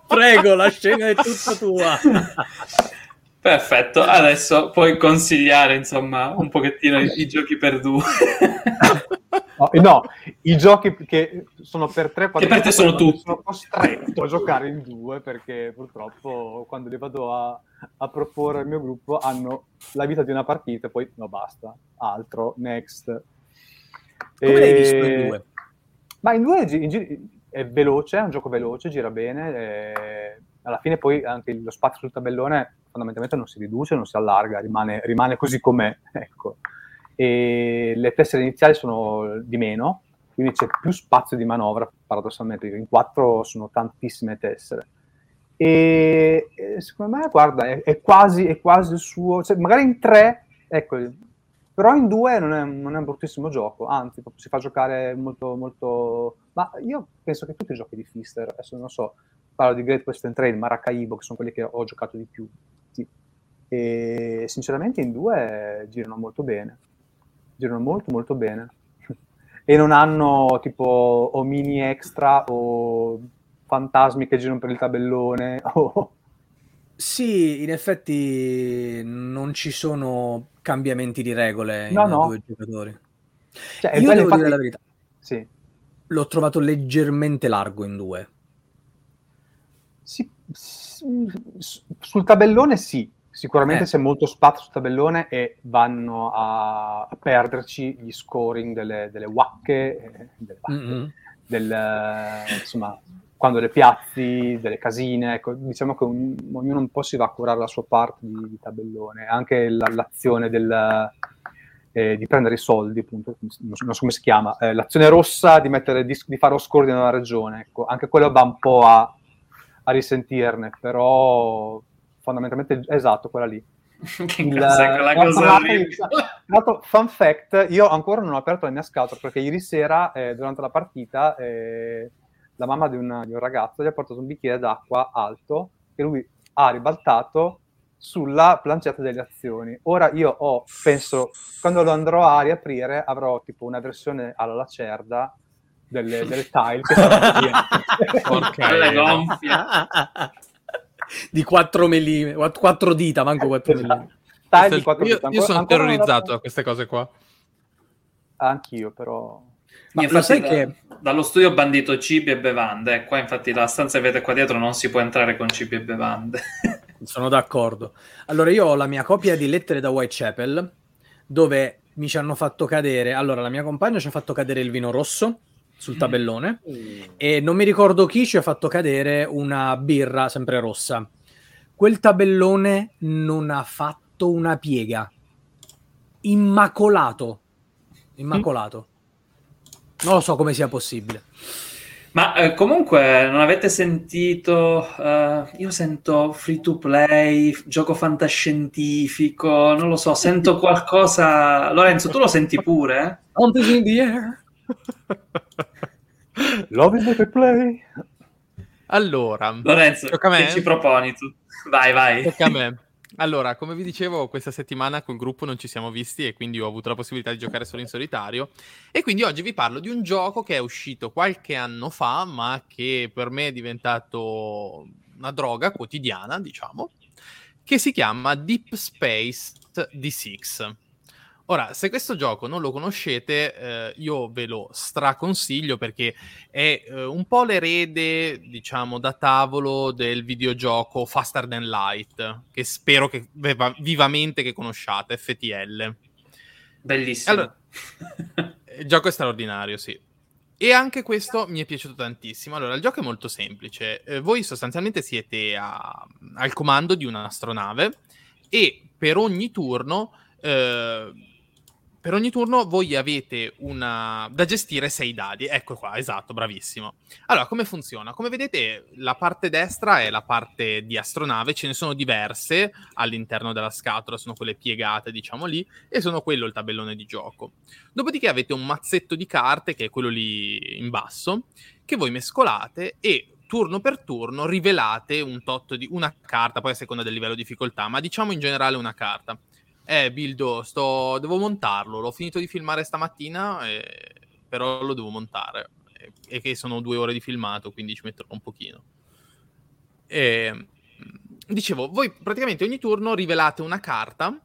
Speaker 2: Prego, la scena è tutta tua.
Speaker 1: Perfetto, adesso puoi consigliare insomma un pochettino i, i giochi per due.
Speaker 4: no, no, i giochi che sono per tre,
Speaker 1: che per te sono tutti.
Speaker 4: Sono costretto a giocare in due perché purtroppo quando li vado a, a proporre al mio gruppo hanno la vita di una partita e poi no basta, altro, next.
Speaker 2: Come e... l'hai visto in due?
Speaker 4: Ma in due in, in, è veloce, è un gioco veloce, gira bene. alla fine poi anche lo spazio sul tabellone fondamentalmente non si riduce, non si allarga, rimane, rimane così com'è. Ecco. E le tessere iniziali sono di meno, quindi c'è più spazio di manovra, paradossalmente. In quattro sono tantissime tessere. E, e secondo me, guarda, è, è, quasi, è quasi il suo... Cioè, magari in tre, ecco, però in due non è, non è, un bruttissimo gioco, anzi, si fa giocare molto, molto... Ma io penso che tutti i giochi di Fister, adesso non so, parlo di Great Western Trail, Maracaibo, che sono quelli che ho giocato di più, sì. e sinceramente in due girano molto bene, girano molto molto bene, e non hanno tipo o mini extra o fantasmi che girano per il tabellone o
Speaker 2: sì, in effetti non ci sono cambiamenti di regole
Speaker 4: no,
Speaker 2: in
Speaker 4: no.
Speaker 2: due giocatori.
Speaker 4: Cioè,
Speaker 2: Io devo infatti... dire la verità.
Speaker 4: Sì.
Speaker 2: L'ho trovato leggermente largo in due.
Speaker 4: Sì, sul tabellone sì, sicuramente eh. c'è molto spazio sul tabellone e vanno a, a perderci gli scoring delle, delle wacche, eh, delle wacche mm-hmm. del, insomma, quando le piazzi, delle casine, ecco, diciamo che un, ognuno un po' si va a curare la sua parte di, di tabellone, anche la, l'azione del, eh, di prendere i soldi, appunto, non so, non so come si chiama, eh, l'azione rossa di, mettere, di, di fare in una regione, ecco, anche quello va un po' a, a risentirne, però fondamentalmente esatto, quella lì.
Speaker 1: che il, cosa, quella cosa
Speaker 4: Tra fun fact, io ancora non ho aperto la mia scatola perché ieri sera, eh, durante la partita, eh, la mamma di, una, di, un ragazzo gli ha portato un bicchiere d'acqua alto che lui ha ribaltato sulla plancetta delle azioni. Ora io ho, penso, quando lo andrò a riaprire, avrò tipo una versione alla lacerda delle, delle tile che
Speaker 1: okay. gonfia.
Speaker 2: Di 4 mm 4 dita manco 4 mm
Speaker 3: esatto. io, io sono terrorizzato da queste cose qua.
Speaker 4: Anch'io però
Speaker 1: ma infatti, sai da, che dallo studio ho bandito cibi e bevande qua infatti la stanza che vedete qua dietro non si può entrare con cibi e bevande
Speaker 2: sono d'accordo allora io ho la mia copia di lettere da Whitechapel dove mi ci hanno fatto cadere allora la mia compagna ci ha fatto cadere il vino rosso sul mm. tabellone mm. e non mi ricordo chi ci ha fatto cadere una birra sempre rossa. Quel tabellone non ha fatto una piega. Immacolato. Immacolato. Non lo so come sia possibile.
Speaker 1: Ma eh, comunque non avete sentito? Uh, io sento free to play, gioco fantascientifico, non lo so, sento qualcosa. Lorenzo, tu lo senti pure?
Speaker 2: Fantasy in the air.
Speaker 4: Love is the play.
Speaker 3: Allora,
Speaker 1: Lorenzo, che ci proponi tu? Vai, vai.
Speaker 3: Tocca a me. Allora, come vi dicevo, questa settimana col gruppo non ci siamo visti e quindi ho avuto la possibilità di giocare solo in solitario. E quindi oggi vi parlo di un gioco che è uscito qualche anno fa, ma che per me è diventato una droga quotidiana, diciamo, che si chiama Deep Space D6. Ora, se questo gioco non lo conoscete, eh, io ve lo straconsiglio perché è eh, un po' l'erede, diciamo, da tavolo del videogioco Faster Than Light, che spero che viva, vivamente che conosciate, FTL.
Speaker 1: Bellissimo.
Speaker 3: Allora, il gioco è straordinario, sì. E anche questo mi è piaciuto tantissimo. Allora, il gioco è molto semplice. Eh, voi sostanzialmente siete a, al comando di un'astronave e per ogni turno eh, per ogni turno voi avete una da gestire sei dadi. Ecco qua, esatto, bravissimo. Allora, come funziona? Come vedete, la parte destra è la parte di astronave, ce ne sono diverse all'interno della scatola, sono quelle piegate, diciamo lì, e sono quello il tabellone di gioco. Dopodiché avete un mazzetto di carte, che è quello lì in basso, che voi mescolate e turno per turno rivelate un tot di una carta, poi a seconda del livello di difficoltà, ma diciamo in generale una carta eh, Bildo, sto... devo montarlo. L'ho finito di filmare stamattina, eh, però lo devo montare. E, e che sono due ore di filmato, quindi ci metterò un pochino. E, dicevo, voi praticamente ogni turno rivelate una carta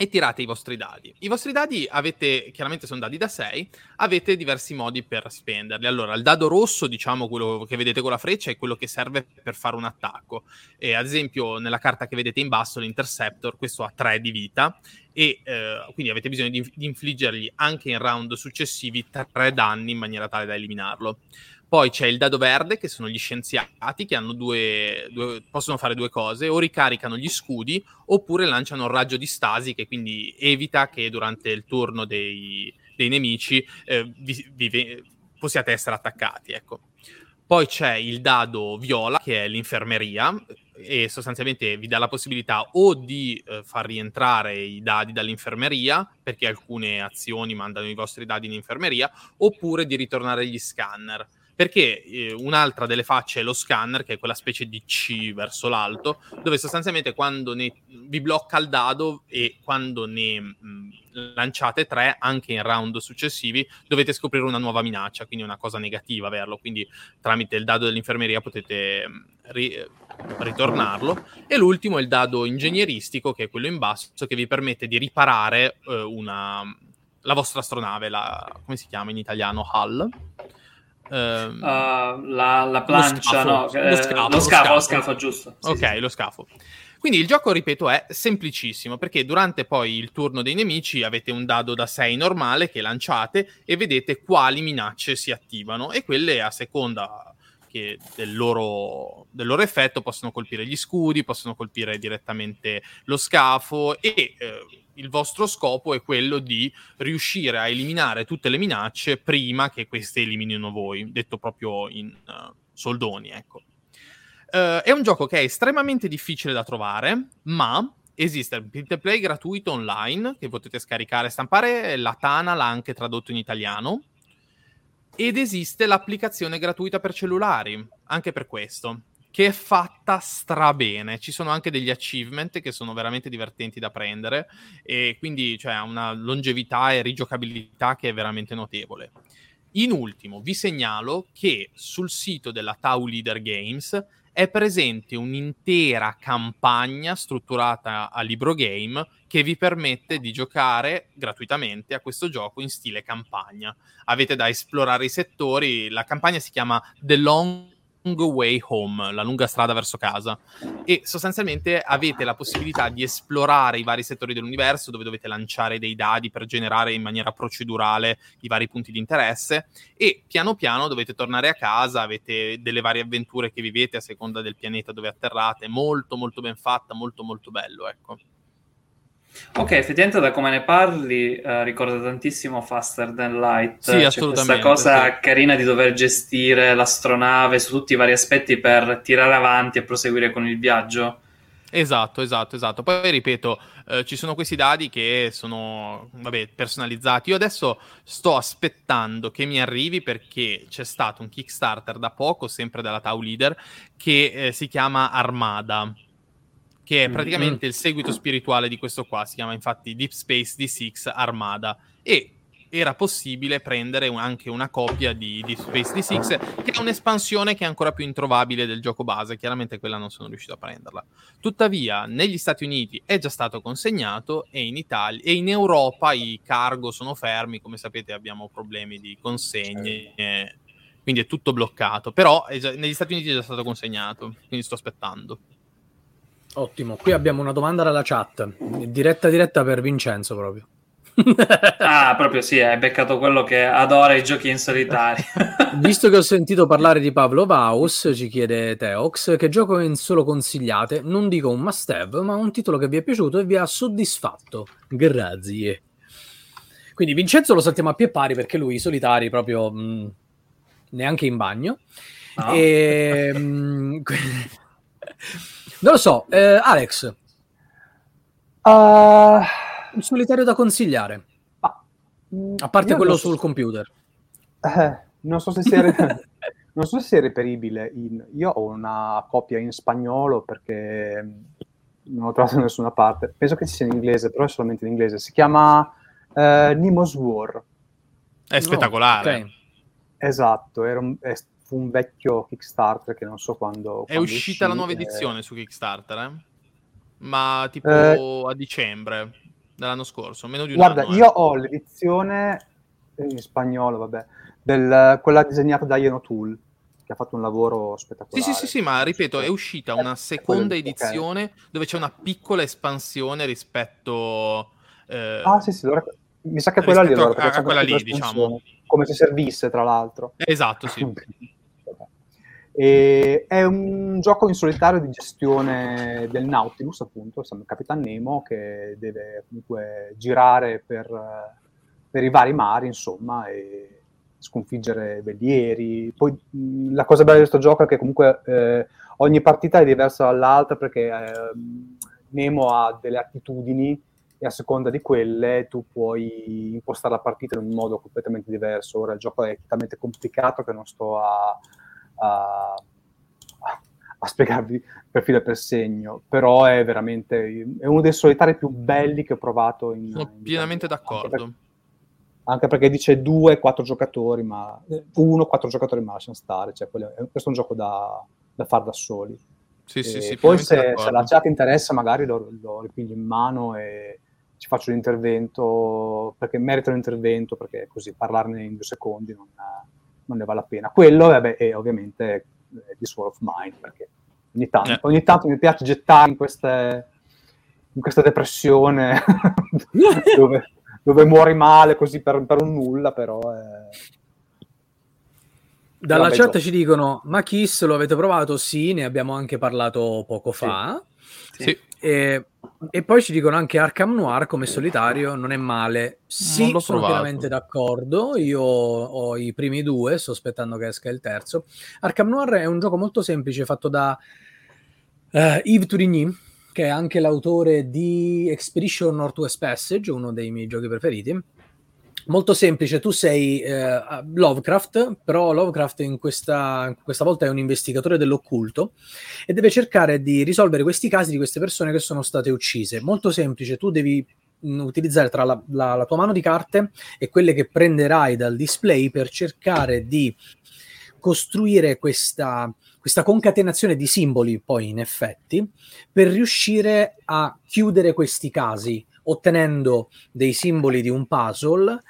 Speaker 3: e tirate i vostri dadi. I vostri dadi avete, chiaramente sono dadi da 6, avete diversi modi per spenderli. Allora, il dado rosso, diciamo quello che vedete con la freccia, è quello che serve per fare un attacco. E, ad esempio, nella carta che vedete in basso, l'Interceptor, questo ha 3 di vita e eh, quindi avete bisogno di, di infliggergli anche in round successivi 3 danni in maniera tale da eliminarlo. Poi c'è il dado verde, che sono gli scienziati che due, due, possono fare due cose, o ricaricano gli scudi oppure lanciano un raggio di stasi che quindi evita che durante il turno dei, dei nemici eh, vi, vi, possiate essere attaccati. Ecco. Poi c'è il dado viola, che è l'infermeria, e sostanzialmente vi dà la possibilità o di eh, far rientrare i dadi dall'infermeria, perché alcune azioni mandano i vostri dadi in infermeria, oppure di ritornare agli scanner perché eh, un'altra delle facce è lo scanner, che è quella specie di C verso l'alto, dove sostanzialmente quando ne, vi blocca il dado e quando ne mh, mm, lanciate tre, anche in round successivi, dovete scoprire una nuova minaccia, quindi è una cosa negativa averlo, quindi tramite il dado dell'infermeria potete mm, ri- ritornarlo. E l'ultimo è il dado ingegneristico, che è quello in basso, che vi permette di riparare eh, una, la vostra astronave, la, come si chiama in italiano? Hull
Speaker 1: Uh, la, la, plancia, lo scafo, no, lo, scafo, eh, lo, scafo, lo scafo, giusto.
Speaker 3: Sì, ok, sì. lo scafo. Quindi il gioco, ripeto, è semplicissimo perché durante poi il turno dei nemici avete un dado da 6 normale che lanciate e vedete quali minacce si attivano e quelle a seconda del loro, del loro, effetto possono colpire gli scudi, possono colpire direttamente lo scafo e eh, il vostro scopo è quello di riuscire a eliminare tutte le minacce prima che queste eliminino voi, detto proprio in uh, soldoni, ecco. Uh, è un gioco che è estremamente difficile da trovare, ma esiste il print and play gratuito online che potete scaricare e stampare, la Tana l'ha anche tradotto in italiano, ed esiste l'applicazione gratuita per cellulari, anche per questo, che è fatta strabene. Ci sono anche degli achievement che sono veramente divertenti da prendere e quindi cioè, ha una longevità e rigiocabilità che è veramente notevole. In ultimo, vi segnalo che sul sito della Tau Leader Games è presente un'intera campagna strutturata a libro game che vi permette di giocare gratuitamente a questo gioco in stile campagna. Avete da esplorare i settori, la campagna si chiama The Long Way Home, la lunga strada verso casa. E sostanzialmente avete la possibilità di esplorare i vari settori dell'universo dove dovete lanciare dei dadi per generare in maniera procedurale i vari punti di interesse e piano piano dovete tornare a casa, avete delle varie avventure che vivete a seconda del pianeta dove atterrate, molto molto ben fatta, molto molto bello, ecco.
Speaker 1: Ok, effettivamente da come ne parli eh, ricorda tantissimo Faster Than Light.
Speaker 3: Sì, assolutamente.
Speaker 1: Questa cosa
Speaker 3: sì.
Speaker 1: carina di dover gestire l'astronave su tutti i vari aspetti per tirare avanti e proseguire con il viaggio.
Speaker 3: Esatto, esatto, esatto. Poi ripeto, eh, ci sono questi dadi che sono, vabbè, personalizzati. Io adesso sto aspettando che mi arrivi perché c'è stato un Kickstarter da poco, sempre dalla Tau Leader, che eh, si chiama Armada che è praticamente mm-hmm. il seguito spirituale di questo qua, si chiama infatti Deep Space D6 Armada e era possibile prendere un, anche una copia di Deep Space D6 che è un'espansione che è ancora più introvabile del gioco base, chiaramente quella non sono riuscito a prenderla. Tuttavia negli Stati Uniti è già stato consegnato e in Italia e in Europa i cargo sono fermi, come sapete abbiamo problemi di consegne. Eh, quindi è tutto bloccato, però già, negli Stati Uniti è già stato consegnato, quindi sto aspettando.
Speaker 2: Ottimo, qui abbiamo una domanda dalla chat, diretta diretta per Vincenzo proprio.
Speaker 1: ah, proprio sì, hai beccato quello che adora i giochi in solitario.
Speaker 2: Visto che ho sentito parlare di Pablo Vaus, ci chiede Teox, che gioco in solo consigliate? Non dico un must have, ma un titolo che vi è piaciuto e vi ha soddisfatto. Grazie. Quindi Vincenzo lo saltiamo a pie pari perché lui i solitari proprio mh, neanche in bagno. No. E, mh, non lo so, eh, Alex.
Speaker 4: Uh,
Speaker 2: un solitario da consigliare.
Speaker 4: Ah,
Speaker 2: a parte quello sul so, computer.
Speaker 4: Eh, non so se sia, non so se sia reperibile. In, io ho una copia in spagnolo perché non l'ho trovato da nessuna parte. Penso che ci sia in inglese, però è solamente in inglese. Si chiama uh, Nemo's War.
Speaker 3: È spettacolare.
Speaker 2: Oh, okay.
Speaker 4: Esatto, era un, è, fu un vecchio Kickstarter che non so quando...
Speaker 3: È
Speaker 4: quando
Speaker 3: uscita
Speaker 4: uscì,
Speaker 3: la nuova
Speaker 4: eh...
Speaker 3: edizione su Kickstarter, eh? ma tipo
Speaker 4: Eh,
Speaker 3: a dicembre dell'anno scorso, meno di un
Speaker 4: Guarda,
Speaker 3: anno. eh.
Speaker 4: io ho l'edizione in spagnolo, vabbè, del, quella disegnata da Ian O'Toole, che ha fatto un lavoro
Speaker 3: Sì,
Speaker 4: spettacolare.
Speaker 3: sì, sì, sì, ma ripeto, è uscita una
Speaker 4: Eh,
Speaker 3: seconda edizione dove c'è una piccola espansione rispetto... eh,
Speaker 4: Ah, sì, sì, allora- mi sa che quella lì, allora,
Speaker 3: a- a quella lì, diciamo.
Speaker 4: Come se servisse, tra l'altro.
Speaker 3: Esatto, sì.
Speaker 4: E è un gioco in solitario di gestione del Nautilus, appunto, siamo il Capitan Nemo che deve comunque girare per, per i vari mari, insomma, e sconfiggere velieri. Poi la cosa bella di questo gioco è che comunque eh, ogni partita è diversa dall'altra perché ehm, Nemo ha delle attitudini e a seconda di quelle tu puoi impostare la partita in un modo completamente diverso. Ora il gioco è talmente complicato che non sto a, a, a spiegarvi per filo e per segno, però è veramente è uno dei solitari più belli che ho provato in
Speaker 3: Sono
Speaker 4: in
Speaker 3: pienamente
Speaker 4: vita mia. Anche,
Speaker 3: d'accordo.
Speaker 4: per- anche perché dice due, quattro giocatori, ma eh, uno, quattro giocatori, ma lasciamo stare. Cioè, quello è- questo è un gioco da, da fare da soli.
Speaker 3: Sì, sì, sì,
Speaker 4: poi se, se
Speaker 3: d'accordo.
Speaker 4: la chat interessa, magari lo, lo ripiglio in mano e ci faccio l'intervento perché merita l'intervento, perché così parlarne in due secondi non, non ne vale la pena. Quello vabbè, è ovviamente eh, di Sword of Mine, perché ogni tanto,
Speaker 3: Eh.
Speaker 4: ogni tanto mi piace gettare in, queste, in questa depressione dove, dove muori male così per, per un nulla, però... eh,
Speaker 2: Dalla chat
Speaker 4: gioco.
Speaker 2: ci dicono: Ma Kiss lo avete provato? Sì, ne abbiamo anche parlato poco fa.
Speaker 3: Sì.
Speaker 2: E, e poi ci dicono anche Arkham Noir come solitario non è male. Sì, sono pienamente d'accordo. Io ho i primi due, sto aspettando che esca il terzo. Arkham Noir è un gioco molto semplice fatto da eh, Yves Tourigny, che è anche l'autore di Expedition Northwest Passage, uno dei miei giochi preferiti. Molto semplice, tu sei eh, Lovecraft, però Lovecraft in questa, questa volta è un investigatore dell'occulto e deve cercare di risolvere questi casi di queste persone che sono state uccise. Molto semplice, tu devi mh, utilizzare tra la, la, la tua mano di carte e quelle che prenderai dal display per cercare di costruire questa, questa concatenazione di simboli, poi in effetti, per riuscire a chiudere questi casi, ottenendo dei simboli di un puzzle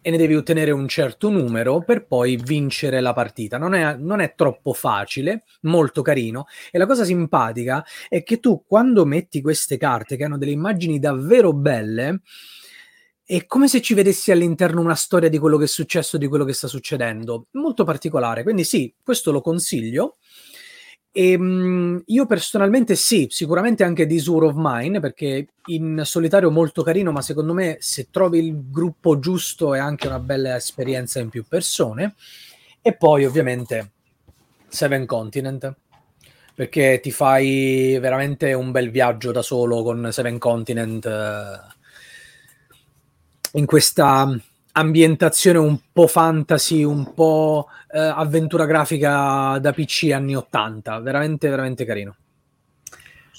Speaker 2: e ne devi ottenere un certo numero per poi vincere la partita. Non è, non è, troppo facile, molto carino. E la cosa simpatica è che tu quando metti queste carte che hanno delle immagini davvero belle, è come se ci vedessi all'interno una storia di quello che è successo, di quello che sta succedendo. Molto particolare. Quindi sì, questo lo consiglio. E, um, io personalmente sì, sicuramente anche War of Mine, perché in solitario molto carino, ma secondo me se trovi il gruppo giusto è anche una bella esperienza in più persone. E poi ovviamente Seven Continent, perché ti fai veramente un bel viaggio da solo con Seven Continent. Eh, in questa ambientazione un po' fantasy, un po' eh, avventura grafica da PC anni 80, veramente veramente carino.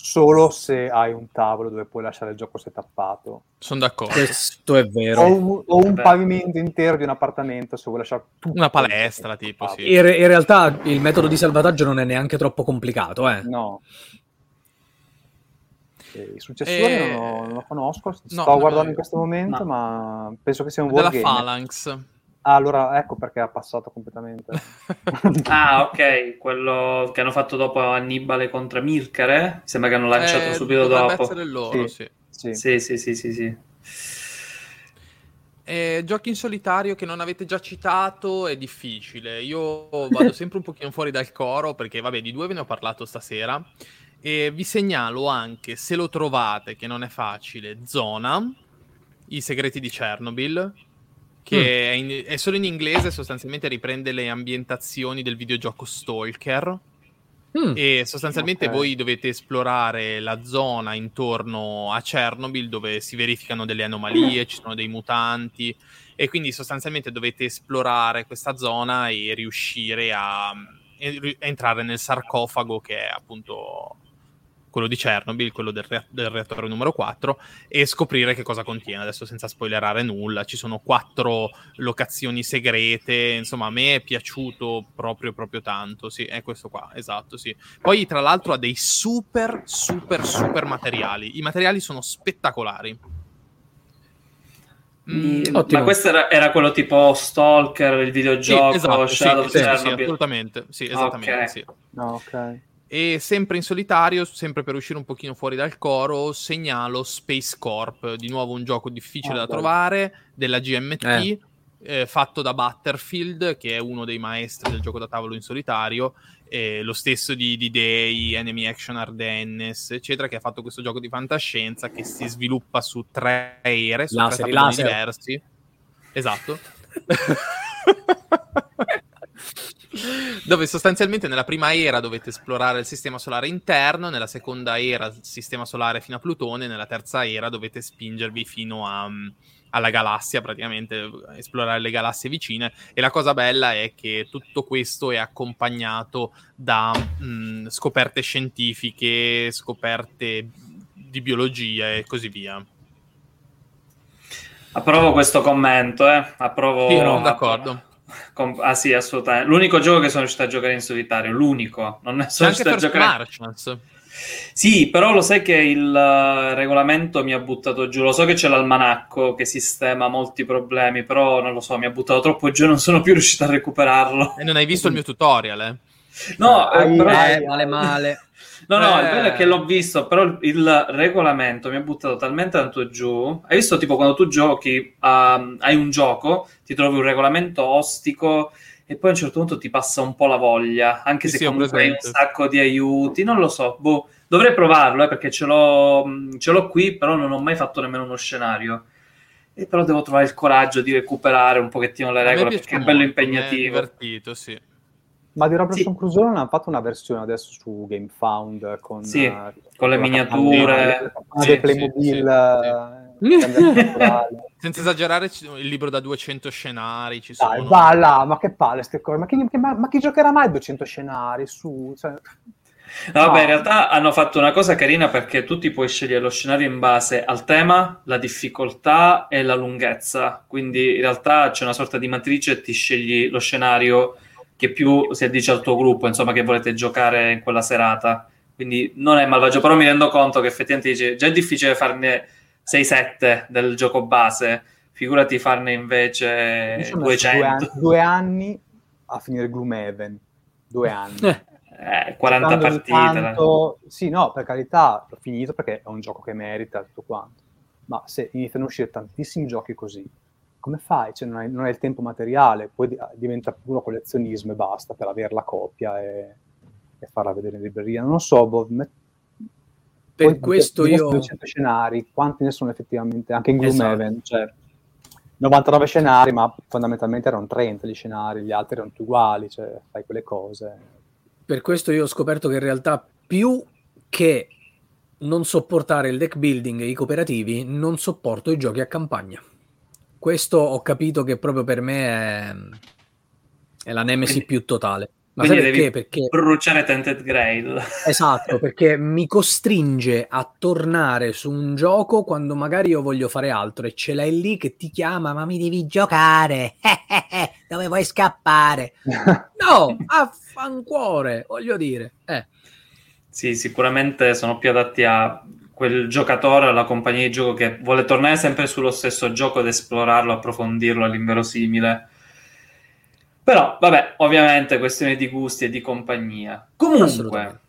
Speaker 4: Solo se hai un tavolo dove puoi lasciare il gioco setappato.
Speaker 3: Sono d'accordo.
Speaker 2: Questo è vero.
Speaker 4: O un, o un pavimento intero di un appartamento se vuoi lasciare tutto.
Speaker 3: Una palestra, tipo, sì.
Speaker 2: In, in, realtà il metodo di salvataggio non è neanche troppo complicato, eh.
Speaker 4: No. I successori
Speaker 3: Eh,
Speaker 4: non, lo, non lo conosco, sto
Speaker 3: no,
Speaker 4: guardando
Speaker 3: no.
Speaker 4: in questo momento,
Speaker 1: No.
Speaker 4: ma penso che sia un
Speaker 3: Della
Speaker 4: wargame.
Speaker 3: Phalanx.
Speaker 4: Ah, allora ecco perché ha passato completamente.
Speaker 1: Ah, ok, quello che hanno fatto dopo Annibale contro Mircare. Mi sembra che hanno lanciato
Speaker 3: Eh,
Speaker 1: subito dopo.
Speaker 3: essere loro,
Speaker 4: Sì.
Speaker 3: sì.
Speaker 4: sì.
Speaker 1: Sì, sì, sì, sì, sì.
Speaker 3: Eh, giochi in solitario che non avete già citato è difficile. Io vado sempre un pochino fuori dal coro perché, vabbè, di due ve ne ho parlato stasera. E vi segnalo anche, se lo trovate, che non è facile, Zona, I segreti di Chernobyl, che è, in- è solo in inglese, sostanzialmente riprende le ambientazioni del videogioco Stalker.
Speaker 2: Mm.
Speaker 3: E sostanzialmente
Speaker 4: Ok.
Speaker 3: voi dovete esplorare la zona intorno a Chernobyl dove si verificano delle anomalie, ci sono dei mutanti e quindi sostanzialmente dovete esplorare questa zona e riuscire a, a entrare nel sarcofago che è appunto quello di Chernobyl, quello del, rea- del reattore numero 4 e scoprire che cosa contiene, adesso senza spoilerare nulla, ci sono quattro locazioni segrete, insomma a me è piaciuto proprio proprio tanto, sì, è questo qua, esatto, sì. Poi tra l'altro ha dei super super super materiali, i materiali sono spettacolari. Mm,
Speaker 2: ottimo.
Speaker 1: Ma questo era, era quello tipo Stalker, il
Speaker 3: sì,
Speaker 1: videogioco,
Speaker 3: esatto, sì,
Speaker 1: Shadow of
Speaker 3: sì, sì,
Speaker 1: Chernobyl.
Speaker 3: assolutamente, sì, esattamente,
Speaker 1: Ok.
Speaker 3: sì.
Speaker 4: No, ok.
Speaker 3: E sempre in solitario, sempre per uscire un pochino fuori dal coro, segnalo Space Corp, di nuovo un gioco difficile
Speaker 4: Ah,
Speaker 3: da
Speaker 4: bello.
Speaker 3: trovare, della GMT,
Speaker 2: Eh.
Speaker 3: eh, fatto da Butterfield, che è uno dei maestri del gioco da tavolo in solitario, e lo stesso di, di Day, Enemy Action Ardennes, eccetera, che ha fatto questo gioco di fantascienza che si sviluppa su tre ere, su
Speaker 2: Laser,
Speaker 3: tre diversi. Esatto. dove sostanzialmente nella prima era dovete esplorare il sistema solare interno, nella seconda era il sistema solare fino a Plutone, nella terza era dovete spingervi fino a, mm, alla galassia, praticamente esplorare le galassie vicine. E la cosa bella è che tutto questo è accompagnato da mm, scoperte scientifiche, scoperte di biologia e così via.
Speaker 1: Approvo questo commento, eh. Approvo...
Speaker 3: Sì, sono d'accordo.
Speaker 1: Com- ah sì, assolutamente. L'unico gioco che sono riuscito a giocare in solitario, l'unico. Non ne
Speaker 3: C'è
Speaker 1: sono
Speaker 3: anche
Speaker 1: riuscito a giocare...
Speaker 3: Martians.
Speaker 1: Sì, però lo sai che il eh, regolamento mi ha buttato giù. Lo so che c'è l'almanacco che sistema molti problemi, però non lo so, mi ha buttato troppo giù e non sono più riuscito a recuperarlo.
Speaker 3: E non hai visto il mio tutorial, eh?
Speaker 1: No, eh, però-
Speaker 2: Eh, male male.
Speaker 1: No, no,
Speaker 2: Eh.
Speaker 1: il bello è che l'ho visto, però il- il regolamento mi ha buttato talmente tanto giù. Hai visto tipo quando tu giochi, ehm, hai un gioco, ti trovi un regolamento ostico e poi a un certo punto ti passa un po' la voglia, anche
Speaker 3: Sì,
Speaker 1: se
Speaker 3: sì,
Speaker 1: comunque hai un sacco di aiuti, non lo so, boh, dovrei provarlo, eh, perché ce l'ho, ce l'ho qui, però non ho mai fatto nemmeno uno scenario. E però devo trovare il coraggio di recuperare un pochettino le regole, perché è bello
Speaker 3: mi è
Speaker 1: impegnativo.
Speaker 3: divertito, sì.
Speaker 4: Ma di Robinson
Speaker 1: Sì.
Speaker 4: Crusoe non hanno fatto una versione adesso su GameFound con,
Speaker 1: Sì,
Speaker 4: eh,
Speaker 1: con le miniature.
Speaker 4: campagna
Speaker 1: Sì,
Speaker 4: Playmobil
Speaker 2: sì.
Speaker 4: eh.
Speaker 3: Senza esagerare, il libro da 200 scenari ci sono.
Speaker 4: Dai, va là, ma che palle ste cose. Ma chi, ma- ma chi giocherà mai 200 scenari su? Cioè,
Speaker 1: No, vabbè, in realtà hanno fatto una cosa carina perché tu ti puoi scegliere lo scenario in base al tema, la difficoltà e la lunghezza. Quindi in realtà c'è una sorta di matrice e ti scegli lo scenario che più si addice al tuo gruppo, insomma, che volete giocare in quella serata. Quindi non è malvagio, però mi rendo conto che effettivamente dice, già è difficile farne 6-7 del gioco base, figurati farne invece
Speaker 4: mi sono messo due,
Speaker 1: 200.
Speaker 4: anni, due anni a finire Gloomhaven. Due anni.
Speaker 2: Eh,
Speaker 1: Eh, 40
Speaker 4: Giocando ogni
Speaker 1: partite.
Speaker 4: tanto- Sì, no, per carità, l'ho finito perché è un gioco che merita tutto quanto. Ma se iniziano a uscire tantissimi giochi così, come fai? Cioè, non, hai, non hai il tempo materiale, poi di- diventa puro collezionismo e basta per avere la copia e, e farla vedere in libreria. Non lo so, boh, me-
Speaker 2: per
Speaker 4: poi
Speaker 2: questo io...
Speaker 4: 200 scenari, quanti ne sono effettivamente? Anche in
Speaker 2: Esatto.
Speaker 4: Gloomhaven, cioè 99 scenari, ma fondamentalmente erano 30 gli scenari, gli altri erano tutti uguali, cioè fai quelle cose.
Speaker 2: Per questo io ho scoperto che in realtà più che non sopportare il deck building e i cooperativi, non sopporto i giochi a campagna. Questo ho capito che proprio per me è, è la nemesi
Speaker 1: Quindi-
Speaker 2: più totale. Ma sai
Speaker 1: devi
Speaker 2: perché? Perché
Speaker 1: bruciare Tented Grail.
Speaker 2: Esatto, perché mi costringe a tornare su un gioco quando magari io voglio fare altro e ce l'hai lì che ti chiama, ma mi devi giocare, dove vuoi scappare? No, affancuore, voglio dire. Eh,
Speaker 1: Sì, sicuramente sono più adatti a quel giocatore, alla compagnia di gioco che vuole tornare sempre sullo stesso gioco ed esplorarlo, approfondirlo all'inverosimile. Però, vabbè, ovviamente questione di gusti e di compagnia. Comunque,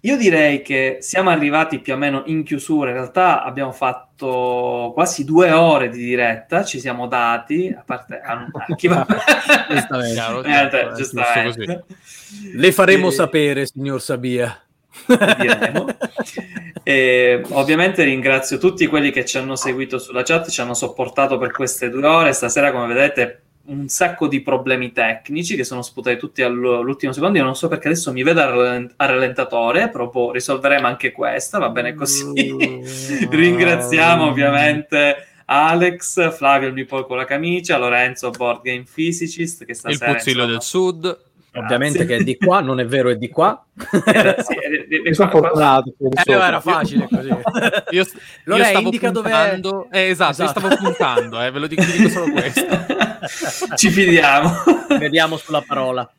Speaker 1: io direi che siamo arrivati più o meno in chiusura. In realtà abbiamo fatto quasi due ore di diretta, ci siamo dati, a parte a, a chi va...
Speaker 2: Giustamente.
Speaker 1: Eh, giustamente.
Speaker 2: le faremo
Speaker 1: Eh,
Speaker 2: sapere, signor Sabia.
Speaker 1: Diremo. E, ovviamente ringrazio tutti quelli che ci hanno seguito sulla chat, ci hanno sopportato per queste due ore. Stasera, come vedete, un sacco di problemi tecnici che sono sputati tutti all'ultimo secondo. Io non so perché adesso mi vedo a rallent- a rallentatore, proprio risolveremo anche questa, va bene così. Ringraziamo ovviamente Alex, Flavio il Mipol con la camicia, Lorenzo Board Game Physicist che
Speaker 3: Il
Speaker 1: stasera
Speaker 3: Puzzillo
Speaker 1: insomma,
Speaker 3: del Sud.
Speaker 2: Ovviamente che è di qua, non è vero, è di qua.
Speaker 1: eh, sì, eh, eh, qua-
Speaker 2: Eh,
Speaker 4: sopra.
Speaker 2: era facile così.
Speaker 3: Io,
Speaker 2: Lore,
Speaker 3: io stavo
Speaker 2: indica
Speaker 3: puntando. Eh, esatto,
Speaker 2: Esatto.
Speaker 3: io stavo puntando, eh, ve lo dico, dico solo questo.
Speaker 1: Ci fidiamo.
Speaker 2: Vediamo sulla parola.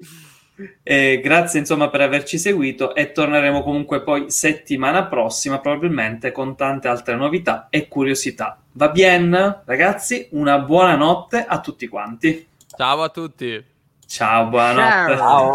Speaker 1: E grazie insomma per averci seguito e torneremo comunque poi settimana prossima probabilmente con tante altre novità e curiosità. Va bien ragazzi? Una buona notte a tutti quanti.
Speaker 3: Ciao a tutti.
Speaker 1: Ciao, buonanotte.
Speaker 2: Ciao.